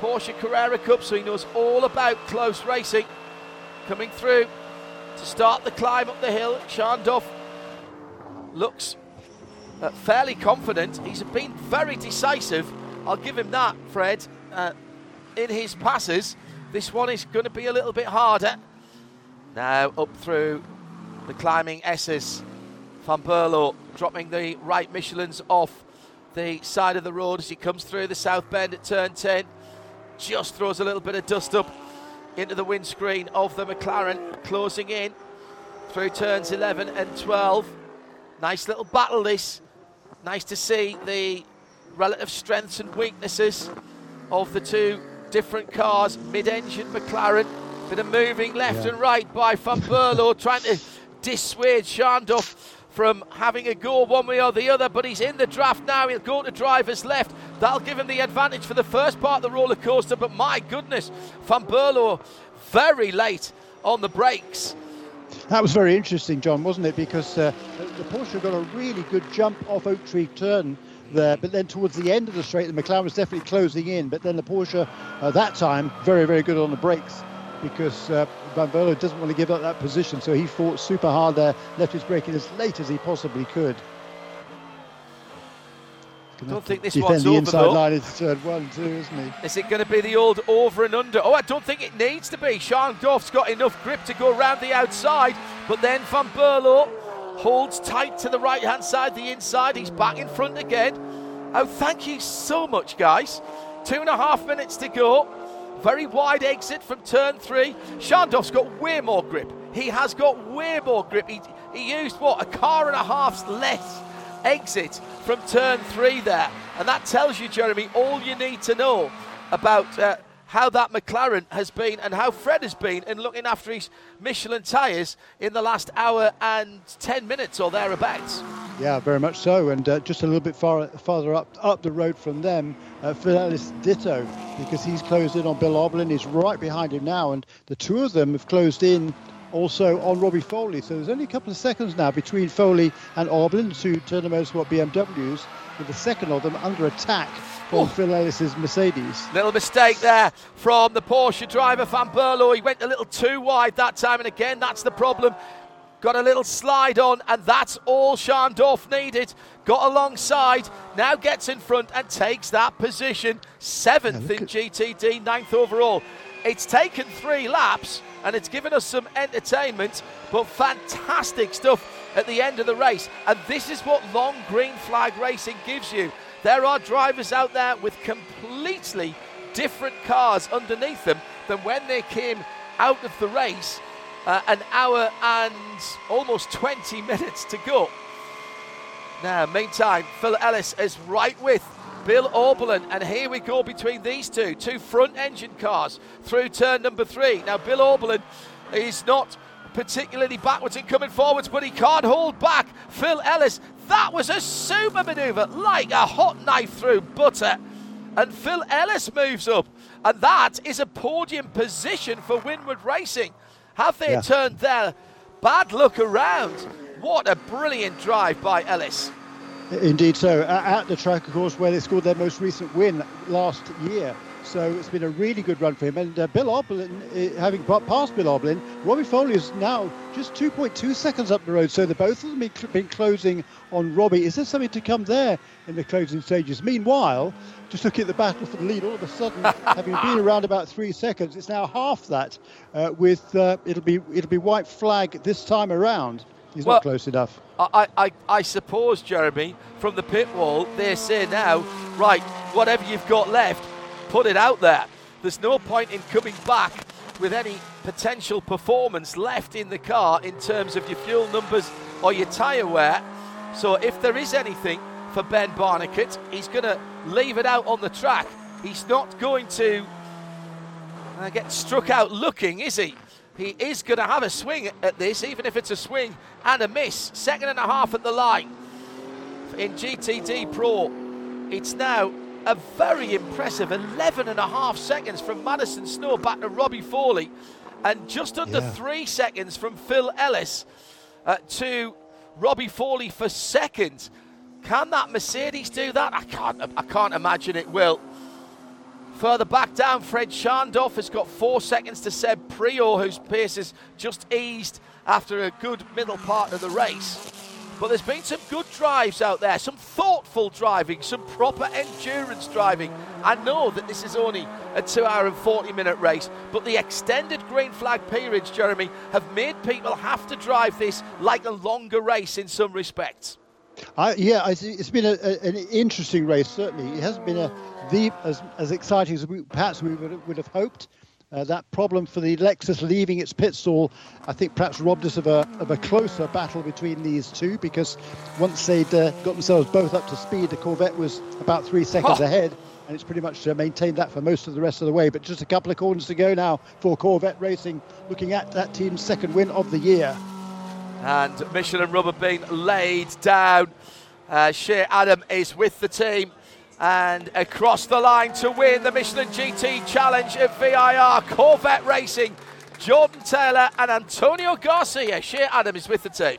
Porsche Carrera Cup, so he knows all about close racing. Coming through to start the climb up the hill, Schandorff looks uh, fairly confident. He's been very decisive I'll give him that, Fred. Uh, in his passes, this one is going to be a little bit harder. Now up through the climbing S's. Van Berlo dropping the right Michelins off the side of the road as he comes through the south bend at turn 10. Just throws a little bit of dust up into the windscreen of the McLaren, closing in through turns 11 and 12. Nice little battle, this. Nice to see the relative strengths and weaknesses of the two different cars. Mid-engine McLaren, bit of moving left yeah. and right by Van Berlo, trying to dissuade Schandorff from having a go one way or the other, but he's in the draft now. He'll go to driver's left. That'll give him the advantage for the first part of the roller coaster, but my goodness, Van Berlo very late on the brakes. That was very interesting, John, wasn't it? Because uh, the Porsche got a really good jump off Oak Tree Turn there. But then towards the end of the straight, the McLaren was definitely closing in. But then the Porsche, uh, that time, very, very good on the brakes because uh, Van Berlo doesn't want to give up that position. So he fought super hard there, left his braking as late as he possibly could. I don't think this one's the over inside though. line is turn one, two, isn't he? Is it going to be the old over and under? Oh, I don't think it needs to be. Schandorff's got enough grip to go around the outside, but then Van Berlo holds tight to the right hand side, the inside. He's back in front again. Oh, thank you so much, guys. Two and a half minutes to go. Very wide exit from turn three. Schandorff's got way more grip. He has got way more grip. He, he used what? A car and a half's less exit from turn three there. And that tells you, Jeremy, all you need to know about uh, how that McLaren has been and how Fred has been in looking after his Michelin tyres in the last hour and 10 minutes or thereabouts. Yeah, very much so. And uh, just a little bit far, farther up up the road from them, uh, Phil Ellis ditto, because he's closed in on Bill Auberlen. He's right behind him now. And the two of them have closed in also on Robbie Foley. So there's only a couple of seconds now between Foley and Auberlen, two Turner Motorsport BMWs. with the second of them under attack from Phil Ellis's Mercedes. Little mistake there from the Porsche driver Van Berlo. He went a little too wide that time, and again, that's the problem. Got a little slide on, and that's all Schandorff needed. Got alongside, now gets in front and takes that position. Seventh Yeah, in GTD, ninth overall. It's taken three laps, and it's given us some entertainment, but fantastic stuff at the end of the race. And this is what long green flag racing gives you. There are drivers out there with completely different cars underneath them than when they came out of the race uh, an hour and almost 20 minutes to go. Now, meantime, Phil Ellis is right with Bill Auberlen, and here we go between these two, two front engine cars through turn number three. Now, Bill Auberlen is not particularly backwards and coming forwards, but he can't hold back Phil Ellis. That was a super maneuver, like a hot knife through butter. And Phil Ellis moves up, and that is a podium position for Winward Racing. Have they Yeah. turned their bad luck around? What a brilliant drive by Ellis. Indeed, so uh, at the track, of course, where they scored their most recent win last year. So it's been a really good run for him. And uh, Bill Auberlen, uh, having passed Bill Auberlen, Robbie Foley is now just 2.2 seconds up the road. So the both of them have been closing on Robbie. Is there something to come there in the closing stages? Meanwhile, just looking at the battle for the lead, all of a sudden, having been around about three seconds, it's now half that. Uh, with uh, it'll be it'll be white flag this time around. He's Well- not close enough. I, I, I suppose, Jeremy, from the pit wall, they say now, right, whatever you've got left, put it out there. There's no point in coming back with any potential performance left in the car in terms of your fuel numbers or your tyre wear. So if there is anything for Ben Barnicoat, he's going to leave it out on the track. He's not going to uh, get struck out looking, is he? He is going to have a swing at this, even if it's a swing and a miss. Second and a half at the line in GTD Pro. It's now a very impressive 11 and a half seconds from Madison Snow back to Robbie Foley, and just under Yeah. three seconds from Phil Ellis uh, to Robbie Foley for second. Can that Mercedes do that? I can't. I can't imagine it will. Further back down, Fred Schandorff has got four seconds to Seb Priaulx, whose pace has just eased after a good middle part of the race. But there's been some good drives out there, some thoughtful driving, some proper endurance driving. I know that this is only a two hour and 40 minute race, but the extended green flag periods, Jeremy, have made people have to drive this like a longer race in some respects. I, yeah, it's been a, a, an interesting race. Certainly, it hasn't been a the as, as exciting as we, perhaps we would, would have hoped. Uh, that problem for the Lexus leaving its pit stall, I think, perhaps robbed us of a of a closer battle between these two because once they'd uh, got themselves both up to speed, the Corvette was about three seconds Oh. ahead, and it's pretty much uh, maintained that for most of the rest of the way. But just a couple of corners to go now for Corvette Racing, looking at that team's second win of the year. and Michelin rubber being laid down. Uh, Shea Adam is with the team and across the line to win the Michelin GT Challenge at VIR Corvette Racing. Jordan Taylor and Antonio Garcia. Shea Adam is with the team.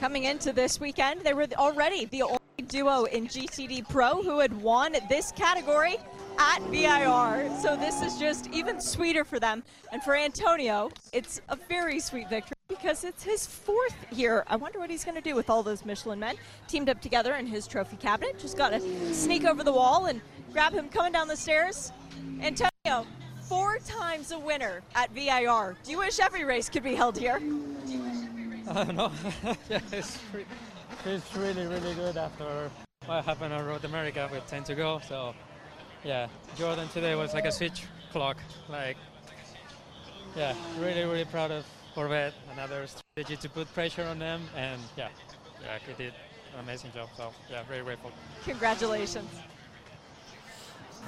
Coming into this weekend, they were already the only duo in GTD Pro who had won this category at VIR. So this is just even sweeter for them. And for Antonio, it's a very sweet victory because it's his fourth here. I wonder what he's going to do with all those Michelin men teamed up together in his trophy cabinet. Just got to sneak over the wall and grab him coming down the stairs. Antonio, four times a winner at VIR. Do you wish every race could be held here? I don't know. yeah, it's, re- it's really, really good after what happened on Road America with 10 to go. So, yeah, Jordan today was like a switch clock. Like, yeah, really, really proud of Corvette. Another strategy to put pressure on them, and yeah, yeah, he did an amazing job. So, yeah, very grateful. Congratulations.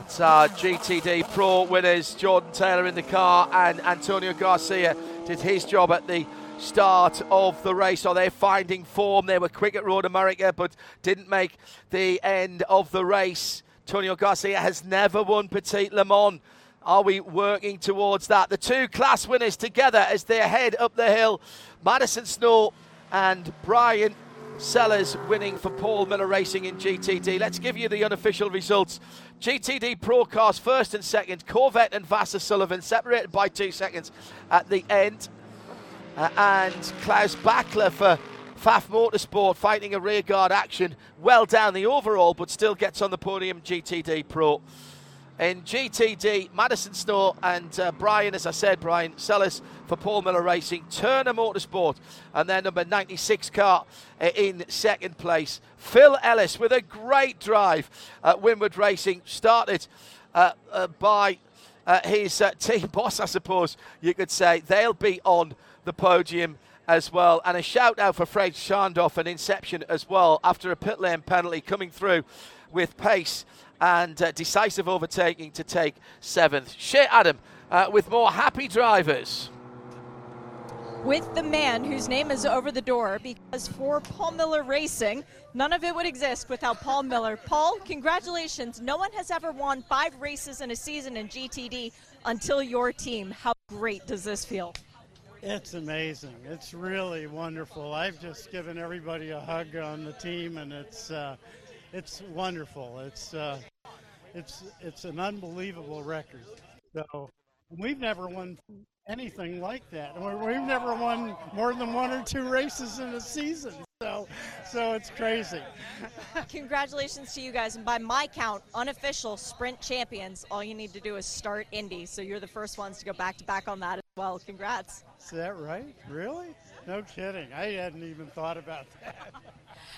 It's our GTD Pro winners, Jordan Taylor in the car and Antonio Garcia did his job at the start of the race. So they're finding form. They were quick at Road America, but didn't make the end of the race. Antonio Garcia has never won Petit Le Mans. Are we working towards that? The two class winners together as they head up the hill. Madison Snow and Brian Sellers winning for Paul Miller Racing in GTD. Let's give you the unofficial results. GTD Pro Cars first and second. Corvette and Vasser Sullivan separated by two seconds at the end. Uh, and Klaus Bachler for Pfaff Motorsport fighting a rearguard action well down the overall, but still gets on the podium GTD Pro. In GTD, Madison Snow and uh, Brian, as I said, Brian Sellers for Paul Miller Racing, Turner Motorsport, and their number 96 car uh, in second place. Phil Ellis with a great drive at Winward Racing, started uh, uh by uh, his team boss, I suppose you could say. They'll be on the podium as well. And a shout out for Fred Schandorff and Inception as well after a pit lane penalty coming through with pace and uh, decisive overtaking to take seventh. Shea Adam uh, with more happy drivers. With the man whose name is over the door, because for Paul Miller Racing, none of it would exist without Paul Miller. Paul, congratulations. No one has ever won five races in a season in GTD until your team. How great does this feel? It's amazing. It's really wonderful. I've just given everybody a hug on the team, and it's uh, it's wonderful. It's uh, it's it's an unbelievable record. So we've never won anything like that. We've never won more than one or two races in a season. So so it's crazy. Congratulations to you guys, and by my count, unofficial sprint champions. All you need to do is start Indy, so you're the first ones to go back to back on that as well. Congrats. Is that right? Really? No kidding. I hadn't even thought about that.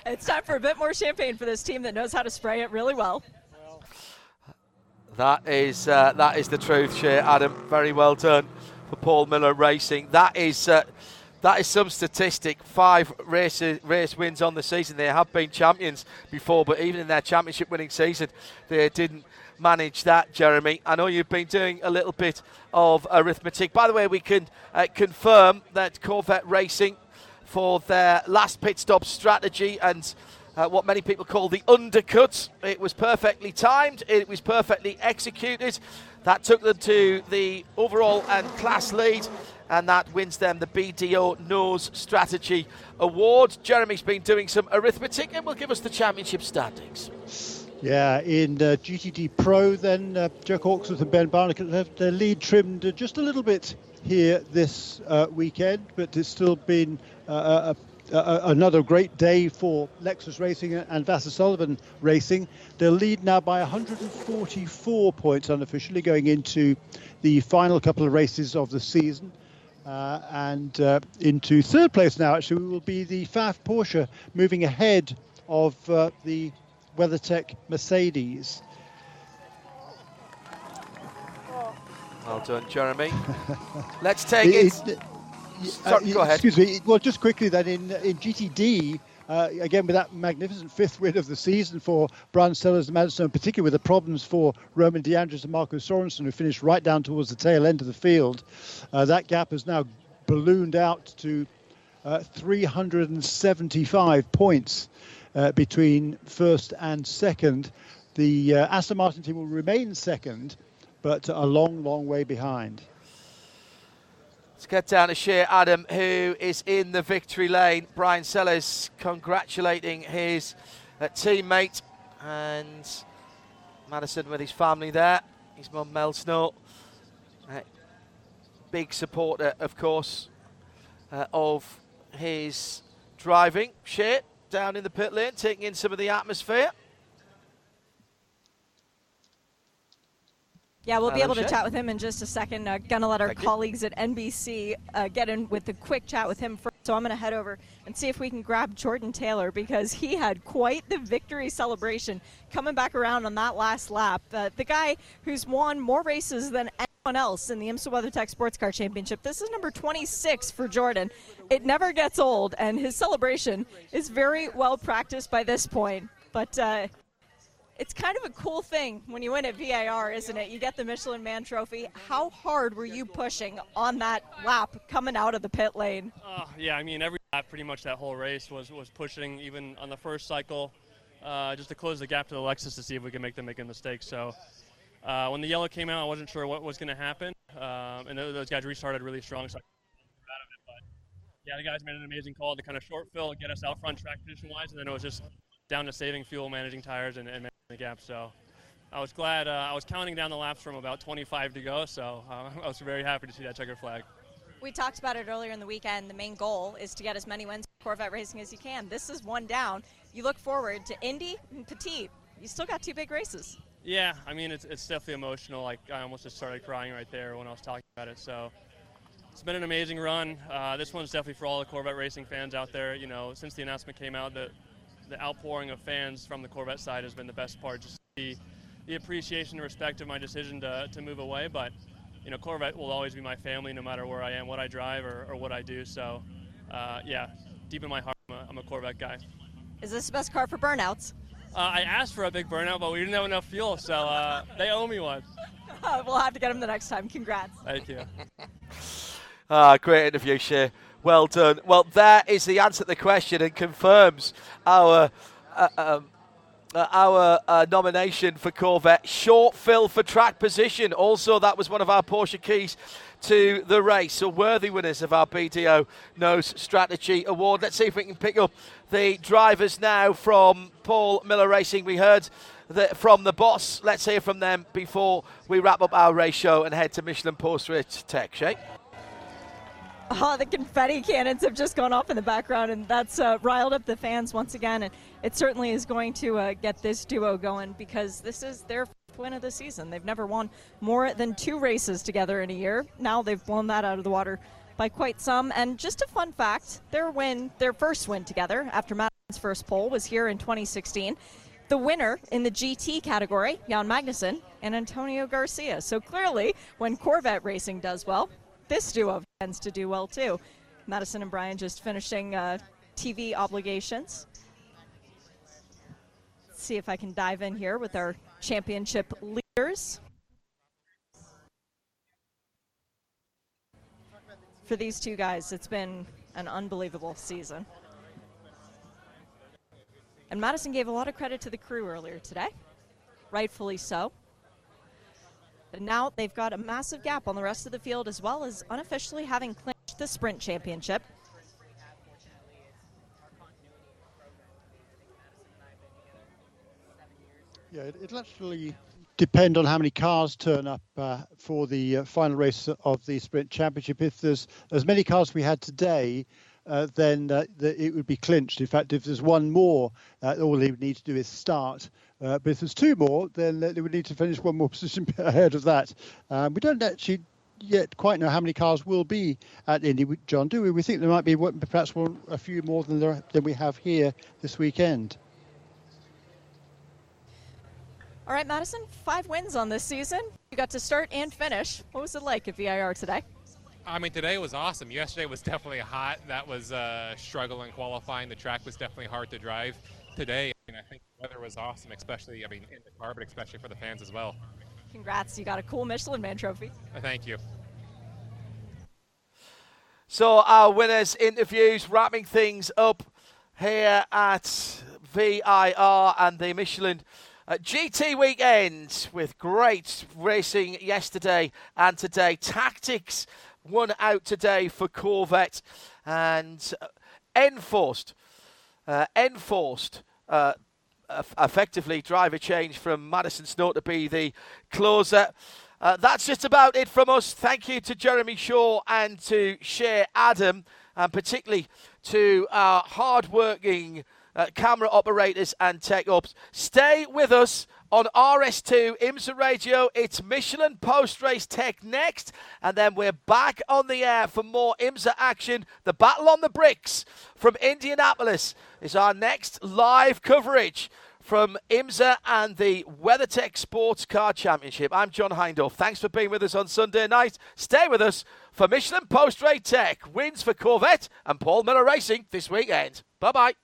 It's time for a bit more champagne for this team that knows how to spray it really well. That is uh, that is the truth, Shea Adam. Very well done for Paul Miller Racing. That is uh, that is some statistic. Five race race wins on the season. They have been champions before, but even in their championship winning season, they didn't manage that. Jeremy, I know you've been doing a little bit of arithmetic. By the way, we can uh, confirm that Corvette Racing for their last pit stop strategy and uh, what many people call the undercut. It was perfectly timed, it was perfectly executed. That took them to the overall and class lead, and that wins them the BDO Knows Strategy Award. Jeremy's been doing some arithmetic and will give us the championship standings. Yeah, in uh, GTD Pro, then uh, Jack Hawksworth and Ben Barnicoat have their lead trimmed uh, just a little bit here this uh, weekend, but it's still been uh, a, a, another great day for Lexus Racing and Vasser Sullivan Racing. They're lead now by 144 points unofficially going into the final couple of races of the season. Uh, and uh, into third place now, actually, will be the Pfaff Porsche moving ahead of uh, the WeatherTech Mercedes. Well done, Jeremy. Let's take it. it Sorry, uh, go ahead. Excuse me. Well, just quickly then, in in GTD, uh, again with that magnificent fifth win of the season for Brian Sellers and Madison, particularly with the problems for Roman De Angelis and Marco Sorensen, who finished right down towards the tail end of the field. Uh, that gap has now ballooned out to uh, 375 points uh, between first and second. The uh, Aston Martin team will remain second, but a long, long way behind. Let's get down to Shea Adam, who is in the victory lane. Brian Sellers congratulating his uh, teammate and Madison with his family there. His mum Mel Snow, uh, big supporter, of course, uh, of his driving. Shea down in the pit lane, taking in some of the atmosphere. Yeah, we'll be able to chat with him in just a second. Uh, gonna let our Thank colleagues you. at NBC uh, get in with a quick chat with him first. So I'm gonna head over and see if we can grab Jordan Taylor because he had quite the victory celebration coming back around on that last lap. Uh, the guy who's won more races than anyone else in the IMSA WeatherTech Sports Car Championship. This is number 26 for Jordan. It never gets old, and his celebration is very well practiced by this point. But uh, it's kind of a cool thing when you win at VIR, isn't it? You get the Michelin Man Trophy. How hard were you pushing on that lap coming out of the pit lane? Uh, yeah, I mean every lap, pretty much that whole race was was pushing. Even on the first cycle, uh, just to close the gap to the Lexus to see if we could make them make a mistake. So. Uh, when the yellow came out, I wasn't sure what was going to happen, um, and those guys restarted really strong. So yeah, the guys made an amazing call to kind of short fill, get us out front track position wise, and then it was just down to saving fuel, managing tires, and, and the gap. So I was glad. Uh, I was counting down the laps from about 25 to go, so uh, I was very happy to see that checkered flag. We talked about it earlier in the weekend. The main goal is to get as many wins for Corvette Racing as you can. This is one down. You look forward to Indy and Petit. You still got two big races. Yeah, I mean, it's, it's definitely emotional. Like, I almost just started crying right there when I was talking about it. So it's been an amazing run. Uh, this one's definitely for all the Corvette racing fans out there. You know, since the announcement came out, the, the outpouring of fans from the Corvette side has been the best part. Just the, the appreciation and respect of my decision to, to move away. But, you know, Corvette will always be my family no matter where I am, what I drive, or, or what I do. So, uh, yeah, deep in my heart, I'm a, I'm a Corvette guy. Is this the best car for burnouts? Uh, I asked for a big burnout, but we didn't have enough fuel, so uh, they owe me one. we'll have to get him the next time. Congrats. Thank you. ah, great interview, Shea. Well done. Well, there is the answer to the question and confirms our uh, um, uh, our uh, nomination for Corvette. Short fill for track position. Also, that was one of our Porsche keys to the race. So, worthy winners of our BDO Knows Strategy Award. Let's see if we can pick up the drivers now from Paul Miller Racing. We heard the, from the boss. Let's hear from them before we wrap up our race show and head to Michelin Post Race Tech. Shea? Oh, the confetti cannons have just gone off in the background, and that's uh, riled up the fans once again. And it certainly is going to uh, get this duo going because this is their win of the season. They've never won more than two races together in a year. Now they've blown that out of the water by quite some. And just a fun fact their win, their first win together after Madison's first pole was here in 2016. The winner in the GT category, Jan Magnussen and Antonio Garcia. So clearly, when Corvette racing does well, this duo tends to do well too. Madison and Brian just finishing uh, TV obligations. Let's see if I can dive in here with our championship leaders. For these two guys, it's been an unbelievable season. And Madison gave a lot of credit to the crew earlier today, rightfully so. But now they've got a massive gap on the rest of the field, as well as unofficially having clinched the sprint championship. Yeah, it, it'll actually depend on how many cars turn up uh, for the uh, final race of the sprint championship. If there's as many cars we had today, uh, then uh, the, it would be clinched. In fact, if there's one more, uh, all they would need to do is start. Uh, but if there's two more, then they would need to finish one more position ahead of that. Um, we don't actually yet quite know how many cars will be at Indy, John, do we? We think there might be perhaps one, a few more than there, than we have here this weekend. All right, Madison, five wins on this season. You got to start and finish. What was it like at VIR today? I mean, today was awesome. Yesterday was definitely hot. That was a uh, struggle in qualifying. The track was definitely hard to drive. Today, I mean, I think the weather was awesome, especially, I mean, in the car, but especially for the fans as well. Congrats. You got a cool Michelin Man trophy. Uh, thank you. So, our winners' interviews, wrapping things up here at VIR and the Michelin uh, GT weekend with great racing yesterday and today. Tactics won out today for Corvette and uh, enforced, uh, enforced. Uh, effectively, driver change from Madison Snow to be the closer. Uh, that's just about it from us. Thank you to Jeremy Shaw and to Shea Adam, and particularly to our hard-working uh, camera operators and tech ops. Stay with us on RS2 IMSA Radio. It's Michelin post race tech next, and then we're back on the air for more IMSA action. The Battle on the Bricks from Indianapolis is our next live coverage from IMSA and the WeatherTech Sports Car Championship. I'm John Hindhaugh. Thanks for being with us on Sunday night. Stay with us for Michelin Post Race Tech wins for Corvette and Paul Miller Racing this weekend. Bye bye.